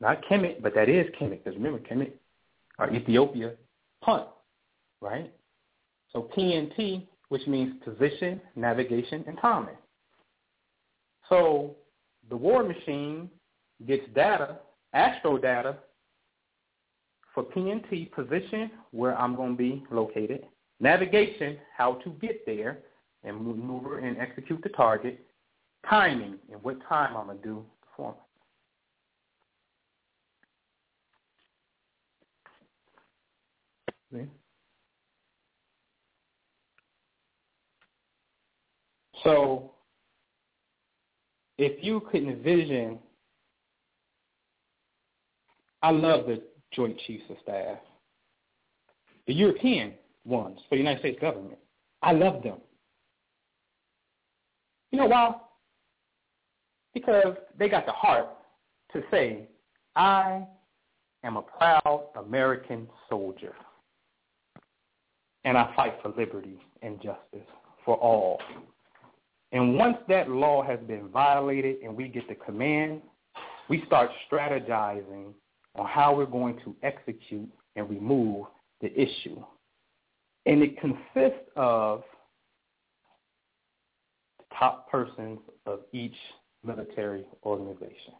Not Kemet, but that is Kemet, because remember Kemet or Ethiopia, punt, right? So PNT, which means position, navigation, and timing. So the war machine gets data, astro data, for PNT position, where I'm going to be located, navigation, how to get there, and maneuver and execute the target, timing, and what time I'm going to do the performance. So if you could envision, I love the Joint Chiefs of Staff, the European ones for the United States government. I love them. You know why? Because they got the heart to say, I am a proud American soldier, and I fight for liberty and justice for all. And once that law has been violated and we get the command, we start strategizing on how we're going to execute and remove the issue. And it consists of the top persons of each military organization.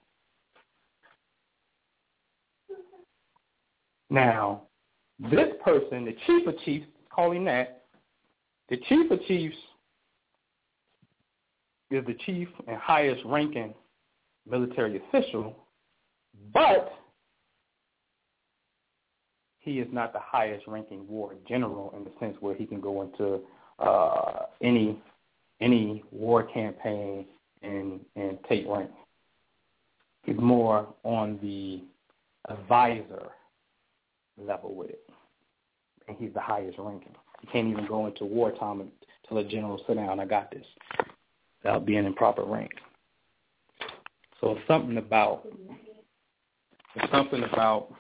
Now, this person, the chief of chiefs, calling that, the chief of chiefs is the chief and highest ranking military official, but he is not the highest ranking war general in the sense where he can go into uh, any any war campaign and and take rank. He's more on the advisor level with it, and he's the highest ranking. He can't even go into wartime until a general sit down. I got this without being in proper rank. So it's something about it's something about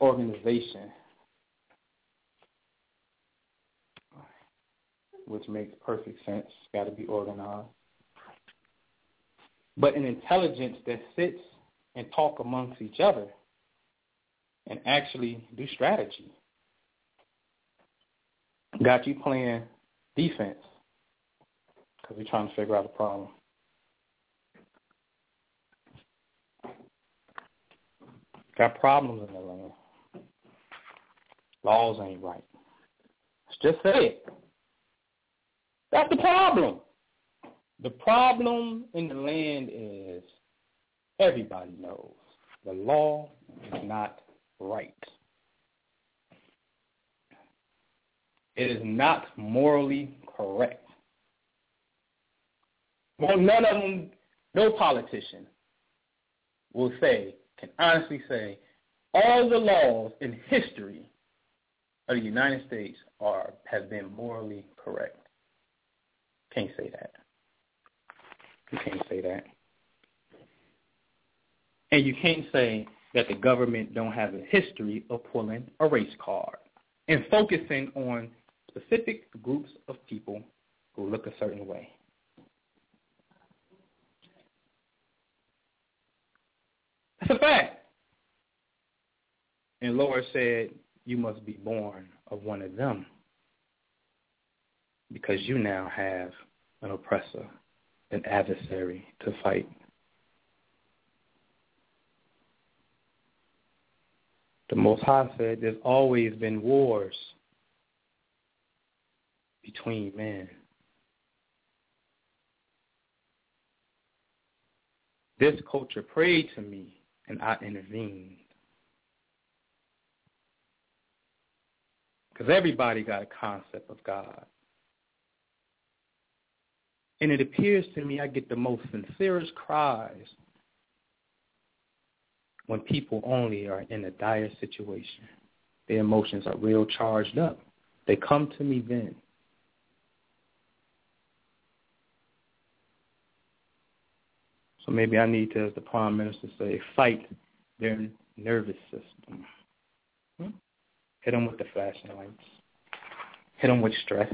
organization which makes perfect sense. Got to be organized. But an intelligence that sits and talk amongst each other and actually do strategy. Got you playing defense because we're trying to figure out a problem. Got problems in the land. Laws ain't right. Let's just say it. That's the problem. The problem in the land is everybody knows the law is not right. It is not morally correct. Well, none of them, no politician will say, can honestly say, all the laws in history of the United States are have been morally correct. Can't say that. You can't say that. And you can't say that the government don't have a history of pulling a race card and focusing on specific groups of people who look a certain way. That's a fact. And Lord said, you must be born of one of them because you now have an oppressor, an adversary to fight. The Most High said there's always been wars between men. This culture prayed to me, and I intervened. Because everybody got a concept of God. And it appears to me I get the most sincerest cries when people only are in a dire situation. Their emotions are real charged up. They come to me then. So maybe I need to, as the Prime Minister say, fight their nervous system. Hit them with the flashing lights. Hit them with stress.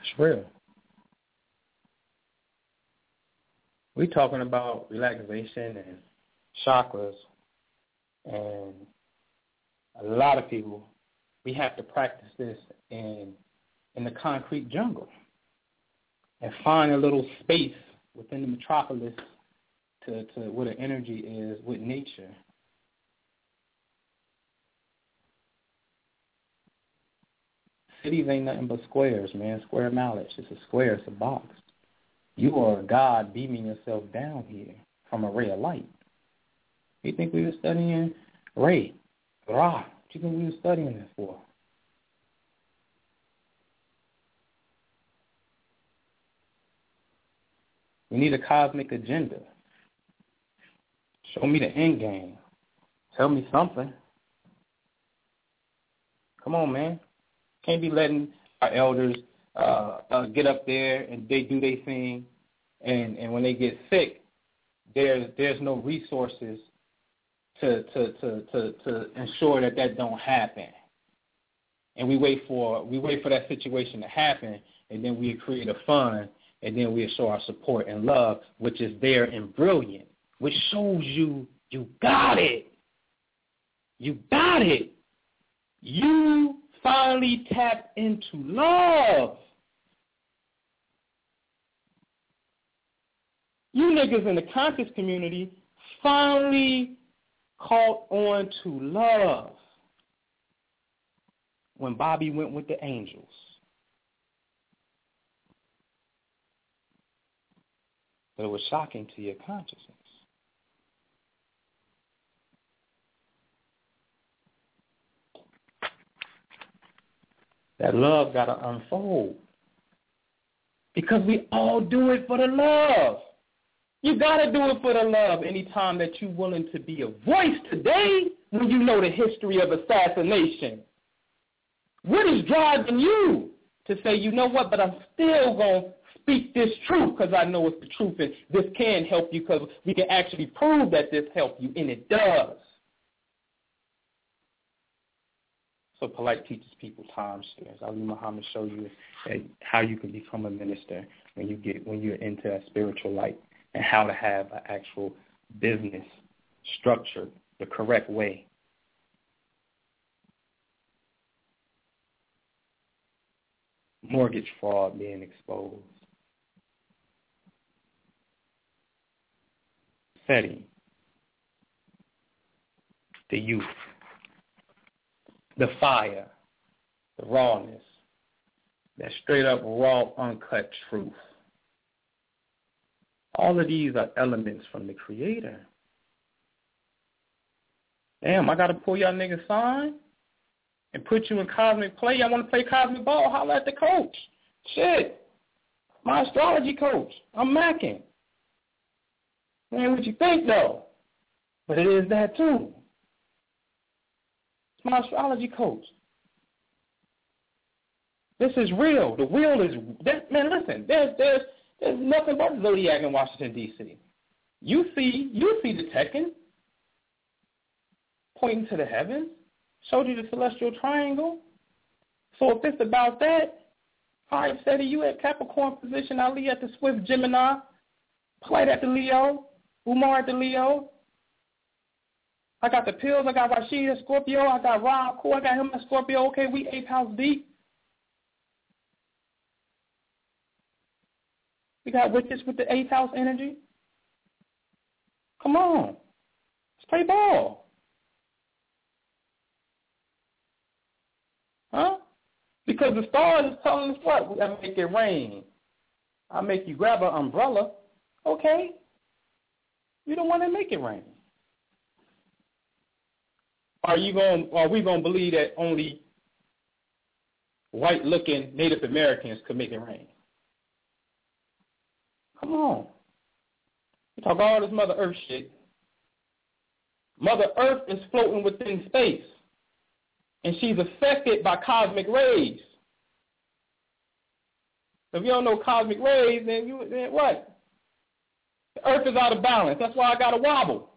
It's real. We're talking about relaxation and chakras, and a lot of people, we have to practice this in in the concrete jungle and find a little space within the metropolis to, to where the energy is with nature. Cities ain't nothing but squares, man. Square knowledge. It's a square. It's a box. You are a God beaming yourself down here from a ray of light. You think we were studying Ray, Ra? What you think we were studying this for? We need a cosmic agenda. Show me the end game. Tell me something. Come on, man. Can't be letting our elders uh, uh, get up there and they do their thing, and and when they get sick, there's there's no resources to to to to to ensure that that don't happen. And we wait for we wait for that situation to happen, and then we create a fund, and then we show our support and love, which is there and brilliant, which shows you you got it. You got it. You finally tap into love. You niggas in the conscious community finally caught on to love when Bobby went with the angels. But it was shocking to your consciousness. That love got to unfold. Because we all do it for the love. You got to do it for the love anytime that you're willing to be a voice today when you know the history of assassination. What is driving you to say, you know what, but I'm still going to speak this truth because I know it's the truth and this can help you because we can actually prove that this helped you, and it does. Polight teaches people time shares. Ali Muhammad show you how you can become a minister when you get when you're into a spiritual light and how to have an actual business structured the correct way. Mortgage fraud being exposed. Setting the youth the fire, the rawness, that straight up raw, uncut truth. All of these are elements from the Creator. Damn, I got to pull y'all niggas sign and put you in cosmic play. Want to play cosmic ball? Holla at the coach. Shit. My astrology coach. I'm macking. Man, what you think, though? But it is that, too my astrology coach. This is real. The wheel is that man. Listen, there's there's there's nothing but zodiac in Washington D.C. You see you see the Tekhen pointing to the heavens. Showed you the celestial triangle. So if it's about that, I said to you at Capricorn position, Ali at the Swift Gemini, Polight at the Leo, Umar at the Leo, I got the pills. I got Rashid at Scorpio. I got Rob Cool. I got him at Scorpio. Okay, we eighth house deep. We got witches with the eighth house energy. Come on. Let's play ball. Huh? Because the stars is telling us what? We gotta make it rain. I'll make you grab an umbrella. Okay. You don't want to make it rain. Are you going? Are we going to believe that only white-looking Native Americans could make it rain? Come on. You talk all this Mother Earth shit. Mother Earth is floating within space, and she's affected by cosmic rays. If you don't know cosmic rays, then you then what? The Earth is out of balance. That's why I got to wobble.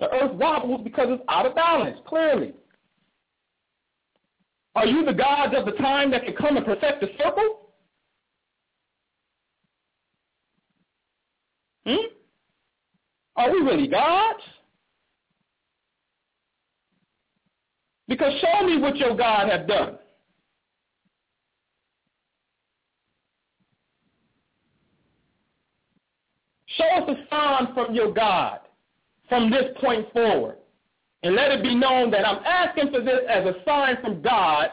The Earth wobbles because it's out of balance. Clearly. Are you the gods of the time that can come and perfect the circle? Hmm? Are we really gods? Because show me what your God have done. Show us a sign from your God from this point forward. And let it be known that I'm asking for this as a sign from God.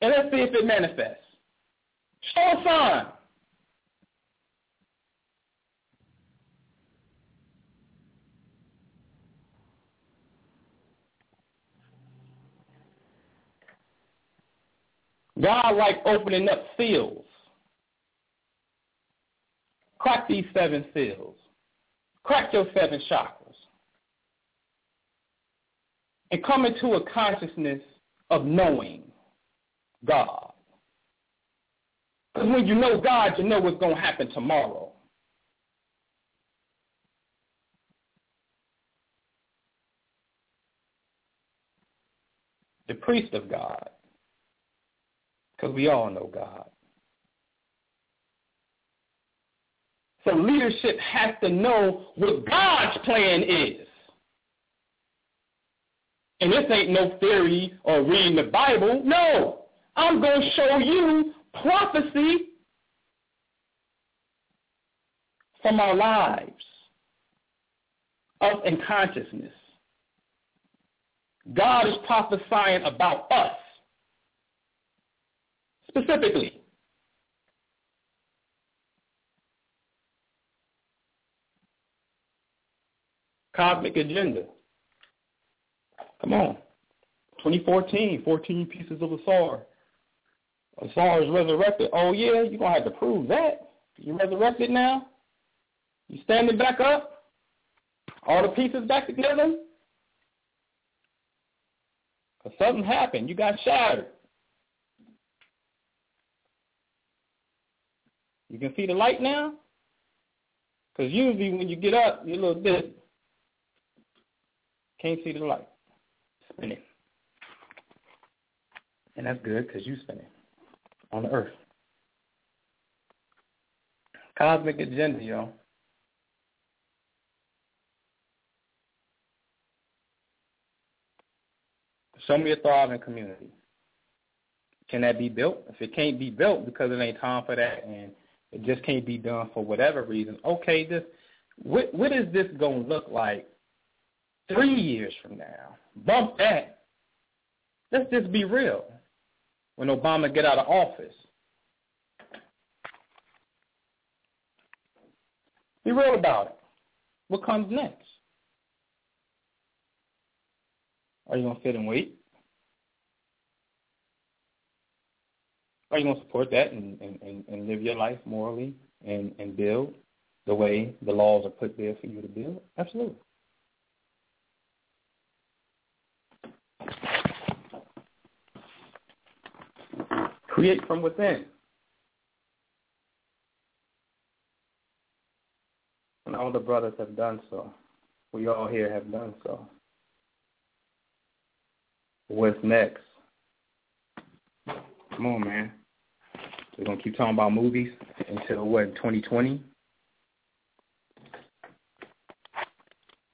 And let's see if it manifests. Show a sign. God like opening up seals. Crack these seven seals. Crack your seven chakras. And come into a consciousness of knowing God. Because when you know God, you know what's going to happen tomorrow. The priest of God. Because we all know God. So leadership has to know what God's plan is. And this ain't no theory or reading the Bible. No. I'm going to show you prophecy from our lives, us in consciousness. God is prophesying about us specifically. Cosmic Agenda. Come on. 2014, 14 pieces of Asar. Asar is resurrected. Oh, yeah, you're going to have to prove that. You resurrected now? You standing back up? All the pieces back together? Because something happened. You got shattered. You can see the light now? Because usually when you get up, you're a little bit can't see the light. Spinning. And that's good because you spinning on the earth. Cosmic agenda, y'all. Show me a thriving community. Can that be built? If it can't be built because it ain't time for that and it just can't be done for whatever reason, okay, this what what is this gonna look like three years from now. Bump that. Let's just be real. When Obama get out of office. Be real about it. What comes next? Are you to sit and wait? Are you to support that and, and, and live your life morally and, and build the way the laws are put there for you to build? Absolutely. Create from within. And all the brothers have done so. We all here have done so. What's next? Come on, man. We're going to keep talking about movies until, what, 2020?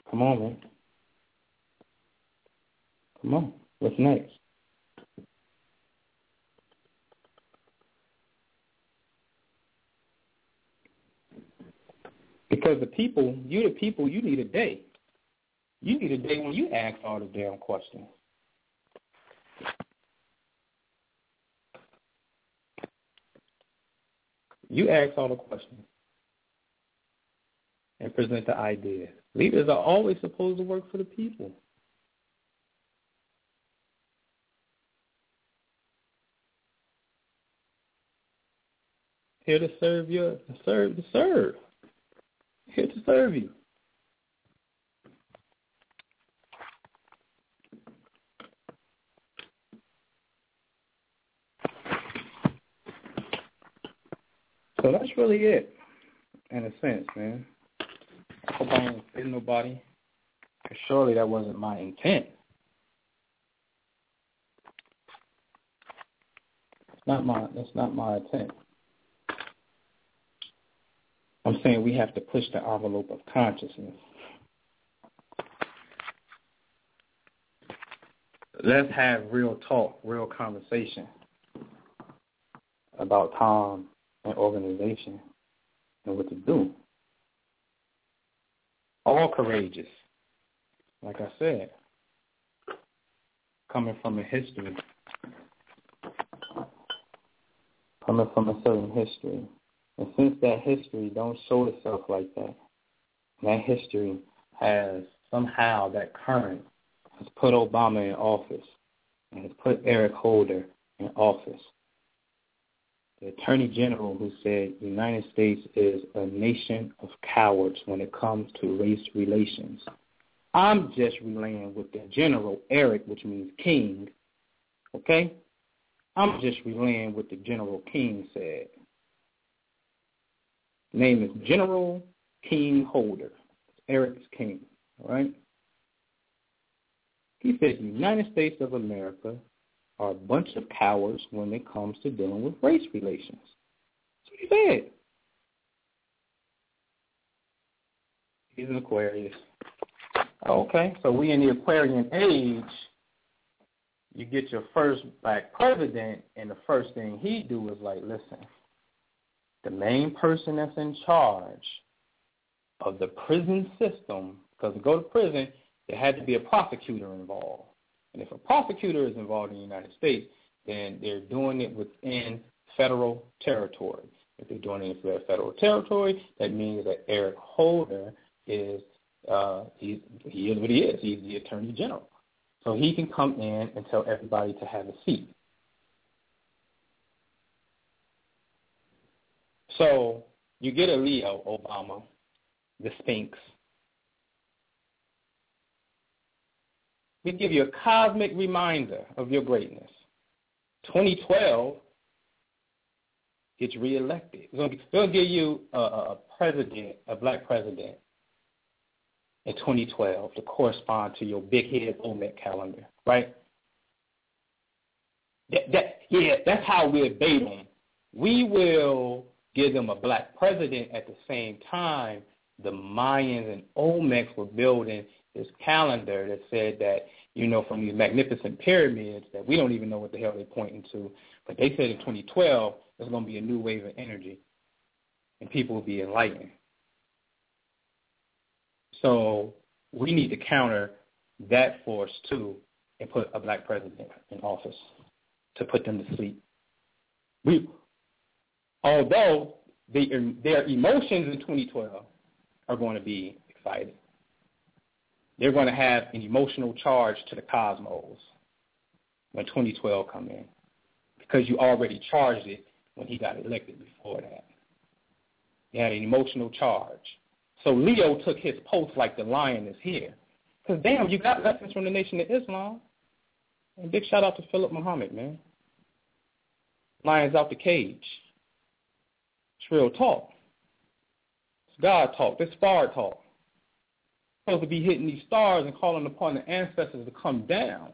Come on, man. Come on. What's next? Because the people, you the people, you need a day. You need a day when you ask all the damn questions. You ask all the questions and present the idea. Leaders are always supposed to work for the people. Here to serve you, to serve, to serve. Here to serve you. So that's really it, in a sense, man. I hope I ain't offend nobody. Surely that wasn't my intent. It's not my that's not my intent. Saying we have to push the envelope of consciousness. Let's have real talk, real conversation about time and organization and what to do. All courageous. Like I said, coming from a history, coming from a certain history. And since that history don't show itself like that, that history has somehow that current has put Obama in office and has put Eric Holder in office the Attorney General who said the United States is a nation of cowards when it comes to race relations. I'm just relaying what the General Eric, which means king, okay? I'm just relaying what the General King said. Name is General King Holder. Eric's king, all right? He said the United States of America are a bunch of cowards when it comes to dealing with race relations. That's what he said. He's an Aquarius. Okay, so we in the Aquarian age, you get your first black president, and the first thing he do is like, listen, the main person that's in charge of the prison system, because to go to prison, there had to be a prosecutor involved. And if a prosecutor is involved in the United States, then they're doing it within federal territory. If they're doing it in federal territory, that means that Eric Holder is uh, he, he is what he is. He's the attorney general, so he can come in and tell everybody to have a seat. So you get a Leo Obama, the Sphinx, We give you a cosmic reminder of your greatness. 2012 gets reelected. We're to give you a, a president, a black president, in 2012 to correspond to your big head Olmec calendar, right? That, that, yeah, that's how bait them. We will give them a black president at the same time the Mayans and Olmecs were building this calendar that said that, you know, from these magnificent pyramids that we don't even know what the hell they're pointing to, but they said in 2012 there's going to be a new wave of energy and people will be enlightened. So we need to counter that force too and put a black president in office to put them to sleep. We, although they, their emotions in 2012 are going to be excited they're going to have an emotional charge to the cosmos when 2012 come in because you already charged it when he got elected before that. He had an emotional charge. So Leo took his post like the lion is here. Because, damn, you got lessons from the Nation of Islam. And big shout out to Philip Muhammad, man. Lions out the cage. It's real talk. It's God talk. It's far talk supposed to be hitting these stars and calling upon the ancestors to come down.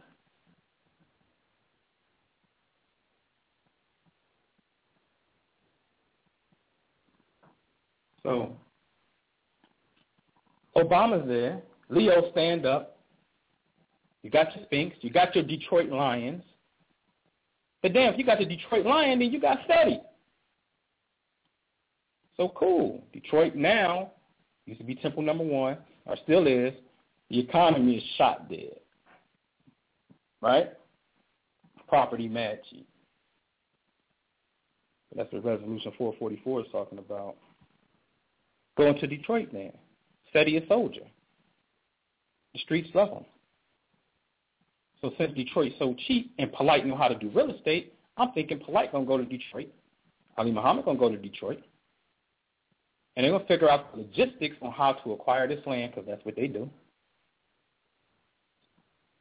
So Obama's there. Leo, stand up. You got your Sphinx. You got your Detroit Lions. But damn, if you got the Detroit Lion, then you got steady. So cool. Detroit now used to be Temple number one or still is, the economy is shot dead. Right? Property mad cheap. That's what Resolution 444 is talking about. Going to Detroit then. Steady a soldier. The streets love him. So since Detroit's so cheap and Polight know how to do real estate, I'm thinking Polight gonna go to Detroit. Ali Muhammad gonna go to Detroit. And they're gonna figure out the logistics on how to acquire this land because that's what they do.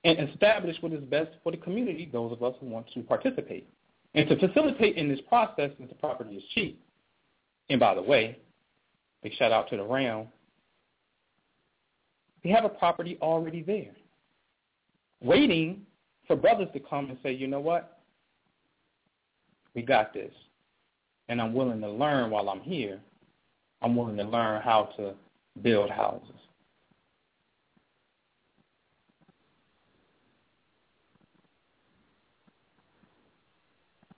And establish what is best for the community, those of us who want to participate. And to facilitate in this process, since the property is cheap, and by the way, big shout out to the Round, we have a property already there, waiting for brothers to come and say, you know what, we got this, and I'm willing to learn while I'm here. I'm willing to learn how to build houses.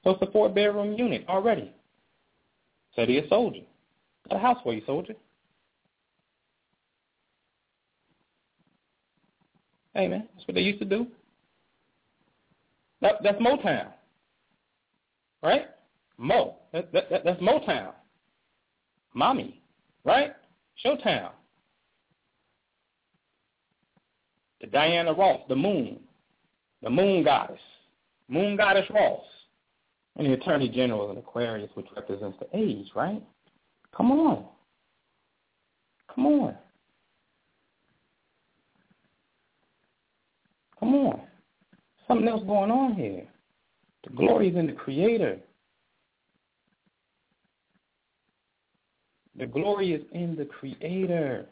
So it's a four bedroom unit already. Said he a soldier. Got a house for you, soldier. Hey man, that's what they used to do. That, that's Motown, right? Mo, that, that, that, that's Motown. Mommy, right? Showtown. The Diana Ross, the moon, the moon goddess, moon goddess Ross. And the Attorney General in Aquarius, which represents the age, right? Come on. Come on. Come on. Something else going on here. The glory is in the Creator. The glory is in the Creator.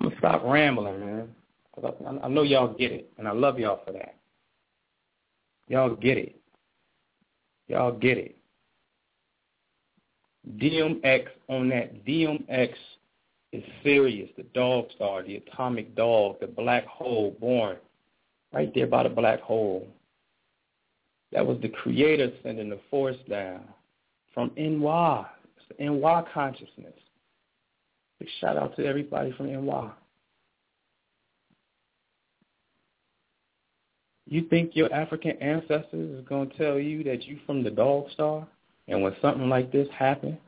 I'm to stop rambling, man. I know y'all get it, and I love y'all for that. Y'all get it. Y'all get it. DMX on that. DMX is Sirius. The dog star, the atomic dog, the black hole born right there by the black hole. That was the creator sending the force down from NY. It's the NY consciousness. Big shout out to everybody from NY. You think your African ancestors is going to tell you that you from the dog star? And when something like this happen,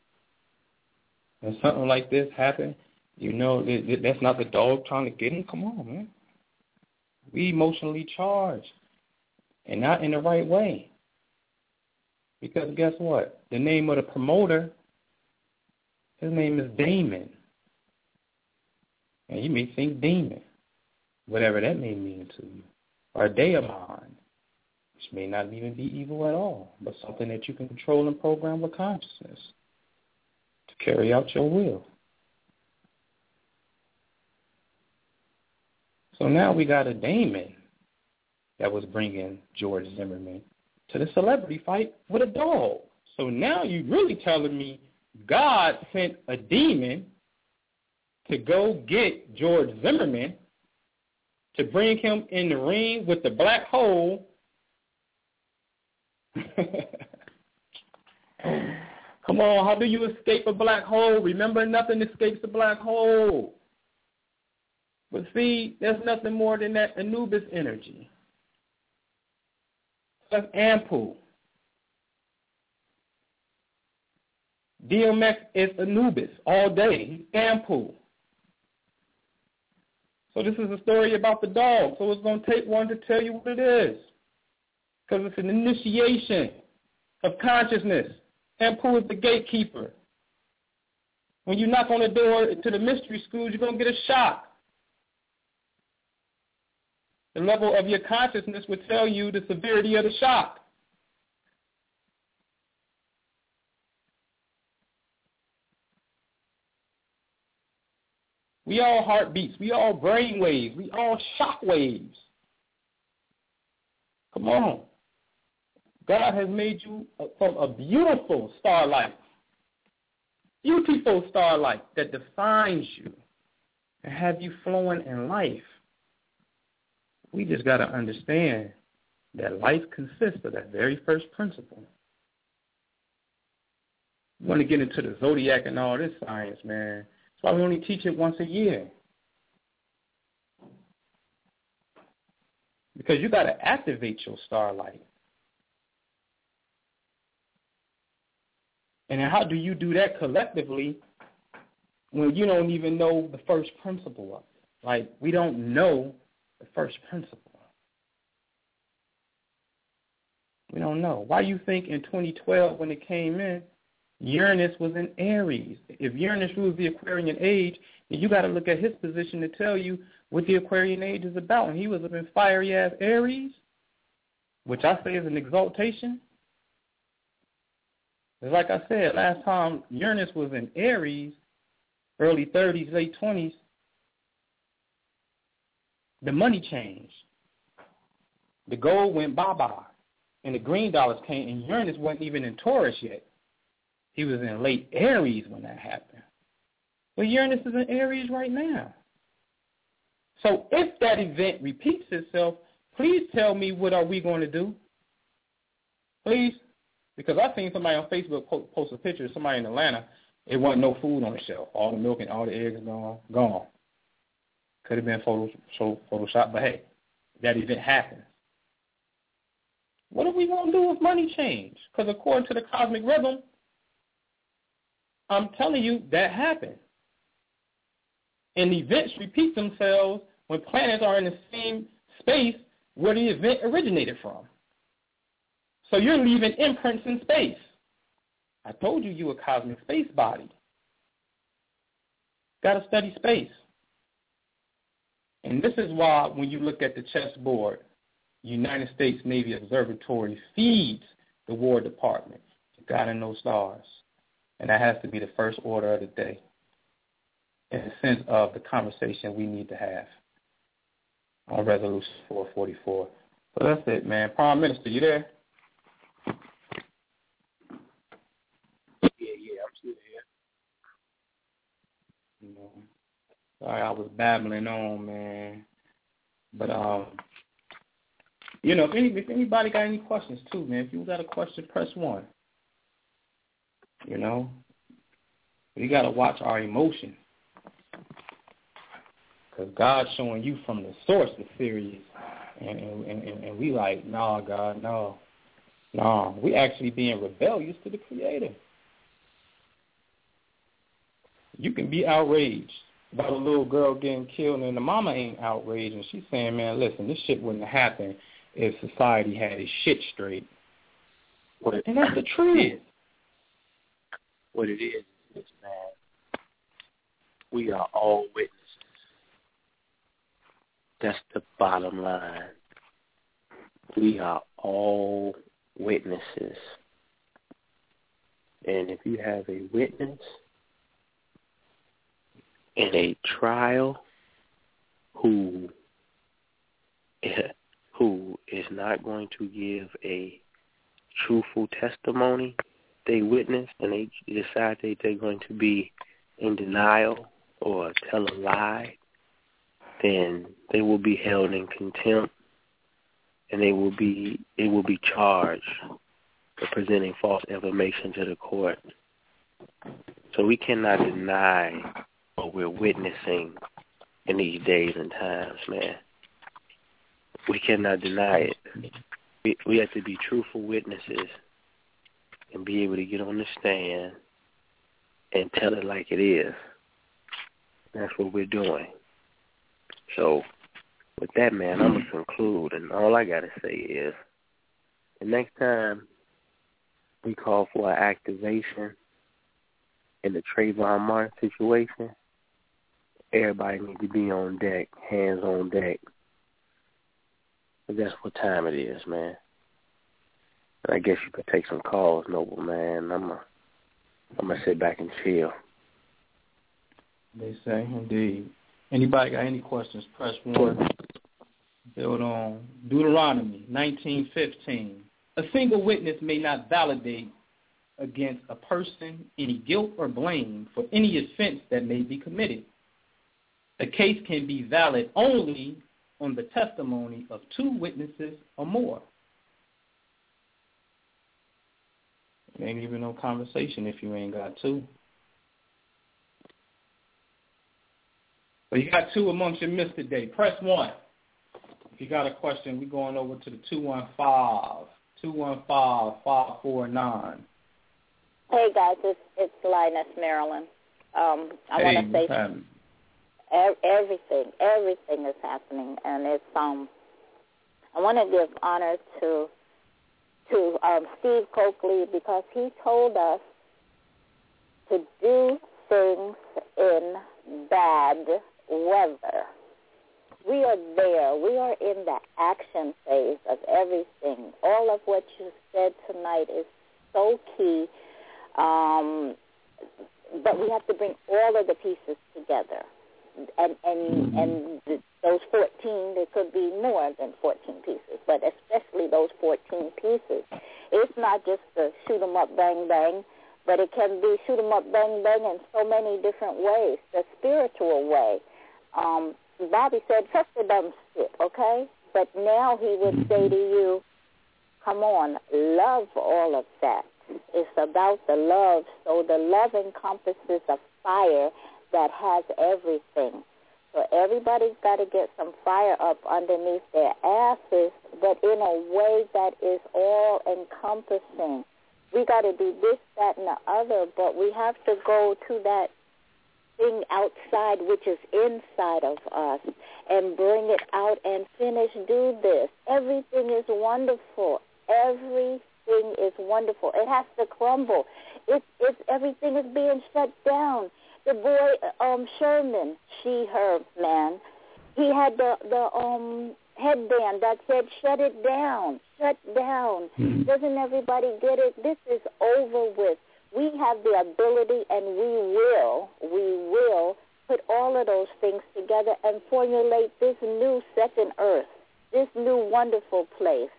when something like this happen, you know that's not the dog trying to get him. Come on, man. We emotionally charged, and not in the right way. Because guess what? The name of the promoter, his name is Damon. And you may think demon, whatever that may mean to you or daemon, which may not even be evil at all, but something that you can control and program with consciousness to carry out your will. So now we got a daemon that was bringing George Zimmerman to the celebrity fight with a dog. So now you're really telling me God sent a demon to go get George Zimmerman to bring him in the ring with the black hole. Come on, how do you escape a black hole? Remember, nothing escapes a black hole. But see, there's nothing more than that Anubis energy. That's Anpu. DMX is Anubis all day. Anpu. So this is a story about the dog. So it's going to take one to tell you what it is. Because it's an initiation of consciousness. Anpu is the gatekeeper. When you knock on the door to the mystery schools, you're going to get a shock. The level of your consciousness would tell you the severity of the shock. We all heartbeats. We all brain waves. We all shock waves. Come on. God has made you from a beautiful starlight, beautiful starlight that defines you and have you flowing in life. We just got to understand that life consists of that very first principle. You want to get into the zodiac and all this science, man. That's why we only teach it once a year. Because you got to activate your starlight. And how do you do that collectively when you don't even know the first principle of it? Like, we don't know the first principle. We don't know. Why you think in 2012 when it came in, Uranus was in Aries? If Uranus rules the Aquarian age, then you got to look at his position to tell you what the Aquarian age is about. And he was up in fiery ass Aries, which I say is an exaltation. It's like I said last time, Uranus was in Aries, early 30s, late 20s. The money changed. The gold went bye-bye, and the green dollars came, and Uranus wasn't even in Taurus yet. He was in late Aries when that happened. Well, Uranus is in Aries right now. So if that event repeats itself, please tell me what are we going to do? Please. Because I've seen somebody on Facebook post a picture of somebody in Atlanta. It wasn't no food on the shelf. All the milk and all the eggs gone. Gone. Could have been photo, so Photoshop, but hey, that event happened. What are we going to do if money change? Because according to the cosmic rhythm, I'm telling you that happened. And events repeat themselves when planets are in the same space where the event originated from. So you're leaving imprints in space. I told you you a cosmic space body. Got to study space. And this is why when you look at the chessboard, United States Navy Observatory feeds the War Department. You got to know stars. And that has to be the first order of the day in the sense of the conversation we need to have on Resolution 444. So that's it, man. Prime Minister, you there? Yeah, yeah, I'm still here. You know, sorry, I was babbling on, man. But um, you know, if any if anybody got any questions too, man, if you got a question, press one. You know, we got to watch our emotions. Because God's showing you from the source the Sirius. And, and, and, and we like, nah, God, no. Nah, we actually being rebellious to the Creator. You can be outraged about a little girl getting killed and the mama ain't outraged and she's saying, man, listen, this shit wouldn't have happened if society had its shit straight. And that's the truth. What it is, is, man, we are all witnesses. That's the bottom line. We are all witnesses. And if you have a witness in a trial who who is not going to give a truthful testimony, they witness and they decide that they're going to be in denial or tell a lie, then they will be held in contempt and they will be they will be charged for presenting false information to the court. So we cannot deny we're witnessing in these days and times, man. We cannot deny it. We, we have to be truthful witnesses and be able to get on the stand and tell it like it is. That's what we're doing. So with that, man, I'm going to conclude. And all I got to say is the next time we call for an activation in the Trayvon Martin situation, everybody need to be on deck, hands on deck. But that's what time it is, man. And I guess you could take some calls, Noble man. I'm a, I'm gonna sit back and chill. They say, indeed. Anybody got any questions? Press one. Build on Deuteronomy 19:15. A single witness may not validate against a person any guilt or blame for any offense that may be committed. The case can be valid only on the testimony of two witnesses or more. It ain't even no conversation if you ain't got two. But you got two amongst your miss today. Press one. If you got a question, we're going over to the 215 215 549. Hey guys, it's it's Linus Maryland. Um, I hey, want to say everything, everything is happening, and it's um. I want to give honor to to um, Steve Coakley because he told us to do things in bad weather. We are there. We are in the action phase of everything. All of what you said tonight is so key. Um, but we have to bring all of the pieces together. And and and the, those 14, there could be more than 14 pieces, but especially those 14 pieces. It's not just the shoot 'em up, bang, bang, but it can be shoot 'em up, bang, bang in so many different ways. The spiritual way. Um, Bobby said, trust the dumb shit, okay? But now he would say to you, come on, love all of that. It's about the love. So the love encompasses a fire that has everything. So everybody's got to get some fire up underneath their asses, but in a way that is all encompassing. We got to do this, that, and the other, but we have to go to that thing outside which is inside of us and bring it out and finish do this. Everything is wonderful. Everything is wonderful. It has to crumble. It's it's everything is being shut down. The boy um Sherman, she her man, he had the the um headband that said shut it down. Shut down. Doesn't everybody get it? This is over with we have the ability and we will, we will put all of those things together and formulate this new second earth, this new wonderful place.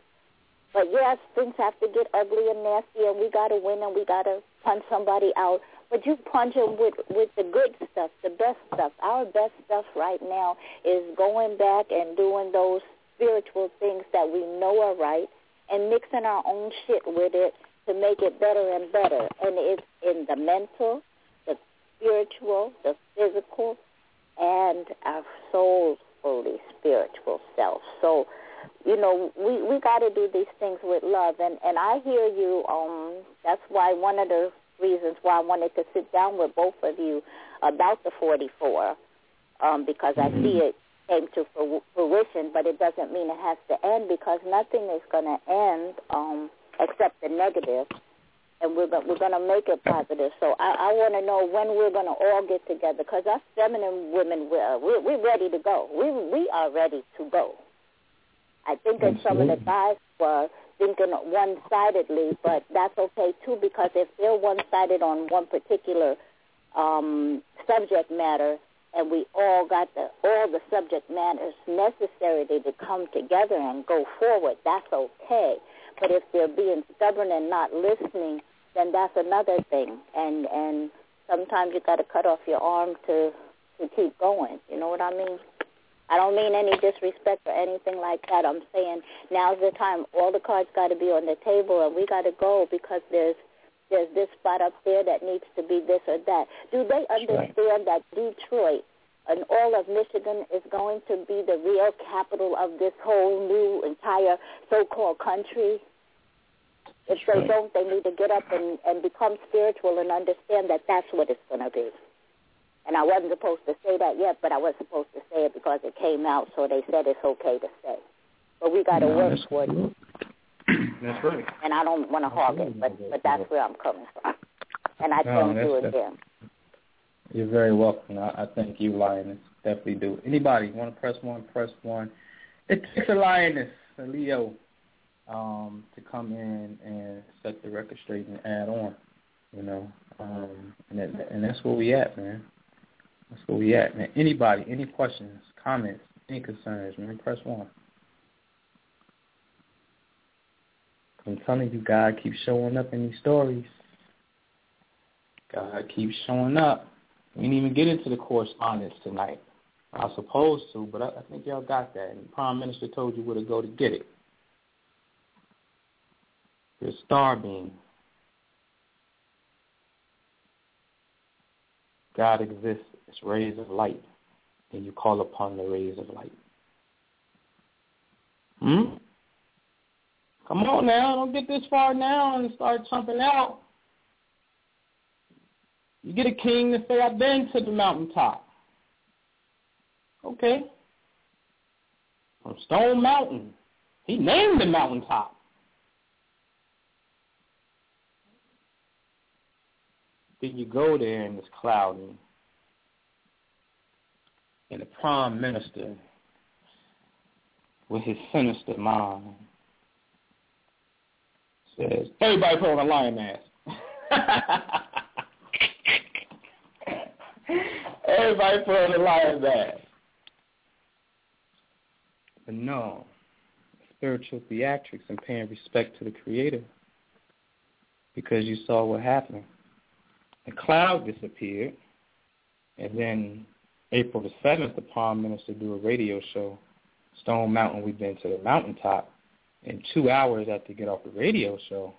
But yes, things have to get ugly and nasty and we got to win and we got to punch somebody out. But you punch them with, with the good stuff, the best stuff. Our best stuff right now is going back and doing those spiritual things that we know are right and mixing our own shit with it to make it better and better. And it's in the mental, the spiritual, the physical, and our soulfully spiritual self. So, you know, we we got to do these things with love. And and I hear you. Um, that's why one of the reasons why I wanted to sit down with both of you about the 44, um, because I see it came to fruition, but it doesn't mean it has to end because nothing is going to end. Um, except the negative, and we're go- we're going to make it positive. So I, I want to know when we're going to all get together because us feminine women we're, we're we're ready to go. We we are ready to go. I think that some of the guys were thinking one-sidedly, but that's okay too because if they're one-sided on one particular um, subject matter, and we all got the all the subject matters necessary to come together and go forward, that's okay. But if they're being stubborn and not listening, then that's another thing. And and sometimes you got to cut off your arm to to keep going. You know what I mean? I don't mean any disrespect or anything like that. I'm saying now's the time. All the cards got to be on the table, and we got to go because there's there's this spot up there that needs to be this or that. Do they understand that Detroit and all of Michigan is going to be the real capital of this whole new entire so-called country? If they don't, they need to get up and, and become spiritual and understand that that's what it's going to be. And I wasn't supposed to say that yet, but I was supposed to say it because it came out, so they said it's okay to say. But we got to No, work that's for it. That's right. And I don't want to hog it, but but that's where I'm coming from. And I No, thank you that's- again. You're very welcome. I, I thank you, Lioness. Definitely do. Anybody want to press one, press one. It takes a Lioness, a Leo, um, to come in and set the record straight and add on. You know, um, and that, and that's where we at, man. That's where we at, man. Anybody, any questions, comments, any concerns, man? Press one. I'm telling you, God keeps showing up in these stories. God keeps showing up. We didn't even get into the correspondence tonight. I was supposed to, but I, I think y'all got that. And the Prime Minister told you where to go to get it. Your star beam. God exists as rays of light, then you call upon the rays of light. Hmm? Come on now, don't get this far now and start jumping out. You get a king to say, I've been to the mountaintop. Okay. From Stone Mountain. He named the mountaintop. Then you go there and it's cloudy. And the prime minister, with his sinister mind, says, everybody put on a lion mask. everybody put on a lion mask. But no, spiritual theatrics and paying respect to the Creator because you saw what happened. The cloud disappeared, and then April the 7th, the Prime Minister do a radio show, Stone Mountain, we've been to the mountaintop. And two hours after get off the radio show,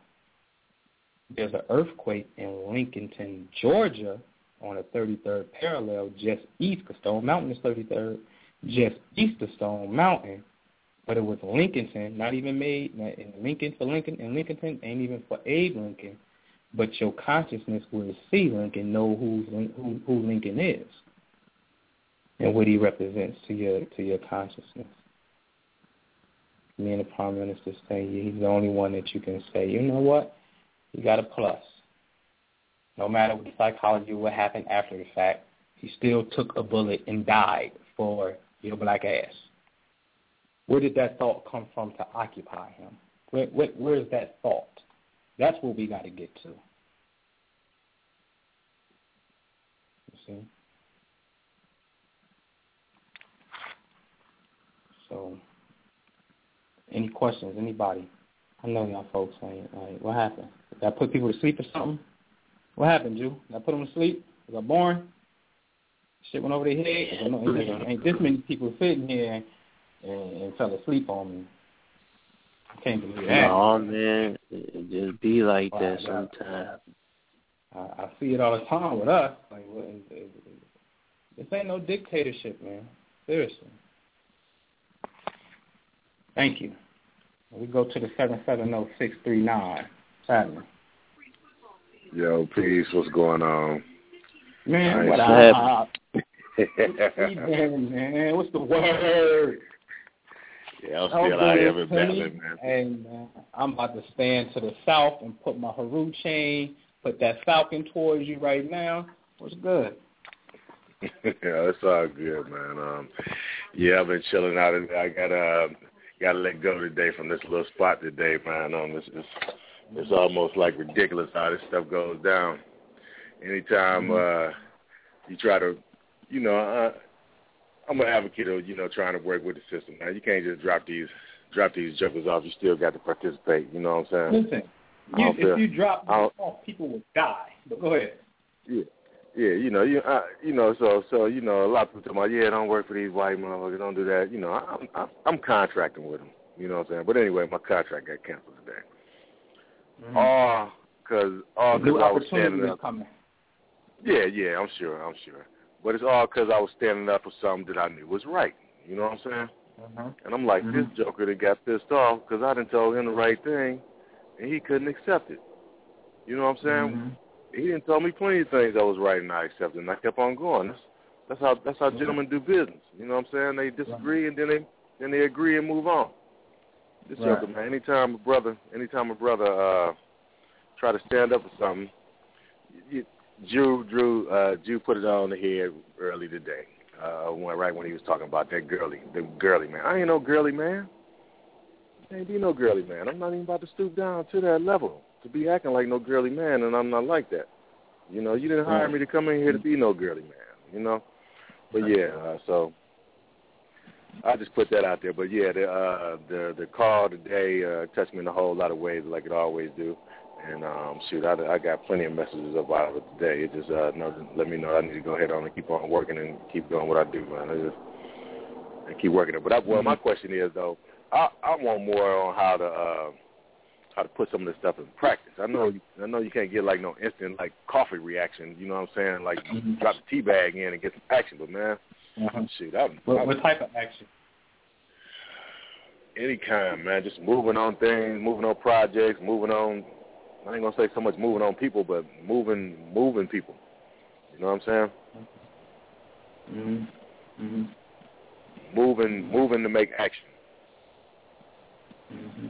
there's an earthquake in Lincolnton, Georgia, on the 33rd parallel, just east, because Stone Mountain is 33rd, just east of Stone Mountain. But it was Lincolnton, not even made in Lincoln for Lincoln, and Lincolnton ain't even for Abe Lincoln. But your consciousness will see Lincoln, know who who, who Lincoln is, and what he represents to your to your consciousness. Me and the Prime Minister say he's the only one that you can say, you know what, he got a plus. No matter what the psychology, what happened after the fact, he still took a bullet and died for your black ass. Where did that thought come from to occupy him? Where, where, where is that thought? That's what we got to get to. You see? So, any questions? Anybody? I know y'all folks ain't like, what happened? Did I put people to sleep or something? What happened, Jew? Did I put them to sleep? Was I boring? Shit went over their head? Know, ain't this many people sitting here and, and fell asleep on me. I can't believe that. No, man, it just be like wow, that sometimes. I, I see it all the time with us. Like, this ain't no dictatorship, man. Seriously. Thank you. We go to the seven seven zero six three nine. Sadly. Yo, peace. What's going on? Man, what up? man, what's the word? Yeah, I'm still out here battling, man. And uh, I'm about to stand to the south and put my Haru chain, put that falcon towards you right now. What's good? yeah, it's all good, man. Um, yeah, I've been chilling out. I got uh, got to let go today from this little spot today, man. Um, it's, it's it's almost like ridiculous how this stuff goes down. Anytime mm-hmm. uh, you try to, you know, uh, I'm an advocate of you know trying to work with the system. Now you can't just drop these drop these jokers off. You still got to participate. You know what I'm saying? Listen, you, if feel, you drop them off, people will die. But go ahead. Yeah. Yeah, you know, you uh, you know, so so you know, a lot of people talk about, yeah, don't work for these white motherfuckers, don't do that. You know, I'm I'm, I'm contracting with them. You know what I'm saying? But anyway, my contract got canceled today. Mm-hmm. All because all because I was standing up. Coming. Yeah, yeah, I'm sure, I'm sure. But it's all because I was standing up for something that I knew was right. You know what I'm saying? Mm-hmm. And I'm like, mm-hmm. this joker that got pissed off because I didn't tell him the right thing, and he couldn't accept it. You know what I'm saying? Mm-hmm. He didn't tell me plenty of things that was right, and I accepted, and I kept on going. That's that's how that's how gentlemen do business. You know what I'm saying? They disagree, and then they then they agree and move on. This right. joker, man. Anytime a brother, anytime a brother uh, try to stand up for something, you, Drew, Drew, uh, Drew put it on the head early today. Uh, when, right when he was talking about that girly, the girly man. I ain't no girly man. I ain't be no girly man. I'm not even about to stoop down to that level to be acting like no girly man, and I'm not like that. You know, you didn't hire me to come in here to be no girly man. You know, but yeah. Uh, so I just put that out there. But yeah, the uh, the the call today uh, touched me in a whole lot of ways, like it always do. And um, shoot, I, I got plenty of messages about it today. It just uh, know, let me know I need to go ahead on and keep on working and keep doing what I do, man. I just and keep working it. But I, well, my question is though, I, I want more on how the uh, how to put some of this stuff in practice. I know I know you can't get like no instant like coffee reaction. You know what I'm saying? Like Mm-hmm. drop the tea bag in and get some action. But man, Uh-huh. shoot, I, What, I, what type of action? any kind, man. Just moving on things, moving on projects, moving on. I ain't gonna say so much moving on people, but moving moving people. You know what I'm saying? Mm-hmm. Mm-hmm. Moving moving to make action. Mm-hmm.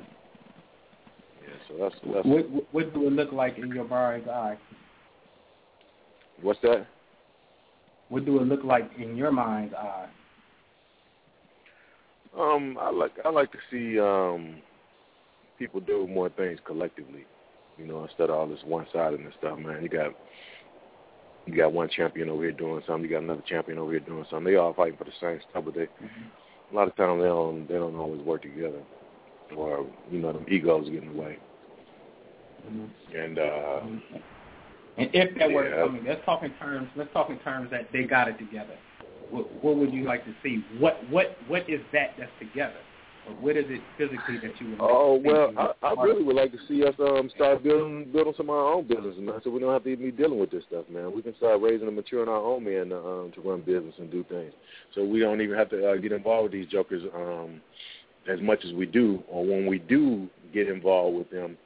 Yeah, so that's that's What, what what do it look like in your mind's eye? what's that? What do it look like in your mind's eye? Um, I like I like to see um people do more things collectively. You know, instead of all this one sided and stuff, man. You got you got one champion over here doing something, you got another champion over here doing something. They all fighting for the same stuff, but they a lot of times they don't they don't always work together. Or, you know, them egos get in the way. And uh And if that were to Yeah. come in, let's talk in terms. Let's talk in terms that they got it together. What, what would you like to see? What what what is that that's together? What is it physically that you would? Like Oh to well, to I, I really would like to see us um start building building some of our own business, man. So we don't have to even be dealing with this stuff, man. We can start raising and maturing our own men um, to run business and do things. So we don't even have to uh, get involved with these jokers um as much as we do. Or when we do get involved with them,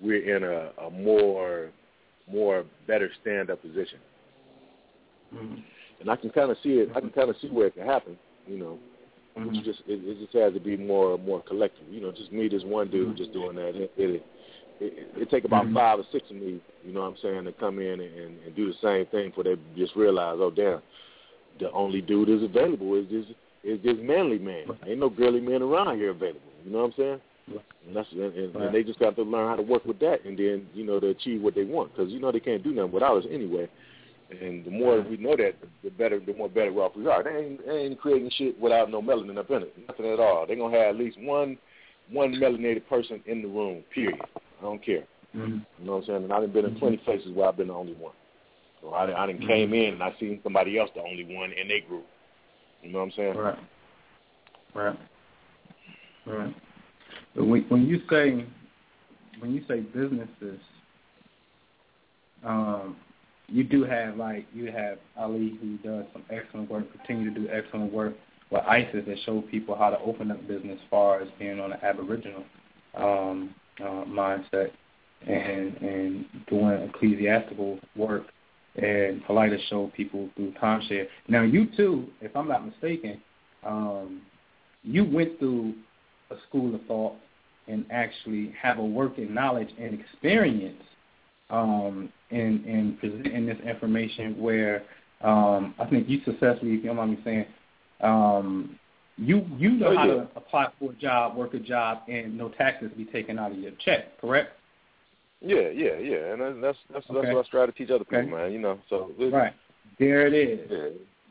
we're in a, a more more better stand up position. Mhm. And I can kind of see it. I can kind of see where it can happen. You know. Mhm. It's just it, it just has to be more more collective. You know, just me, this one dude, just doing that. It it, it, it take about Mhm. five or six of me. You know what I'm saying to come in and, and, and do the same thing for they just realize, oh damn, the only dude is available is this is this manly man. Ain't no girly man around here available. You know what I'm saying? And that's and, and, Right. and they just got to learn how to work with that, and then you know to achieve what they want because you know they can't do nothing without us anyway. And the more we know that, the better, the more better off we are. They ain't, they ain't creating shit without no melanin up in it, nothing at all. They're gonna have at least one, one melanated person in the room. Period. I don't care. Mhm. You know what I'm saying? And I've been in plenty places where I've been the only one. So I, I done came in and I seen somebody else the only one in their group. You know what I'm saying? Right. Right. Right. But when when you say when you say businesses, um, you do have like you have Ali who does some excellent work, continue to do excellent work with ISIS that show people how to open up business as far as being on an Aboriginal um, uh, mindset and and doing ecclesiastical work and Polight show people through timeshare. Now you too, if I'm not mistaken, um, you went through a school of thought and actually have a working knowledge and experience um, in in presenting this information where um, I think you successfully, if you don't mind me saying, um, you you know Oh, how yeah. to apply for a job, work a job, and no taxes be taken out of your check, correct? Yeah, yeah, yeah. And that's that's that's, that's Okay. what I try to teach other people, Okay. man. You know, so it, Right. There it is. Yeah,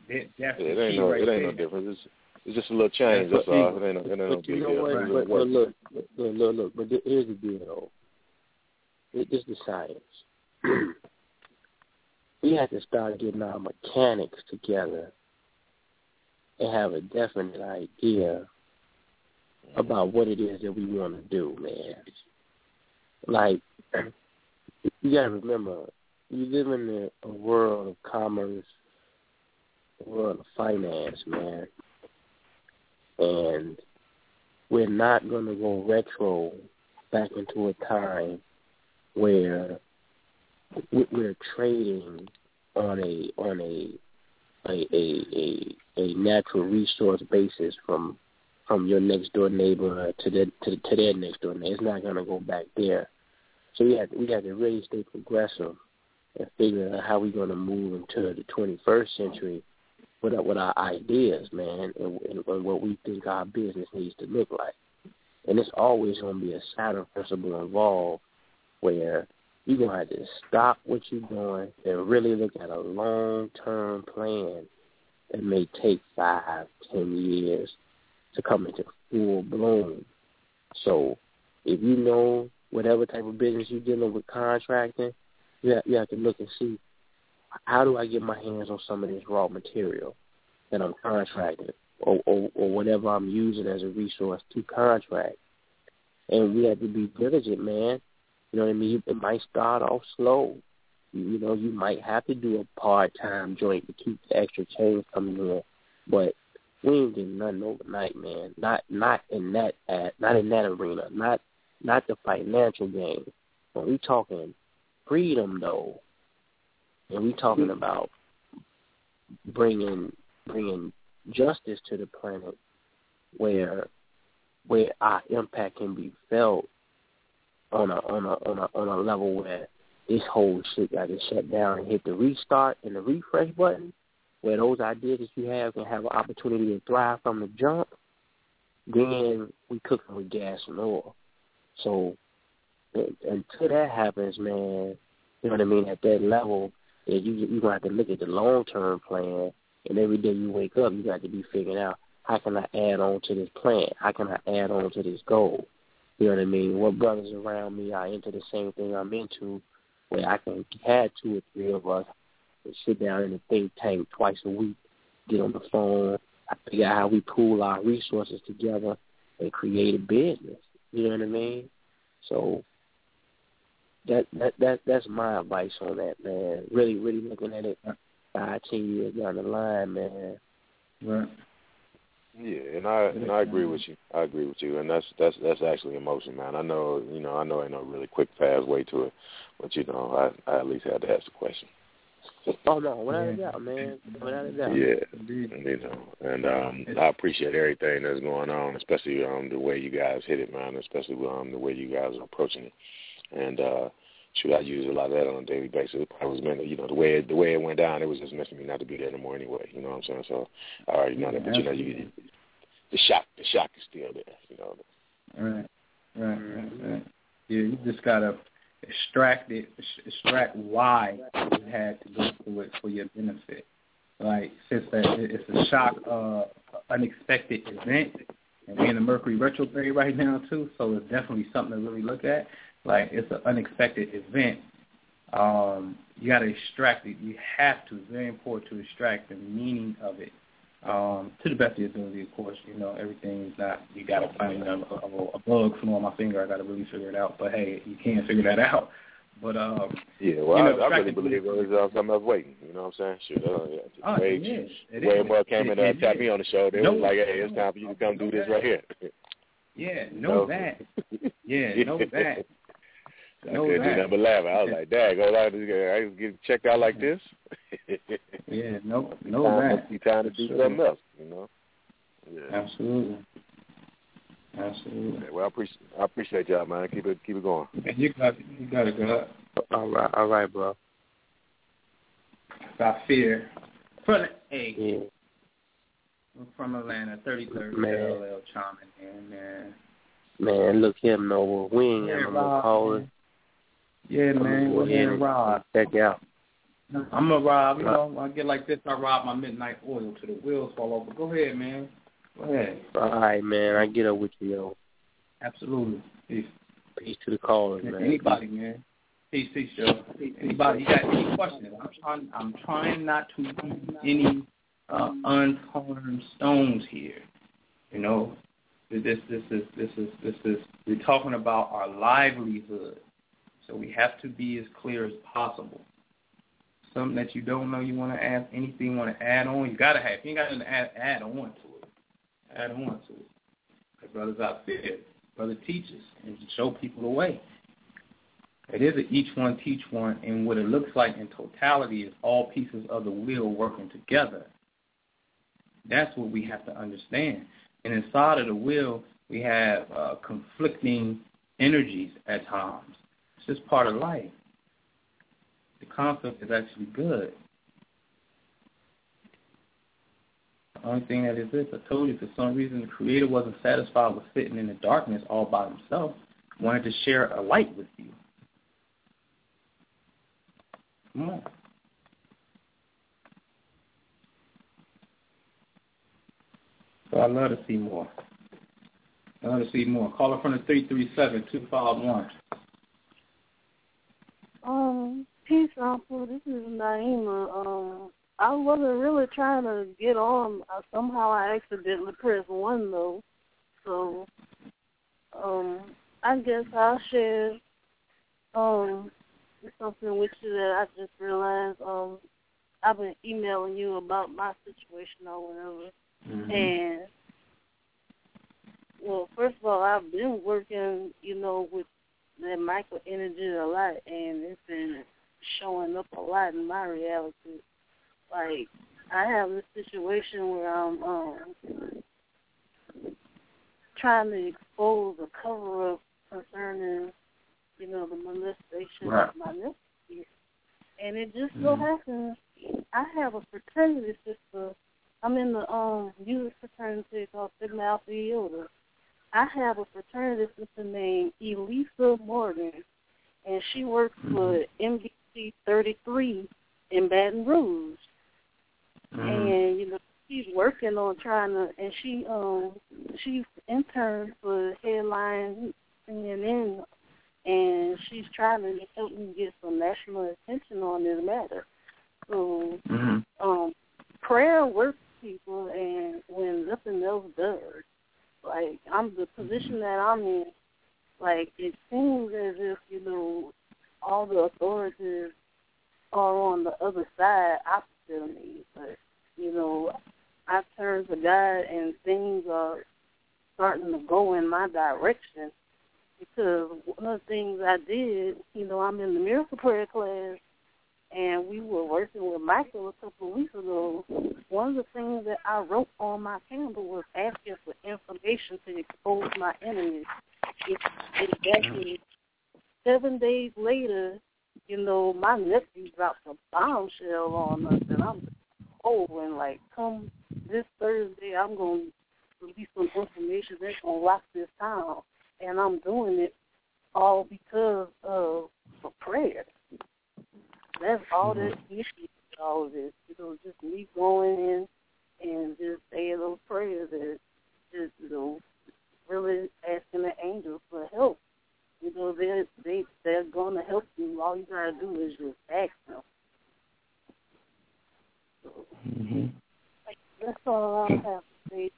That- that's yeah, it the ain't key no right it ain't there. no difference. It's it's just a little change. That's all. It ain't no, it ain't no big deal. what? It's a But, but work. look, look, look, look. But th- here's the deal, though. It- is the science. we have to start getting our mechanics together and have a definite idea about what it is that we want to do, man. Like, you got to remember, we live in a, a world of commerce, a world of finance, man. And we're not going to go retro back into a time where we- we're trading on a on a a a a, a natural resource basis from from your next door neighbor to the to, to their next door neighbor. It's not going to go back there. So we have we have to really stay progressive and figure out how we're going to move into the 21st century with our, with our ideas, man, and, and, and what we think our business needs to look like. And it's always going to be a Saturn principle involved where you're going to have to stop what you're doing and really look at a long-term plan that may take five, ten years to come into full bloom. So if you know whatever type of business you're dealing with contracting, you have, you have to look and see how do I get my hands on some of this raw material that I'm contracting or, or, or whatever I'm using as a resource to contract. and we have to be diligent, man. You know what I mean? It might start off slow. You, know, you might have to do a part time joint to keep the extra change coming in, but we ain't getting nothing overnight, man. Not not in that at not in that arena. Not not the financial game. When we talking freedom though, and we talking about bringing bringing justice to the planet, where where our impact can be felt on a on a on a on a level where this whole shit got to shut down and hit the restart and the refresh button, where those ideas that you have can have an opportunity to thrive from the jump, then we cooking with gas and oil. So until that happens, man, you know what I mean, at that level, you you're gonna have to look at the long term plan and every day you wake up you got to be figuring out how can I add on to this plan? How can I add on to this goal? You know what I mean? What brothers around me are into the same thing I'm into where I can have two or three of us and sit down in a think tank twice a week, get on the phone, I figure out how we pool our resources together and create a business. You know what I mean? So that that that that's my advice on that, man. Really, really looking at it five, ten years down the line, man. Right. Yeah, and I and I agree with you. I agree with you, and that's that's that's actually emotion, man. I know, you know, I know ain't no really quick, fast way to it, but you know, I I at least had to ask the question. Oh no, without a doubt, man. Without a doubt. Yeah, you know, and um, I appreciate everything that's going on, especially um the way you guys hit it, man. Especially um the way you guys are approaching it, and uh shoot, I use a lot of that on a daily basis. It was meant, you know, the way it, the way it went down, it was just meant for me not to be there anymore anyway. You know what I'm saying? So I already know that, but you know, you, the shock, the shock is still there. You know. Right, right, right, right. Yeah, you just gotta extract it, extract why you had to go through it for your benefit. Like since that it's a shock, uh, unexpected event, and we're in the Mercury retrograde right now too, so it's definitely something to really look at like it's an unexpected event, um, you got to extract it. You have to. It's very important to extract the meaning of it um, to the best of your ability. Of course, you know everything is not. You got to find a, a, a bug flew on my finger. I got to really figure it out. But hey, you can't figure that out. But um, yeah, well, you know, I, I really believe it was uh, something else waiting. You know what I'm saying? Shoot, uh, yeah, oh, way, it is. It way is. more came it, and uh, it, tapped me on the show. They no, was like, "Hey, it's time for you to come do this right here." Yeah, know So- that. Yeah, know that. I Know couldn't do nothing but laugh. I was like, "Dad, go out there. I get checked out like this." Yeah, no, no, time, that. You time to do Sure. something else, you know. Yeah. Absolutely. Absolutely. Okay, well, I appreciate I appreciate y'all, man. Keep it keep it going. And you got you got it, God. All right, all right, bro. About fear. From hey, Yeah, I'm from Atlanta, 33rd Man. LL Charming, and man. man. Look him over. We ain't got no more Rob, callers. Man. Yeah, man. gonna Go go ahead ahead and and rob. check out. I'm a rob. You know, when I get like this, I rob my midnight oil to the wheels fall over. Go ahead, man. Go ahead. All right, man. I get up with you, yo. Absolutely. Peace. Peace to the callers, man. Anybody, man. Peace, peace, Joe. Anybody, you got any questions? I'm trying. I'm trying not to leave any uh, unturned stones here. You know, this this is this is this is we're talking about our livelihood, so we have to be as clear as possible. Something that you don't know, you want to ask anything, you want to add on, you gotta have. You ain't got to add, add on to it. Add on to it. The brothers out there, brother teaches and show people the way. It is a each one teach one, and what it looks like in totality is all pieces of the wheel working together. That's what we have to understand. And inside of the wheel, we have uh, conflicting energies at times. Just part of life. The conflict is actually good. The only thing that is this, I told you, for some reason the Creator wasn't satisfied with sitting in the darkness all by himself. He wanted to share a light with you. Come on. So I'd love to see more. I'd love to see more. Caller from the 337-251. Um, peace, Uncle. This is Naima. Um, I wasn't really trying to get on. Uh, somehow I accidentally pressed one though. So, um, I guess I'll share um something with you that I just realized. Um, I've been emailing you about my situation or whatever, Mm-hmm. and well, first of all, I've been working, you know, with that micro energy a lot, and it's been showing up a lot in my reality. Like I have this situation where I'm um trying to expose a cover up concerning, you know, the molestation Right. of my nephew. And it just so happens I have a fraternity sister. I'm in the um youth fraternity called Sigma Alpha Iota. I have a fraternity sister named Elisa Morgan, and she works for NBC 33 in Baton Rouge. And you know she's working on trying to, and she um she's interned for Headline CNN, and she's trying to help me get some national attention on this matter. So um prayer works people and when nothing else does. Like I'm the position mm-hmm. that I'm in, like it seems as if, you know, all the authorities are on the other side. Opposite of me. But, you know, I turned to God and things are starting to go in my direction. Because one of the things I did, you know, I'm in the miracle prayer class and we were working with Michael a couple of weeks ago. One of the things that I wrote on my candle was asking for information to expose my enemies. Exactly seven days later, you know, my nephew dropped a bombshell on us, and I'm oh, and like come this Thursday, I'm gonna release some information that's gonna rock this town, and I'm doing it all because of for prayer. That's all that issue with all of this. You know, just me going in and just saying those prayers that just, you know, really asking the angels for help. You know, they're they they're gonna help you. All you gotta do is just ask them. Mm-hmm. That's all I have to say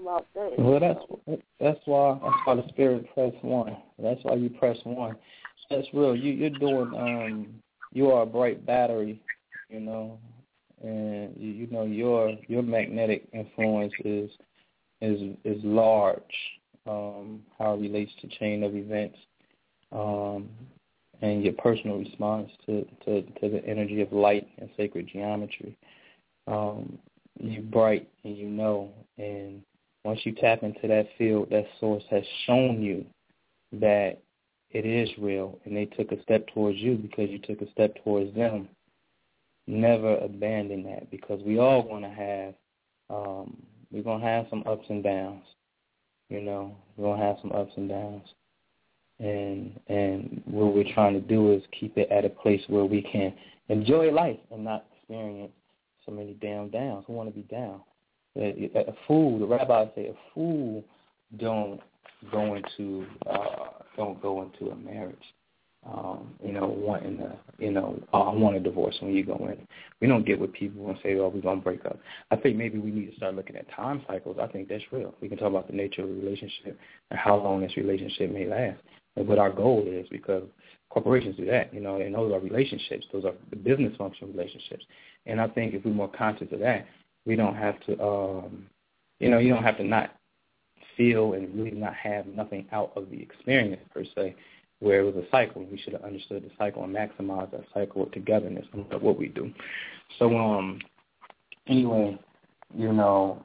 about that. Well, that's that's why that's why the spirit press one. That's why you press one. That's real. You you're doing um you are a bright battery, you know, and you, you know your your magnetic influence is is is large. Um, how it relates to chain of events, um, and your personal response to, to to the energy of light and sacred geometry. Um, you bright and you know, and once you tap into that field, that source has shown you that it is real, and they took a step towards you because you took a step towards them. Never abandon that because we all going to have, um, we're going to have some ups and downs. You know, we're going to have some ups and downs. And and what we're trying to do is keep it at a place where we can enjoy life and not experience so many damn downs. Who want to be down? A, a fool, the rabbis say, a fool don't go into uh, don't go into a marriage. Um, you know, wanting to, you know, oh, I want a divorce when you go in. We don't get with people and say, oh, we're going to break up. I think maybe we need to start looking at time cycles. I think that's real. We can talk about the nature of the relationship and how long this relationship may last and what our goal is because corporations do that, you know, and those are relationships. Those are the business function relationships. And I think if we're more conscious of that, we don't have to, um, you know, you don't have to not feel and really not have nothing out of the experience per se, where it was a cycle. We should have understood the cycle and maximized that cycle of togetherness and what we do. So, um, anyway, you know,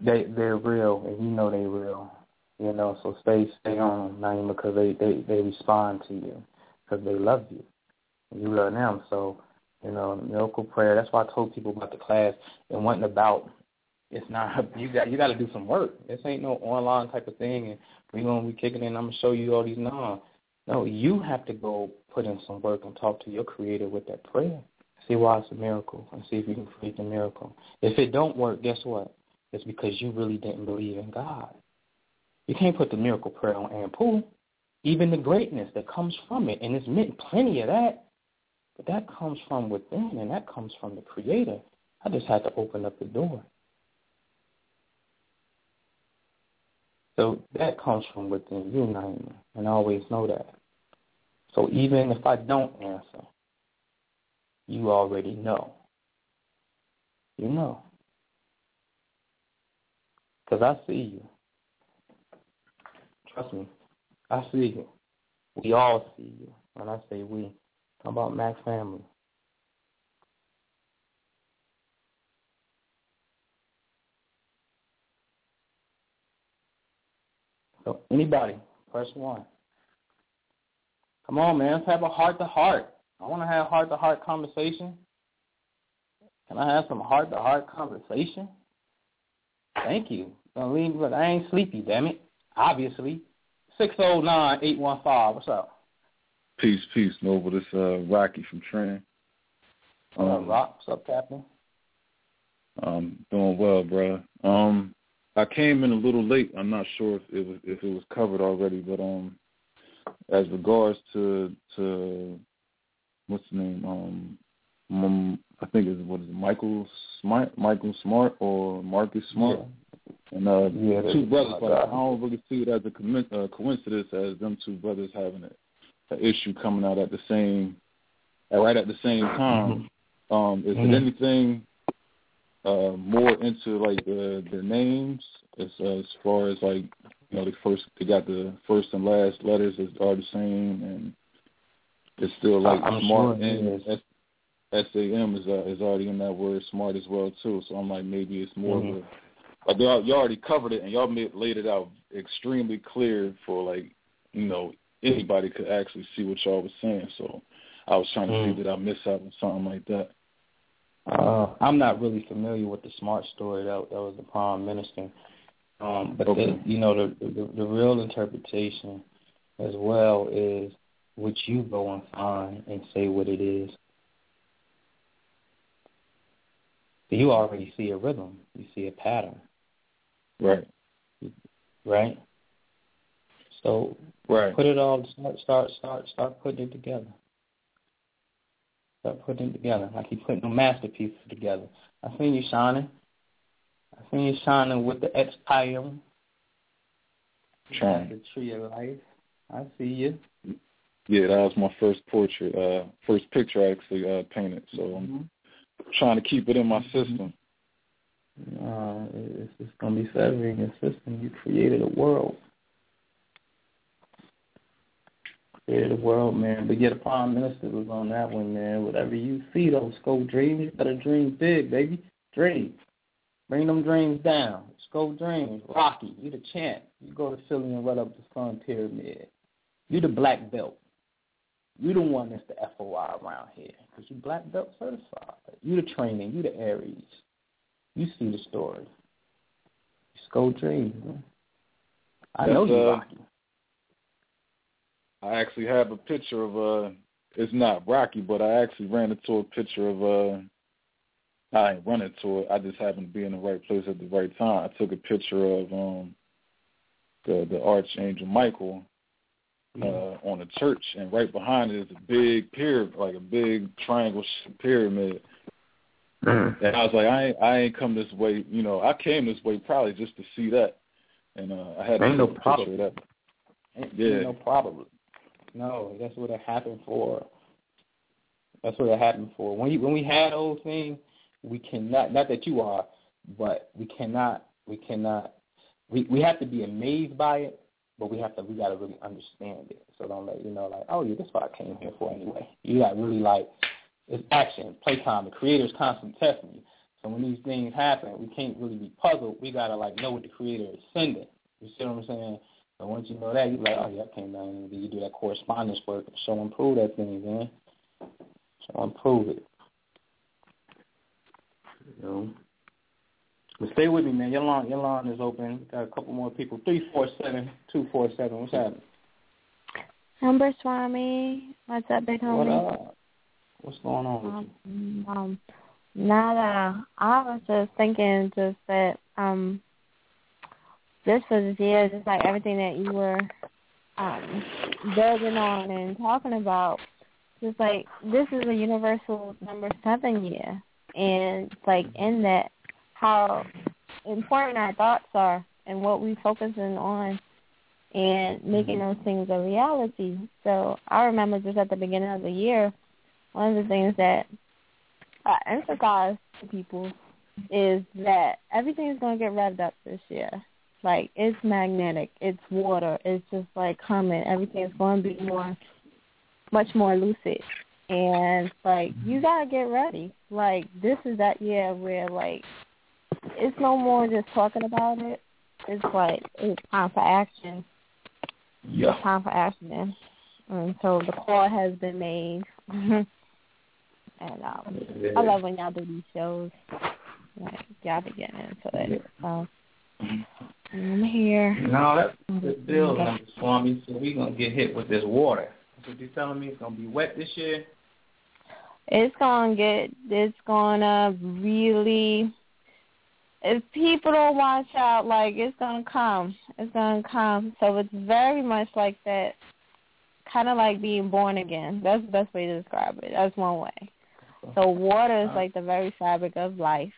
they they're real, and you know they're real. You know, so stay stay on, Naima, because they they they respond to you because they love you, and you love them. So, you know, miracle prayer. That's why I told people about the class. It wasn't about. It's not you got you got to do some work. This ain't no online type of thing, and we gonna be kicking in. I'm gonna show you all these. No, no, you have to go put in some work and talk to your Creator with that prayer. See why it's a miracle, and see if you can create the miracle. If it don't work, guess what? It's because you really didn't believe in God. You can't put the miracle prayer on Anpu. Even the greatness that comes from it, and it's meant plenty of that, but that comes from within, and that comes from the Creator. I just had to open up the door. So that comes from within you, Naima, and always know that. So even if I don't answer, you already know. You know. Because I see you. Trust me. I see you. We all see you. When I say we, how about Mac family? So anybody, press one. Come on, man. Let's have a heart to heart. I want to have heart to heart conversation. Can I have some heart to heart conversation? Thank you. Don't leave but I ain't sleepy, damn it. Obviously. Six oh nine eight one five. What's up? Peace, peace, Noble. This uh Rocky from Trenton. Um, uh, Rock, what's up, Captain? Um, doing well, bro. Um, I came in a little late. I'm not sure if it was if it was covered already, but um, as regards to to what's the name? Um, um I think it's what is it, Michael Smart, Michael Smart or Marcus Smart, yeah. and uh, yeah, two brothers. But I don't really see it as a uh, coincidence as them two brothers having an issue coming out at the same, right at the same time. Mm-hmm. Um, is mm-hmm. it anything uh, more into like the their names as as far as like you know the first they got the first and last letters are the same and it's still like I'm smart sure and S S A M is uh, is already in that word smart as well too. So I'm like maybe it's more mm-hmm. of a like y'all, you already covered it and y'all made, laid it out extremely clear for like you know anybody could actually see what y'all was saying. So I was trying to mm. see did I miss out on something like that. Uh, I'm not really familiar with the smart story. That that was the prime minister. Um, but okay. the, you know the, the the real interpretation as well is what you go and find and say what it is. So you already see a rhythm. You see a pattern. Right. Right. So right. put it all start start start start putting it together. Start putting it together. Like you putting the masterpieces together. I seen you shining. I seen you shining with the expium. Trying. The tree of life. I see you. Yeah, that was my first portrait, uh, first picture I actually uh, painted. So I'm mm-hmm. trying to keep it in my mm-hmm. system. Uh, it's just gonna be forever in your system. You created a world. Created a world, man. But yeah, the prime minister was on that one, man. Whatever you see, those go dreams. You better dream big, baby. Dream. Bring them dreams down. Go dreams. Rocky, you the champ. You go to Philly and run up the Sun Pyramid. You the black belt. You the one that's the FOI around here because you black belt certified. You the training. You the Aries. You see the story. Skull dreams, man. I know you, uh, Rocky. I actually have a picture of uh it's not Rocky, but I actually ran into a picture of uh I ain't run into it. I just happened to be in the right place at the right time. I took a picture of um the the Archangel Michael uh, on a church, and right behind it is a big pyramid, like a big triangle pyramid. Mm-hmm. And I was like, I ain't, I ain't come this way. You know, I came this way probably just to see that, and uh, I had ain't no problem. That. Ain't, yeah, ain't no problem. No, that's what it happened for. That's what it happened for. When you, when we had those things, we cannot. Not that you are, but we cannot. We cannot. We we have to be amazed by it but we have to we gotta really understand it. So don't let you know like, oh yeah, this is what I came here for anyway. You got to really like it's action, playtime. The creator's constantly testing you. So when these things happen, we can't really be puzzled. We gotta like know what the creator is sending. You see what I'm saying? So once you know that, you're like, oh yeah, I came down and you do that correspondence work, and prove that thing, man. And prove it. You know. But stay with me, man. Your line, your line is open. We Got a couple more people. Three four seven two four seven. What's happening? Number Swami. What's up, big homie? What up? What's going on with um, you? Um, nada. I was just thinking, just that um, this was yeah, just like everything that you were um building on and talking about. Just like this is a universal number seven year, and like in that how important our thoughts are and what we focusing on and making those things a reality. So I remember just at the beginning of the year, one of the things that I emphasize to people is that everything is going to get revved up this year. Like it's magnetic, it's water, it's just like coming. Everything is going to be more, much more lucid. And like you gotta get ready. Like this is that year where like it's no more just talking about it. It's like it's time for action. Yeah. It's time for action. And so the call has been made. and um I love when y'all do these shows. Like y'all be getting into it. So I'm here. No, that's the deal, Mr. Swami. So we're gonna get hit with this water. So you telling me it's gonna be wet this year? It's gonna get it's gonna really if people don't watch out, like it's gonna come. It's gonna come. So it's very much like that kinda like being born again. That's the best way to describe it. That's one way. So water is uh-huh. like the very fabric of life.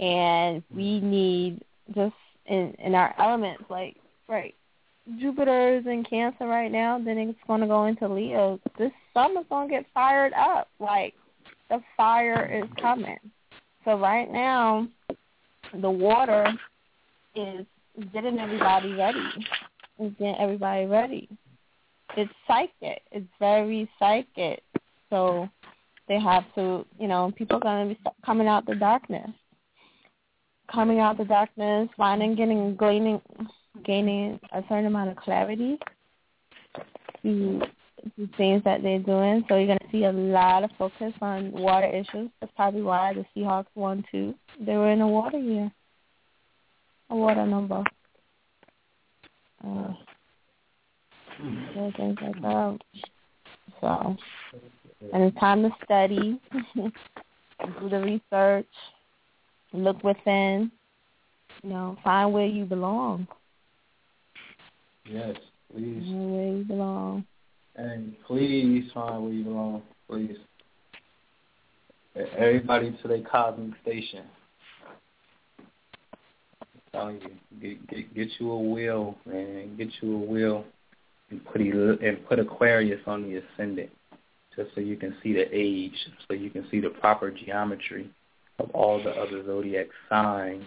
And we need just in in our elements like right Jupiter is in Cancer right now, then it's going to go into Leo. This summer's going to get fired up. Like, the fire is coming. So right now, the water is getting everybody ready. It's getting everybody ready. It's psychic. It's very psychic. So they have to, you know, people are going to be coming out the darkness. Coming out the darkness, finding, getting, gleaning, gaining a certain amount of clarity to the things that they're doing. So you're going to see a lot of focus on water issues. That's probably why the Seahawks won too. They were in a water year, a water number. Uh, yeah, things like that. So, and it's time to study, do the research, look within, you know, find where you belong. Yes, please. Where you belong. And please find where you belong, please. Everybody to their cosmic station. I'm telling you, get get get you a wheel, man. Get you a wheel, and put and put Aquarius on the ascendant, just so you can see the age, so you can see the proper geometry of all the other zodiac signs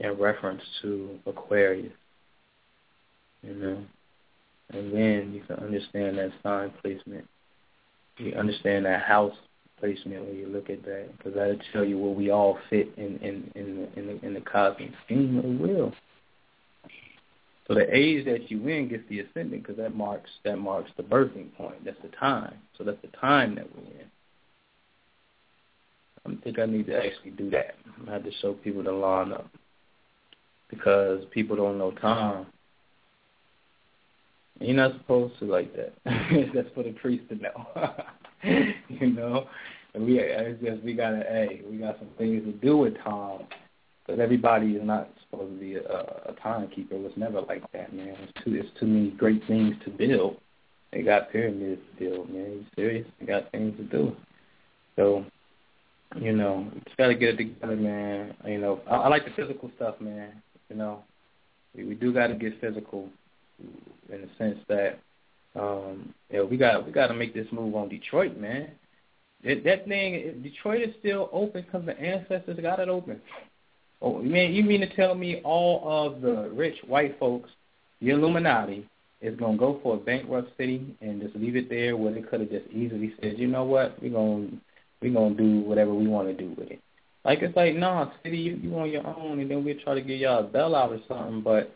in reference to Aquarius. You know, and then you can understand that sign placement. You understand that house placement when you look at that, because that'll tell you where we all fit in in in the in the, in the cosmic scheme of the will. So the age that you in gets the ascendant, because that marks that marks the birthing point. That's the time. So that's the time that we're in. I think I need to actually do that. I have to show people the line up because people don't know time. You're not supposed to like that. That's for the priest to know. you know, and we it's just we gotta hey, we got some things to do with time. But everybody is not supposed to be a, a timekeeper. It was never like that, man. It's too it's too many great things to build. They got pyramids to build, man. You serious? They got things to do. So, you know, just gotta get it together, man. You know, I, I like the physical stuff, man. You know, we, we do gotta get physical in the sense that um yeah, we got we got to make this move on Detroit, man. That, that thing, Detroit is still open because the ancestors got it open. Oh, man, you mean to tell me all of the rich white folks, the Illuminati, is gonna go for a bankrupt city and just leave it there where they could have just easily said, you know what, we're gonna we're gonna do whatever we want to do with it. Like it's like, nah, city, you you on your own, and then we'll try to get y'all a bailout or something, but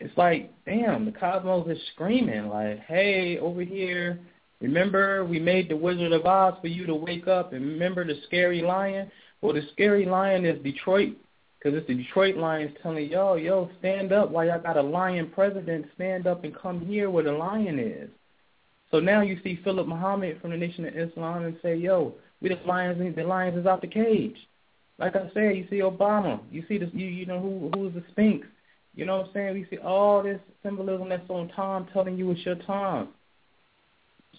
it's like, damn, the cosmos is screaming like, hey, over here, remember we made the Wizard of Oz for you to wake up, and remember the scary lion? Well, the scary lion is Detroit, because it's the Detroit Lions telling y'all, yo, stand up while y'all got a lion president, stand up and come here where the lion is. So now you see Philip Muhammad from the Nation of Islam and say, yo, we the lions, the lions is out the cage. Like I said, you see Obama, you see the, you you know who who's the Sphinx. You know what I'm saying? We see all this symbolism that's on time telling you it's your time.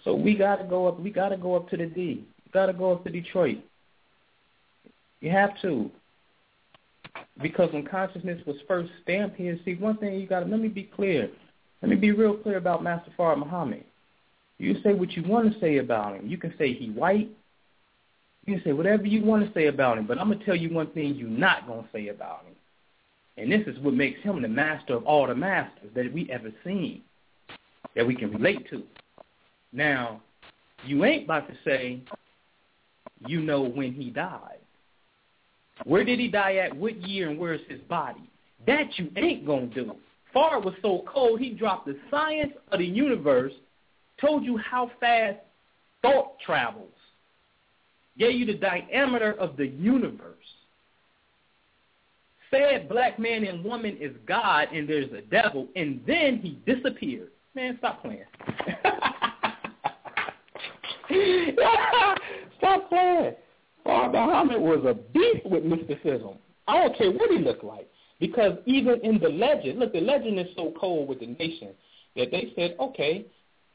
So we gotta go up we gotta go up to the D. We gotta go up to Detroit. You have to. Because when consciousness was first stamped here, see, one thing you got to, let me be clear. Let me be real clear about Master Fard Muhammad. You say what you want to say about him. You can say he white. You can say whatever you want to say about him. But I'm going to tell you one thing you're not going to say about him. And this is what makes him the master of all the masters that we ever seen, that we can relate to. Now, you ain't about to say you know when he died. Where did he die at? What year and where's his body? That you ain't going to do. Fard was so cold, he dropped the science of the universe, told you how fast thought travels, gave you the diameter of the universe, said black man and woman is God and there's a devil, and then he disappeared. Man, stop playing. stop playing. Fard Muhammad was a beast with mysticism. I don't care what he looked like. Because even in the legend, look, the legend is so cold with the nation that they said, okay,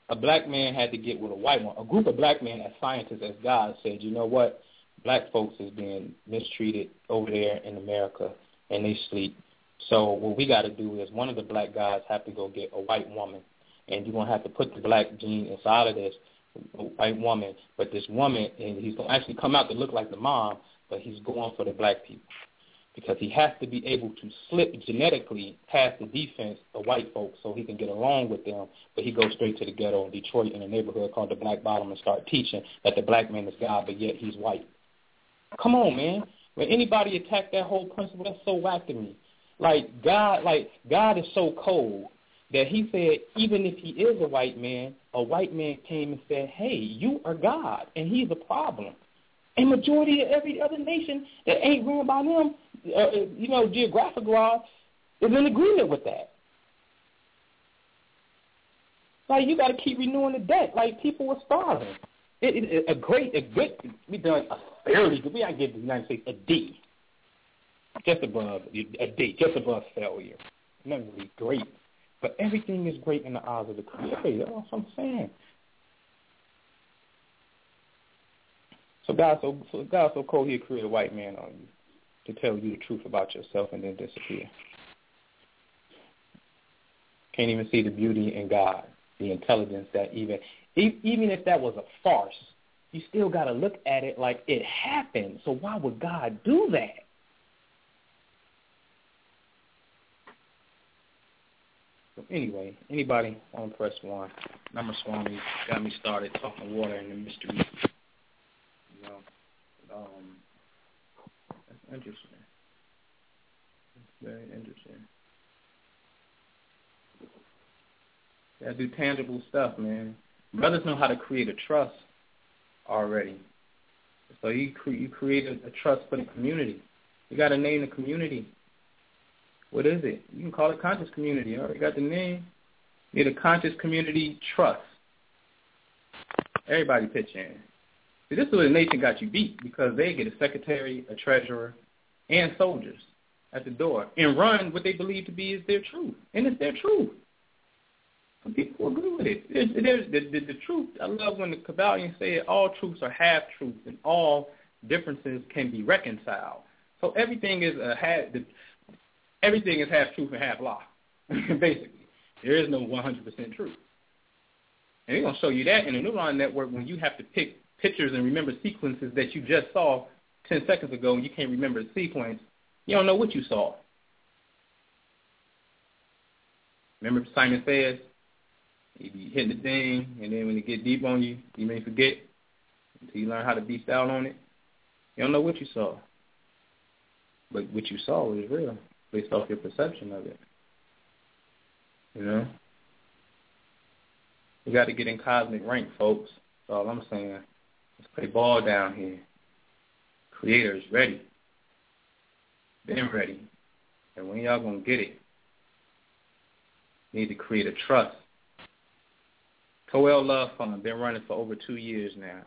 a black man had to get with a white one. A group of black men as scientists, as God said, you know what? Black folks is being mistreated over there in America, and they sleep. So what we got to do is one of the black guys have to go get a white woman, and you're to have to put the black gene inside of this white woman. But this woman, and he's to actually come out to look like the mom, but he's going for the black people because he has to be able to slip genetically past the defense of white folks so he can get along with them. But he goes straight to the ghetto in Detroit in a neighborhood called the Black Bottom and start teaching that the black man is God, but yet he's white. Come on, man. When anybody attack that whole principle, that's so whack to me. Like God, like God is so cold that He said, even if He is a white man, a white man came and said, "Hey, you are God, and He's a problem." And majority of every other nation that ain't ran by them, uh, you know, geographic law, is in agreement with that. Like you got to keep renewing the debt. Like people were starving. It, it, a great, a good, we done a fairly good. We to give the United States a D, just above a D, just above failure. Nothing really great, but everything is great in the eyes of the Creator. That's what I'm saying. So God so, so God so cold he'll create a white man on you to tell you the truth about yourself and then disappear. Can't even see the beauty in God, the intelligence that even even if that was a farce, you still got to look at it like it happened. So why would God do that? So anyway, anybody want to press one? Number Swami got me started talking water and the mystery. You know, um, interesting. Very interesting. Gotta do tangible stuff, man. Brothers know how to create a trust already. So you cre- you create a, a trust for the community. You got to name the community. What is it? You can call it conscious community. You already got the name. You need a conscious community trust. Everybody pitch in. See, this is where the nation got you beat because they get a secretary, a treasurer, and soldiers at the door and run what they believe to be is their truth, and it's their truth. Some people agree with it. There's, there's the, the, the truth. I love when the Kybalions say all truths are half truths and all differences can be reconciled. So everything is a half. The, everything is half truth and half lie. Basically, there is no 100% truth. And they're gonna show you that in the neuron network when you have to pick pictures and remember sequences that you just saw 10 seconds ago and you can't remember the sequence. You don't know what you saw. Remember Simon says, you be hitting the thing, and then when it get deep on you, you may forget until you learn how to beast out on it. You don't know what you saw. But what you saw was real, based off your perception of it. You know? You got to get in cosmic rank, folks. That's all I'm saying. Let's play ball down here. Creators ready. Been ready. And when y'all to get it? Need to create a trust Toel Love Fund been running for over two years now.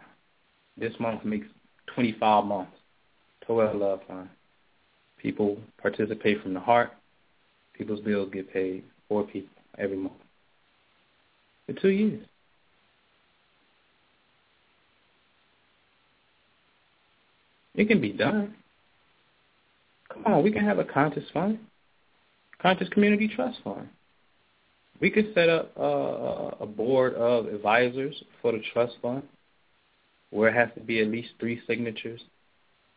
This month makes 25 months. Toel Love Fund. People participate from the heart. People's bills get paid. Four people every month. For two years. It can be done. Come on, we can have a conscious fund, conscious community trust fund. We could set up uh, a board of advisors for the trust fund, where it has to be at least three signatures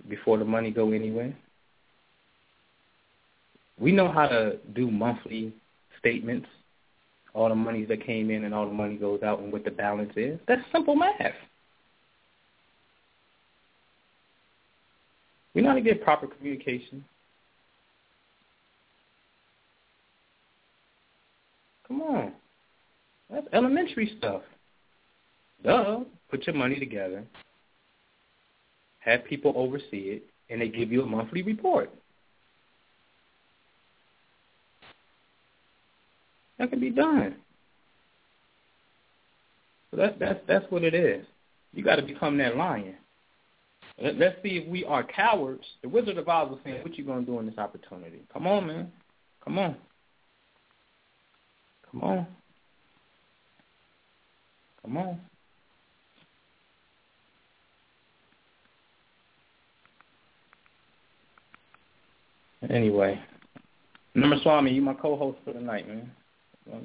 before the money go anywhere. We know how to do monthly statements, all the monies that came in and all the money goes out and what the balance is. That's simple math. We know how to get proper communication. Come on. That's elementary stuff. Duh. Put your money together. Have people oversee it, and they give you a monthly report. That can be done. So that's that's that's what it is. You got to become that lion. Let, let's see if we are cowards. The Wizard of Oz was saying, "What you gonna do in this opportunity? Come on, man. Come on. Come on. Come on." Anyway, Number Swami, you my co-host for the night, man. What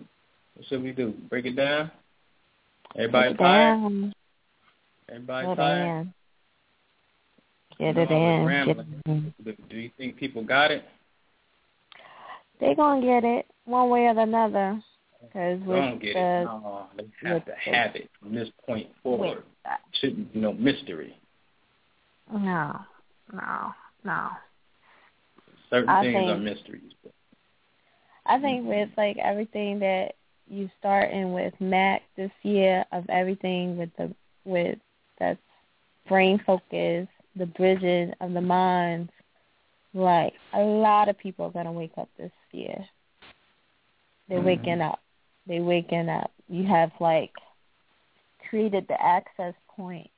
should we do? Break it down? Everybody Break it tired? down. Everybody tired? Get it in. Get it. Do, you think people got it? They gonna get it one way or another. Cause with Don't get the, it. No, they have to the- have it from this point forward. Shouldn't you know mystery. No, no, no. Certain I things are think- mysteries. I think with like everything that you starting with Mac this year of everything with the with that's brain focus, the bridges of the minds, like a lot of people are gonna wake up this year. They're Mhm. waking up. They're waking up. You have like created the access point.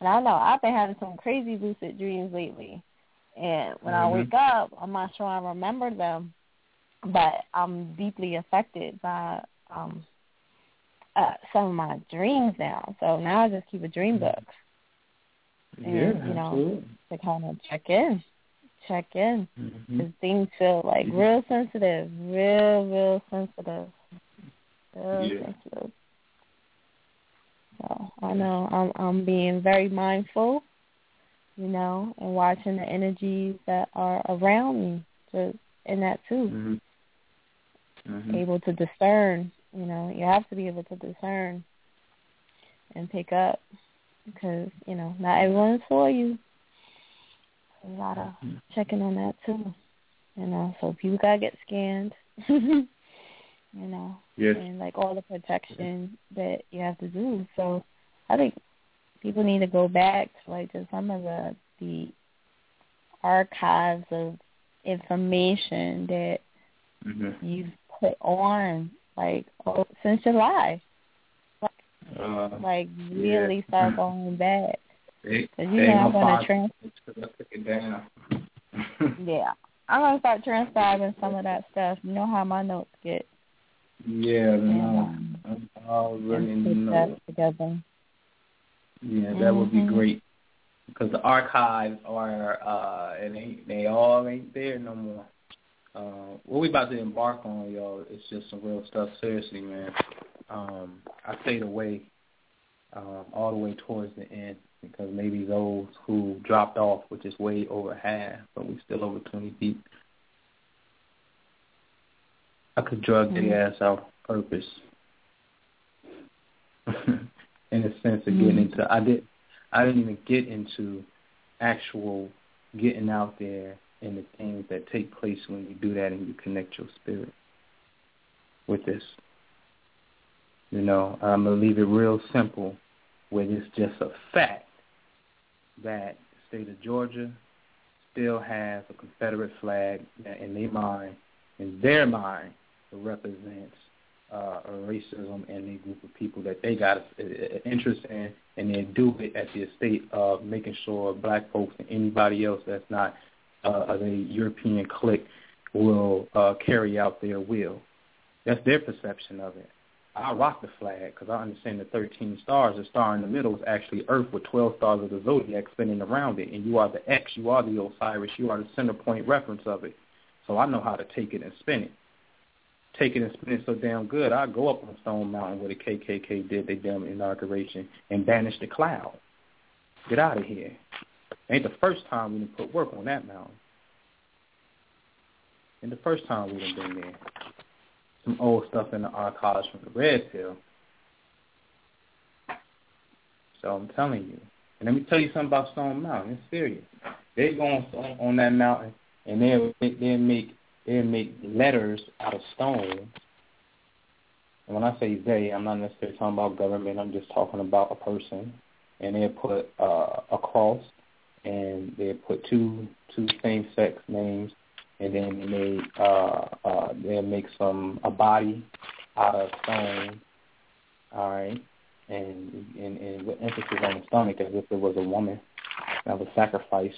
And I know I've been having some crazy lucid dreams lately. And when I Mhm. wake up, I'm not sure I remember them, but I'm deeply affected by um uh some of my dreams now. So now I just keep a dream book. And, yeah, you know, absolutely. to kind of check in, check in. Mhm. Things feel like real sensitive, real, real sensitive, real Yeah. sensitive. So I know I'm I'm being very mindful, you know, and watching the energies that are around me, just in that too. Mhm. Mhm. Able to discern, you know, you have to be able to discern and pick up because you know not everyone's for you. A lot of checking on that too, you know. So people gotta get scanned, you know, Yes. and like all the protection that you have to do. So I think people need to go back to like just some of the the archives of information that Mhm. you've put on like oh, since July. Uh, Like really start going back. they, 'Cause you know I'm gonna gonna trans- it 'cause I took it down. Yeah. I'm gonna start transcribing some of that stuff. You know how my notes get. Yeah, no, um, I already and put know. that together. Yeah, that would be Mhm. great because the archives are uh, it ain't they all ain't there no more. Uh, what we about to embark on, y'all, is just some real stuff. Seriously, man. Um, I stayed away um, all the way towards the end because maybe those who dropped off, which is way over half, but we still over twenty deep. I could drug Mhm. their ass out on purpose. in a sense of getting Mhm. into I did I didn't even get into actual getting out there and the things that take place when you do that and you connect your spirit with this. You know, I'm gonna leave it real simple where it's just a fact that the state of Georgia still has a Confederate flag that in their mind, in their mind, represents uh, racism and a group of people that they got an interest in, and they do it at the estate of making sure black folks and anybody else that's not uh, a European clique will uh, carry out their will. That's their perception of it. I rock the flag because I understand the 13 stars. The star in the middle is actually Earth with 12 stars of the zodiac spinning around it, and you are the X, you are the Osiris, you are the center point reference of it. So I know how to take it and spin it. Take it and spin it so damn good. I go up on Stone Mountain where the KKK did their damn inauguration and banish the cloud. Get out of here. Ain't the first time we done put work on that mountain. And the first time we done been there. Some old stuff in the archives from the Red Pill. So I'm telling you. And let me tell you something about Stone Mountain. It's serious. They go on, on that mountain and they they make they make letters out of stone. And when I say they, I'm not necessarily talking about government. I'm just talking about a person. And they put uh, a cross, and they put two two same sex names, and then they uh, uh, they make some a body out of stone. All right, and and, and with emphasis on the stomach as if it was a woman that was sacrificed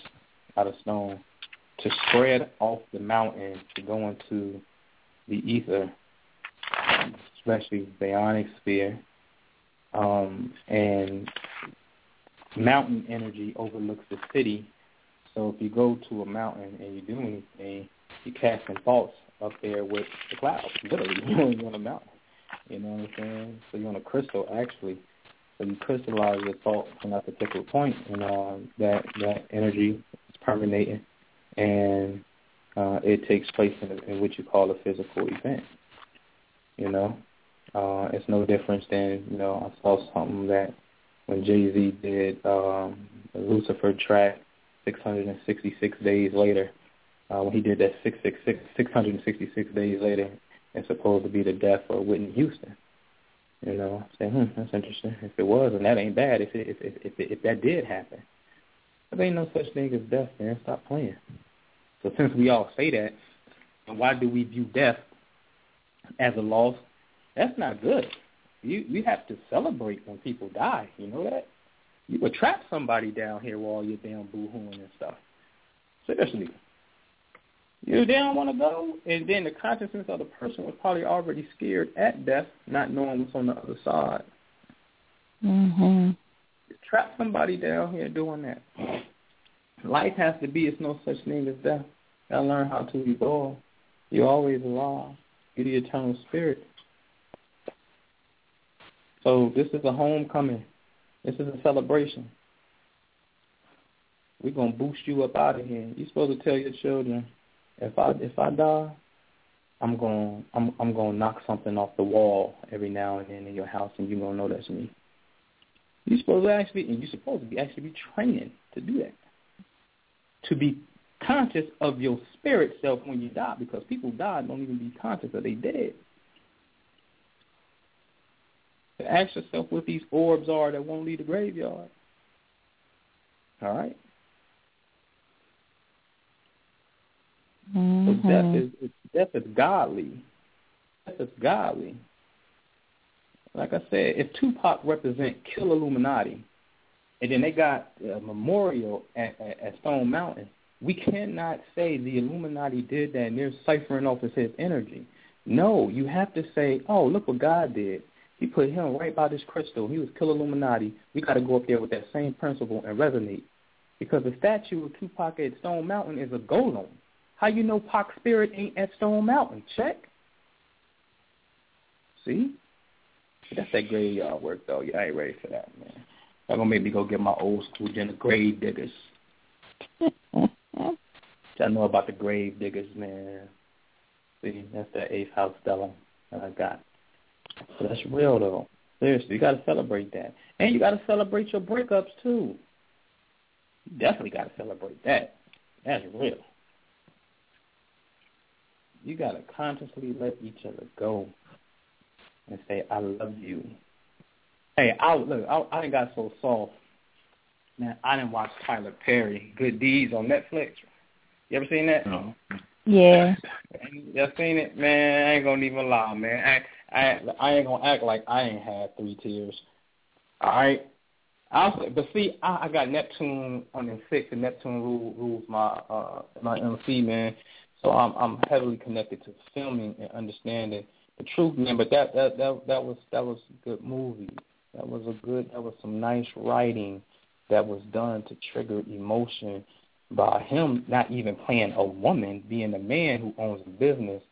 out of stone to spread off the mountain to go into the ether, especially the ionic sphere. Um, and mountain energy overlooks the city. So if you go to a mountain and you do anything, you're casting thoughts up there with the clouds. Literally, you're on a mountain. You know what I'm saying? So you're on a crystal, actually. So you crystallize your thought from that particular point, and uh, that that energy is permeating and uh, it takes place in, in what you call a physical event. You know, uh, it's no difference than you know I saw something that when Jay Z did um, the Lucifer track, 666 days later, uh, when he did that 666, 666 days later, it's supposed to be the death of Whitney Houston. You know, say, hmm, that's interesting. If it was, and that ain't bad. If it, if if if, if that did happen, there ain't no such thing as death, man. Stop playing. So since we all say that, why do we view death as a loss? That's not good. You we have to celebrate when people die. You know that? You would trap somebody down here with all your damn boo-hooing and stuff. Seriously. You don't want to go, and then the consciousness of the person was probably already scared at death, not knowing what's on the other side. Mhm trap somebody down here doing that. Life has to be. It's no such thing as death. Gotta learn how to evolve. You're always alive. You're the eternal spirit. So this is a homecoming. This is a celebration. We're gonna boost you up out of here. You're supposed to tell your children, if I if I die, I'm gonna I'm I'm gonna knock something off the wall every now and then in your house, and you're gonna know that's me. You're supposed to actually, and you're supposed to be actually be training to do that. To be conscious of your spirit self when you die, because people die don't even be conscious that they dead. To ask yourself what these orbs are that won't leave the graveyard. All right? Mm-hmm. So death is death is godly. Death is godly like I said, if Tupac represent Kill Illuminati, and then they got a memorial at, at, at Stone Mountain, we cannot say the Illuminati did that and they're ciphering off as his energy. No, you have to say, oh, look what God did. He put him right by this crystal. He was Kill Illuminati. We got to go up there with that same principle and resonate. Because the statue of Tupac at Stone Mountain is a golem. How you know Pac's spirit ain't at Stone Mountain? Check. See? That's that graveyard work, though. Yeah, I ain't ready for that, man. Y'all gonna make me go get my old school gen grave diggers. I know about the grave diggers, man. See, that's that eighth house stellium that I got. So that's real, though. Seriously, you gotta celebrate that, and you gotta celebrate your breakups too. You definitely gotta celebrate that. That's real. You gotta consciously let each other go and say, I love you. Hey, I look, I, I didn't got so soft. Man, I didn't watch Tyler Perry, Good Deeds on Netflix. You ever seen that? No. Yeah. You ever seen it? Man, I ain't gonna even lie, man. I I I ain't gonna act like I ain't had three tears. All right. I but see, I, I got Neptune on the six, and Neptune rule, rules my uh my MC man. So I'm I'm heavily connected to filming and understanding the truth, man. But that that that that was that was a good movie. That was a good. That was some nice writing that was done to trigger emotion by him not even playing a woman, being a man who owns a business,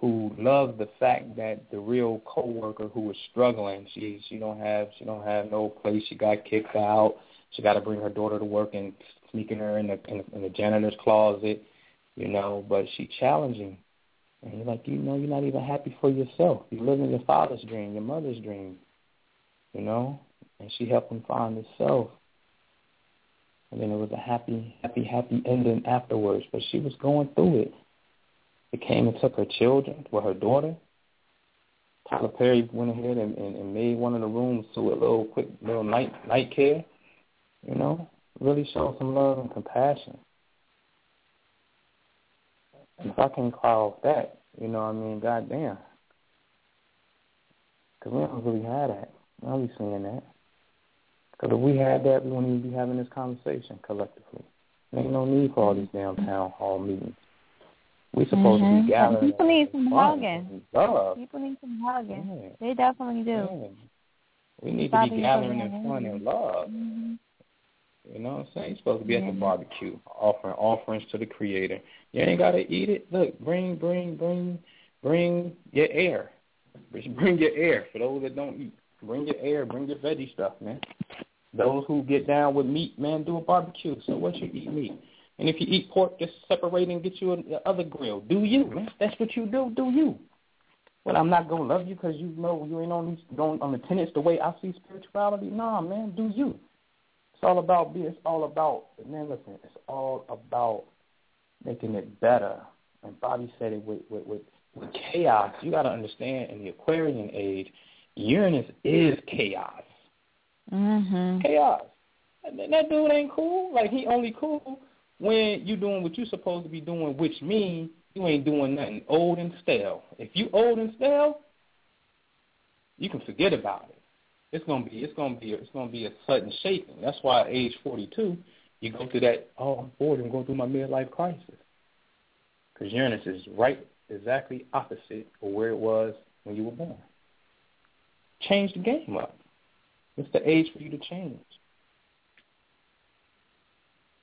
who loves the fact that the real coworker who was struggling, she she don't have she don't have no place. She got kicked out. She got to bring her daughter to work and sneaking her in the in in the janitor's closet, you know. But she challenging, and you're like, you know, you're not even happy for yourself. You're living your father's dream, your mother's dream, you know. And she helped him find himself. And then it was a happy, happy, happy ending afterwards. But she was going through it. It came and took her children, well, her daughter. Tyler Perry went ahead and, and, and made one of the rooms to a little quick little night night care. You know, really showed some love and compassion. And if I can cry off that, you know, I mean, goddamn, because we don't really have that. I don't be seeing that. Because if we had that, we wouldn't even be having this conversation collectively. There ain't no need for all these damn town hall meetings. We supposed mm-hmm. to be gathering. People need some hugging. Love. People need some hugging. Yeah. They definitely do. Yeah. We need to be gathering in fun and love. Mm-hmm. You know what I'm saying? You're supposed to be at the barbecue, offering offerings to the Creator. You ain't gotta eat it. Look, bring, bring, bring, bring your air. Bring your air for those that don't eat. Bring your air. Bring your veggie stuff, man. Those who get down with meat, man, do a barbecue. So what you eat meat. And if you eat pork, just separate and get you a- the other grill. Do you? That's what you do. Do you? Well, I'm not gonna love you because you know you ain't on these going on the tenets the way I see spirituality. Nah, man, do you? It's all about be. It's all about man. Listen, it's all about making it better. And Bobby said it with with with, with chaos. You got to understand in the Aquarian age, Uranus is chaos. Mhm. Chaos. And that that dude ain't cool. Like he only cool when you doing what you're supposed to be doing, which means you ain't doing nothing old and stale. If you old and stale, you can forget about it. It's gonna be it's gonna be it's gonna be a sudden shaking. That's why at age forty two, you go through that. Oh, I'm bored. I'm going through my midlife crisis. Because Uranus is right exactly opposite of where it was when you were born. Change the game up. It's the age for you to change.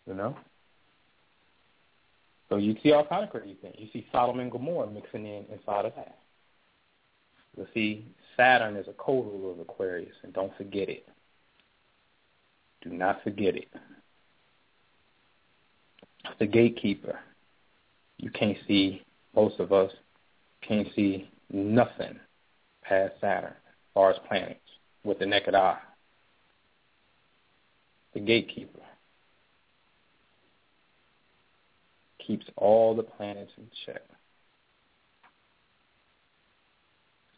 You know? So you see all kind of crazy things. You see Sodom and Gomorrah mixing in inside of that. You see Saturn is a co-ruler of Aquarius, and don't forget it. Do not forget it. The gatekeeper. You can't see, most of us can't see nothing past Saturn as far as planets with the naked eye. The gatekeeper keeps all the planets in check.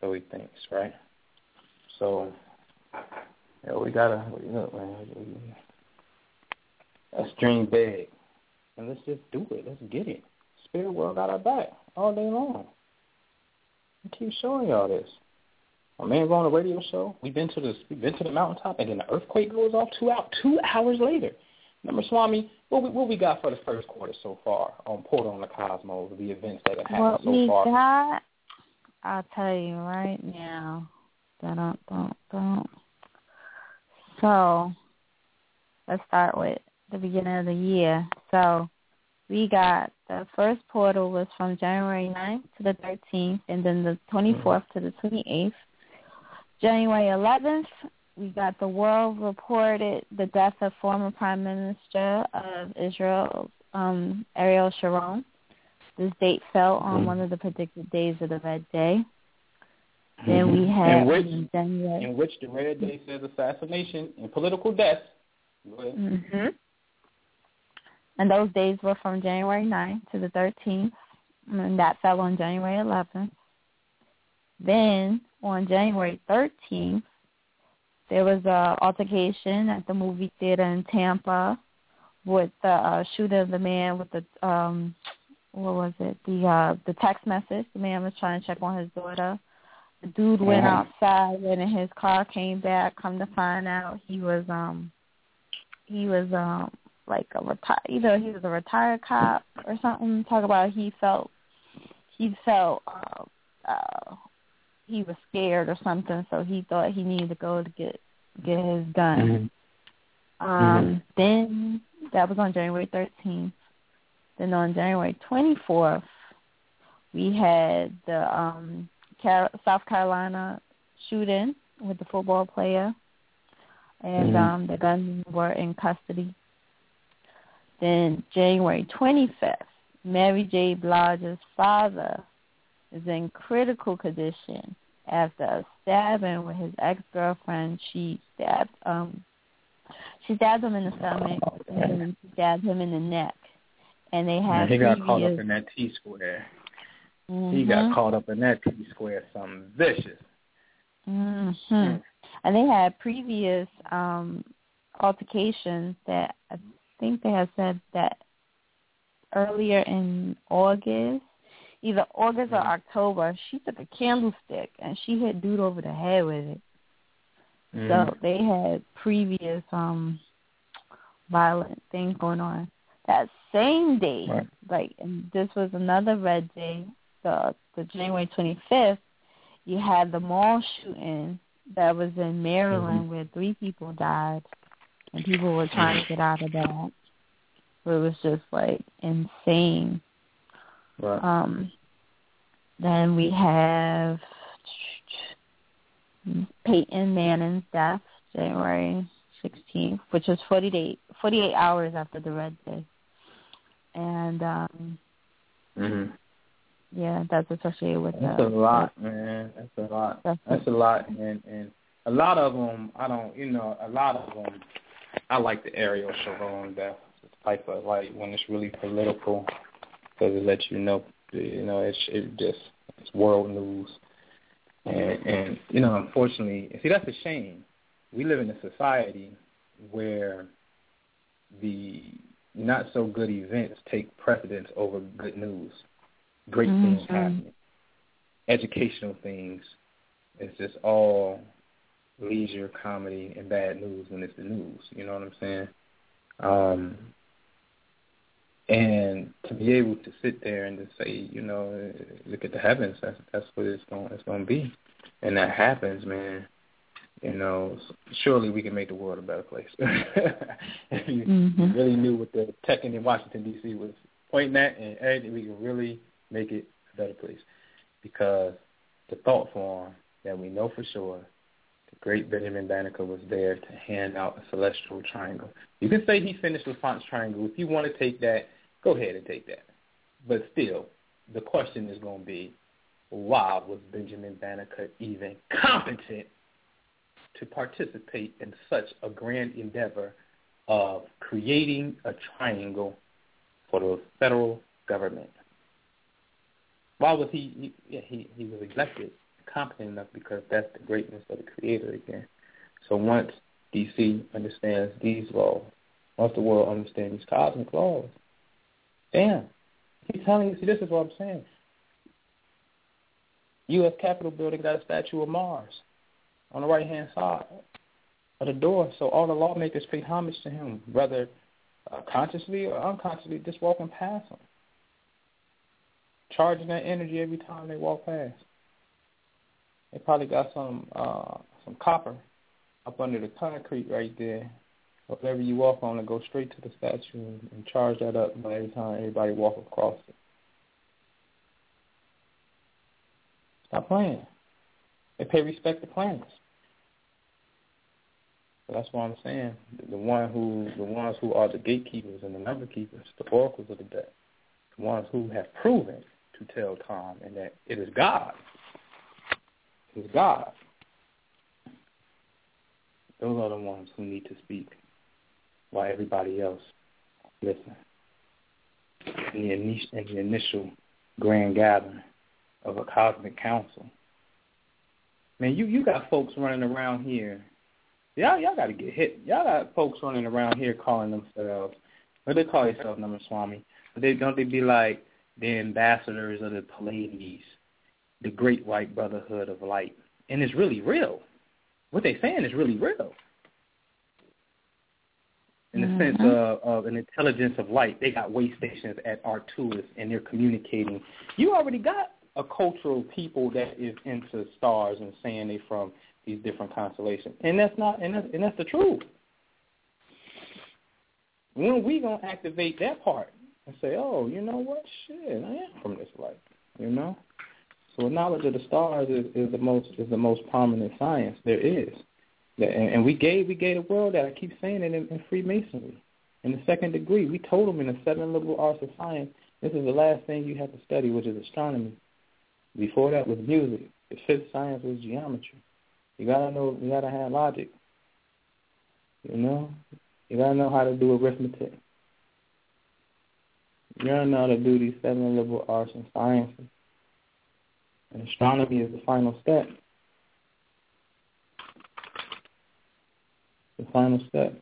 So he thinks, right? So, yeah, we gotta, you know, man, let's dream big, and let's just do it. Let's get it. Spirit world got our back all day long. I keep showing y'all this. My man go on a radio show. We've been to the we've been to the mountaintop, and then the earthquake goes off two out two hours later. Swami, what we, what we got for the first quarter so far on Portal on the Cosmos, the events that have happened What so we far? got, I'll tell you right now. Dun, dun, dun. So, let's start with the beginning of the year. So, we got the first portal was from January 9th to the 13th, and then the 24th mm-hmm. to the 28th. January 11th, we got the world reported the death of former Prime Minister of Israel, um, Ariel Sharon. This date fell on one of the predicted days of the Red Day. Then we had in which, in which the Red Day says assassination and political death. Go ahead. hmm And those days were from January 9th to the 13th, and that fell on January 11th. Then on January 13th, there was a altercation at the movie theater in Tampa with the uh, shooter of the man with the um what was it? The uh the text message. The man was trying to check on his daughter. The dude went Mhm. outside and in his car came back. Come to find out he was um he was um like a retire either he was a retired cop or something. Talk about he felt he felt uh uh he was scared or something, so he thought he needed to go to get get his gun. Mhm. Um, then that was on January 13th. Then on January 24th, we had the um, Car- South Carolina shooting with the football player, and Mhm. um, the guns were in custody. Then January 25th, Mary J. Blige's father is in critical condition after a stabbing with his ex-girlfriend. She stabbed um she stabbed him in the stomach and then she stabbed him in the neck. And they had he got caught previous- up in that T square. He Mhm. got caught up in that T square, something vicious. hmm And they had previous um altercations that I think they had said that earlier in August, either August or mm-hmm. October, she took a candlestick and she hit dude over the head with it. So mm-hmm. they had previous um violent things going on. That same day, Right. like and this was another red day, the the January twenty fifth, you had the mall shooting that was in Maryland mm-hmm. where three people died and people were trying to get out of that. It was just like insane. Right. Um then we have Peyton Manning's death, January 16th, which was 48, 48 hours after the Red Day. And, um, Mhm. yeah, that's associated with that. That's the, a lot, man. That's a lot. That's That's a lot, and and a lot of them. I don't, you know, a lot of them. I like the Ariel Sharon death type of like when it's really political, because it lets you know, you know, it's it just it's world news, and and you know, unfortunately, see that's a shame. We live in a society where the not so good events take precedence over good news. Great things Mhm. happening educational things. It's just all leisure comedy and bad news when it's the news. You know what I'm saying? Um, and to be able to sit there and to say, you know, look at the heavens. That's that's what it's going it's going to be, and that happens, man. You know, surely we can make the world a better place. if you Mhm. really knew what the Tekhen Washington D.C. was pointing at, and everything, we can really make it a better place because the thought form that we know for sure, the great Benjamin Banneker was there to hand out a celestial triangle. You can say he finished with Font's triangle. If you want to take that, go ahead and take that. But still, the question is going to be, why was Benjamin Banneker even competent to participate in such a grand endeavor of creating a triangle for the federal government? Why was he? he he he was elected competent enough because that's the greatness of the Creator again. So once DC understands these laws, once the world understands these cosmic laws, damn, keep telling you. See, this is what I'm saying. U.S. Capitol building got a statue of Mars on the right hand side of the door, so all the lawmakers paid homage to him, whether uh, consciously or unconsciously, just walking past him charging that energy every time they walk past. They probably got some uh some copper up under the concrete right there. Whatever you walk on, to go straight to the statue and, and charge that up by every time everybody walk across it. Stop playing. They pay respect to planets. So that's what I'm saying. The, one who the ones who are the gatekeepers and the number keepers, the oracles of the dead, the ones who have proven to tell Tom and that it is God. It is God. Those are the ones who need to speak while everybody else listen. In the, in the initial grand gathering of a cosmic council. Man, you, you got folks running around here. Y'all y'all gotta get hit. Y'all got folks running around here calling themselves what they call themselves, Nama Swami. But they don't they be like the ambassadors of the Pleiades, the great white brotherhood of light. And it's really real. What they're saying is really real. In the Mhm. sense of, of an intelligence of light, they got way stations at Arcturus and they're communicating. You already got a cultural people that is into stars and saying they from these different constellations, and that's not and that's, and that's the truth. When we gonna activate that part and say, oh, you know what, shit, I am from this light, you know. So knowledge of the stars is, is the most is the most prominent science there is, and, and we gave we gave the world that. I keep saying it in, in Freemasonry, in the second degree. We told them in the seven liberal arts of science, this is the last thing you have to study, which is astronomy. Before that was music. The fifth science was geometry. You gotta know. You gotta have logic. You know. You gotta know how to do arithmetic. You gotta know how to do these seven liberal arts and sciences. And astronomy is the final step. The final step.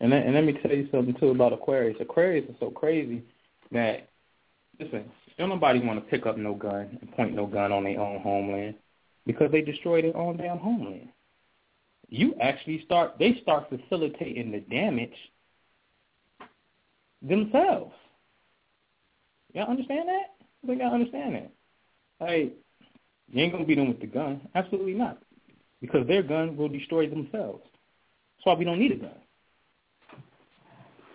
And, then, and let me tell you something too about Aquarius. Aquarius is so crazy that listen, don't nobody want to pick up no gun and point no gun on their own homeland because they destroy their own damn homeland. You actually start they start facilitating the damage themselves. Y'all understand that? I think y'all understand that. Like, you ain't gonna beat them with the gun. Absolutely not. Because their gun will destroy themselves. That's why we don't need a gun.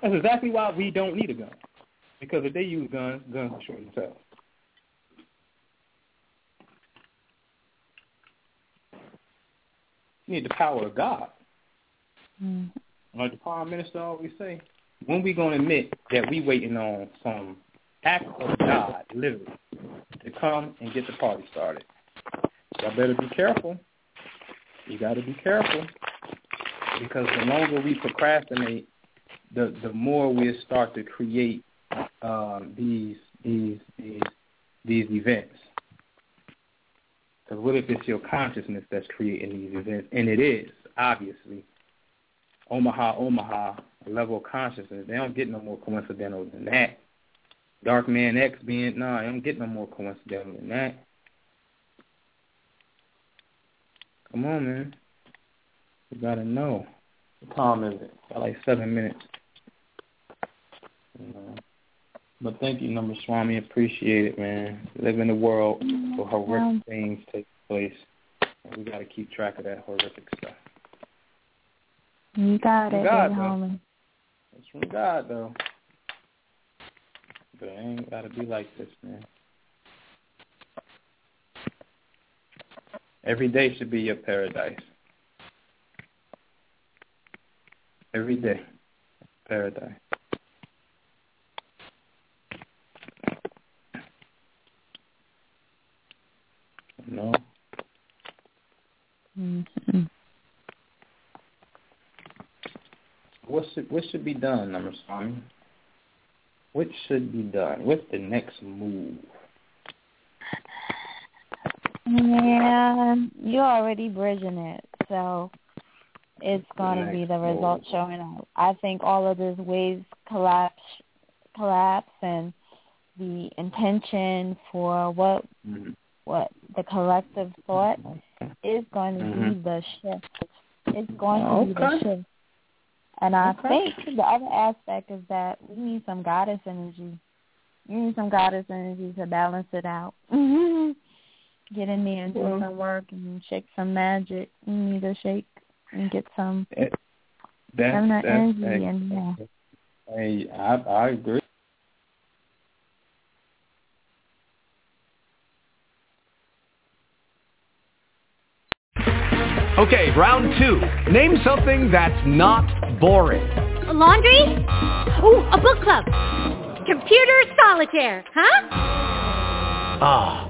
That's exactly why we don't need a gun. Because if they use guns, guns destroy themselves. You need the power of God. Mm-hmm. Like the Prime Minister always say, when we gonna admit that we waiting on some act of God, literally, to come and get the party started? Y'all better be careful. You got to be careful because the longer we procrastinate, the the more we start to create um, these these these these events. Because what if it's your consciousness that's creating these events? And it is, obviously. Omaha, Omaha, level of consciousness. They don't get no more coincidental than that. Dark Man X being, nah, they don't get no more coincidental than that. Come on, man. You gotta know. What time is it? Got like seven minutes. You. But thank you, Number Swami. Appreciate it, man. Live in a world where horrific mm-hmm. things take place. And we got to keep track of that horrific stuff. You got From it, God, homie. It's from God, though. But it ain't got to be like this, man. Every day should be your paradise. Every day. Paradise. No. Mm-hmm. What should what should be done, number Swami? What should be done? What's the next move? Yeah, you're already bridging it, so it's going to be the result showing up. I think all of these waves collapse, collapse, and the intention for what what the collective thought is going to be Mhm. the shift. It's going to be the shift. And I Okay. think the other aspect is that we need some goddess energy. You need some goddess energy to balance it out. Get in there and do Well- some work and shake some magic. You need to shake and get some It, that's, feminine that's, energy in there. Hey, I I agree. Okay, round two. Name something that's not boring. A laundry? Ooh, a book club. Computer solitaire, huh? Ah,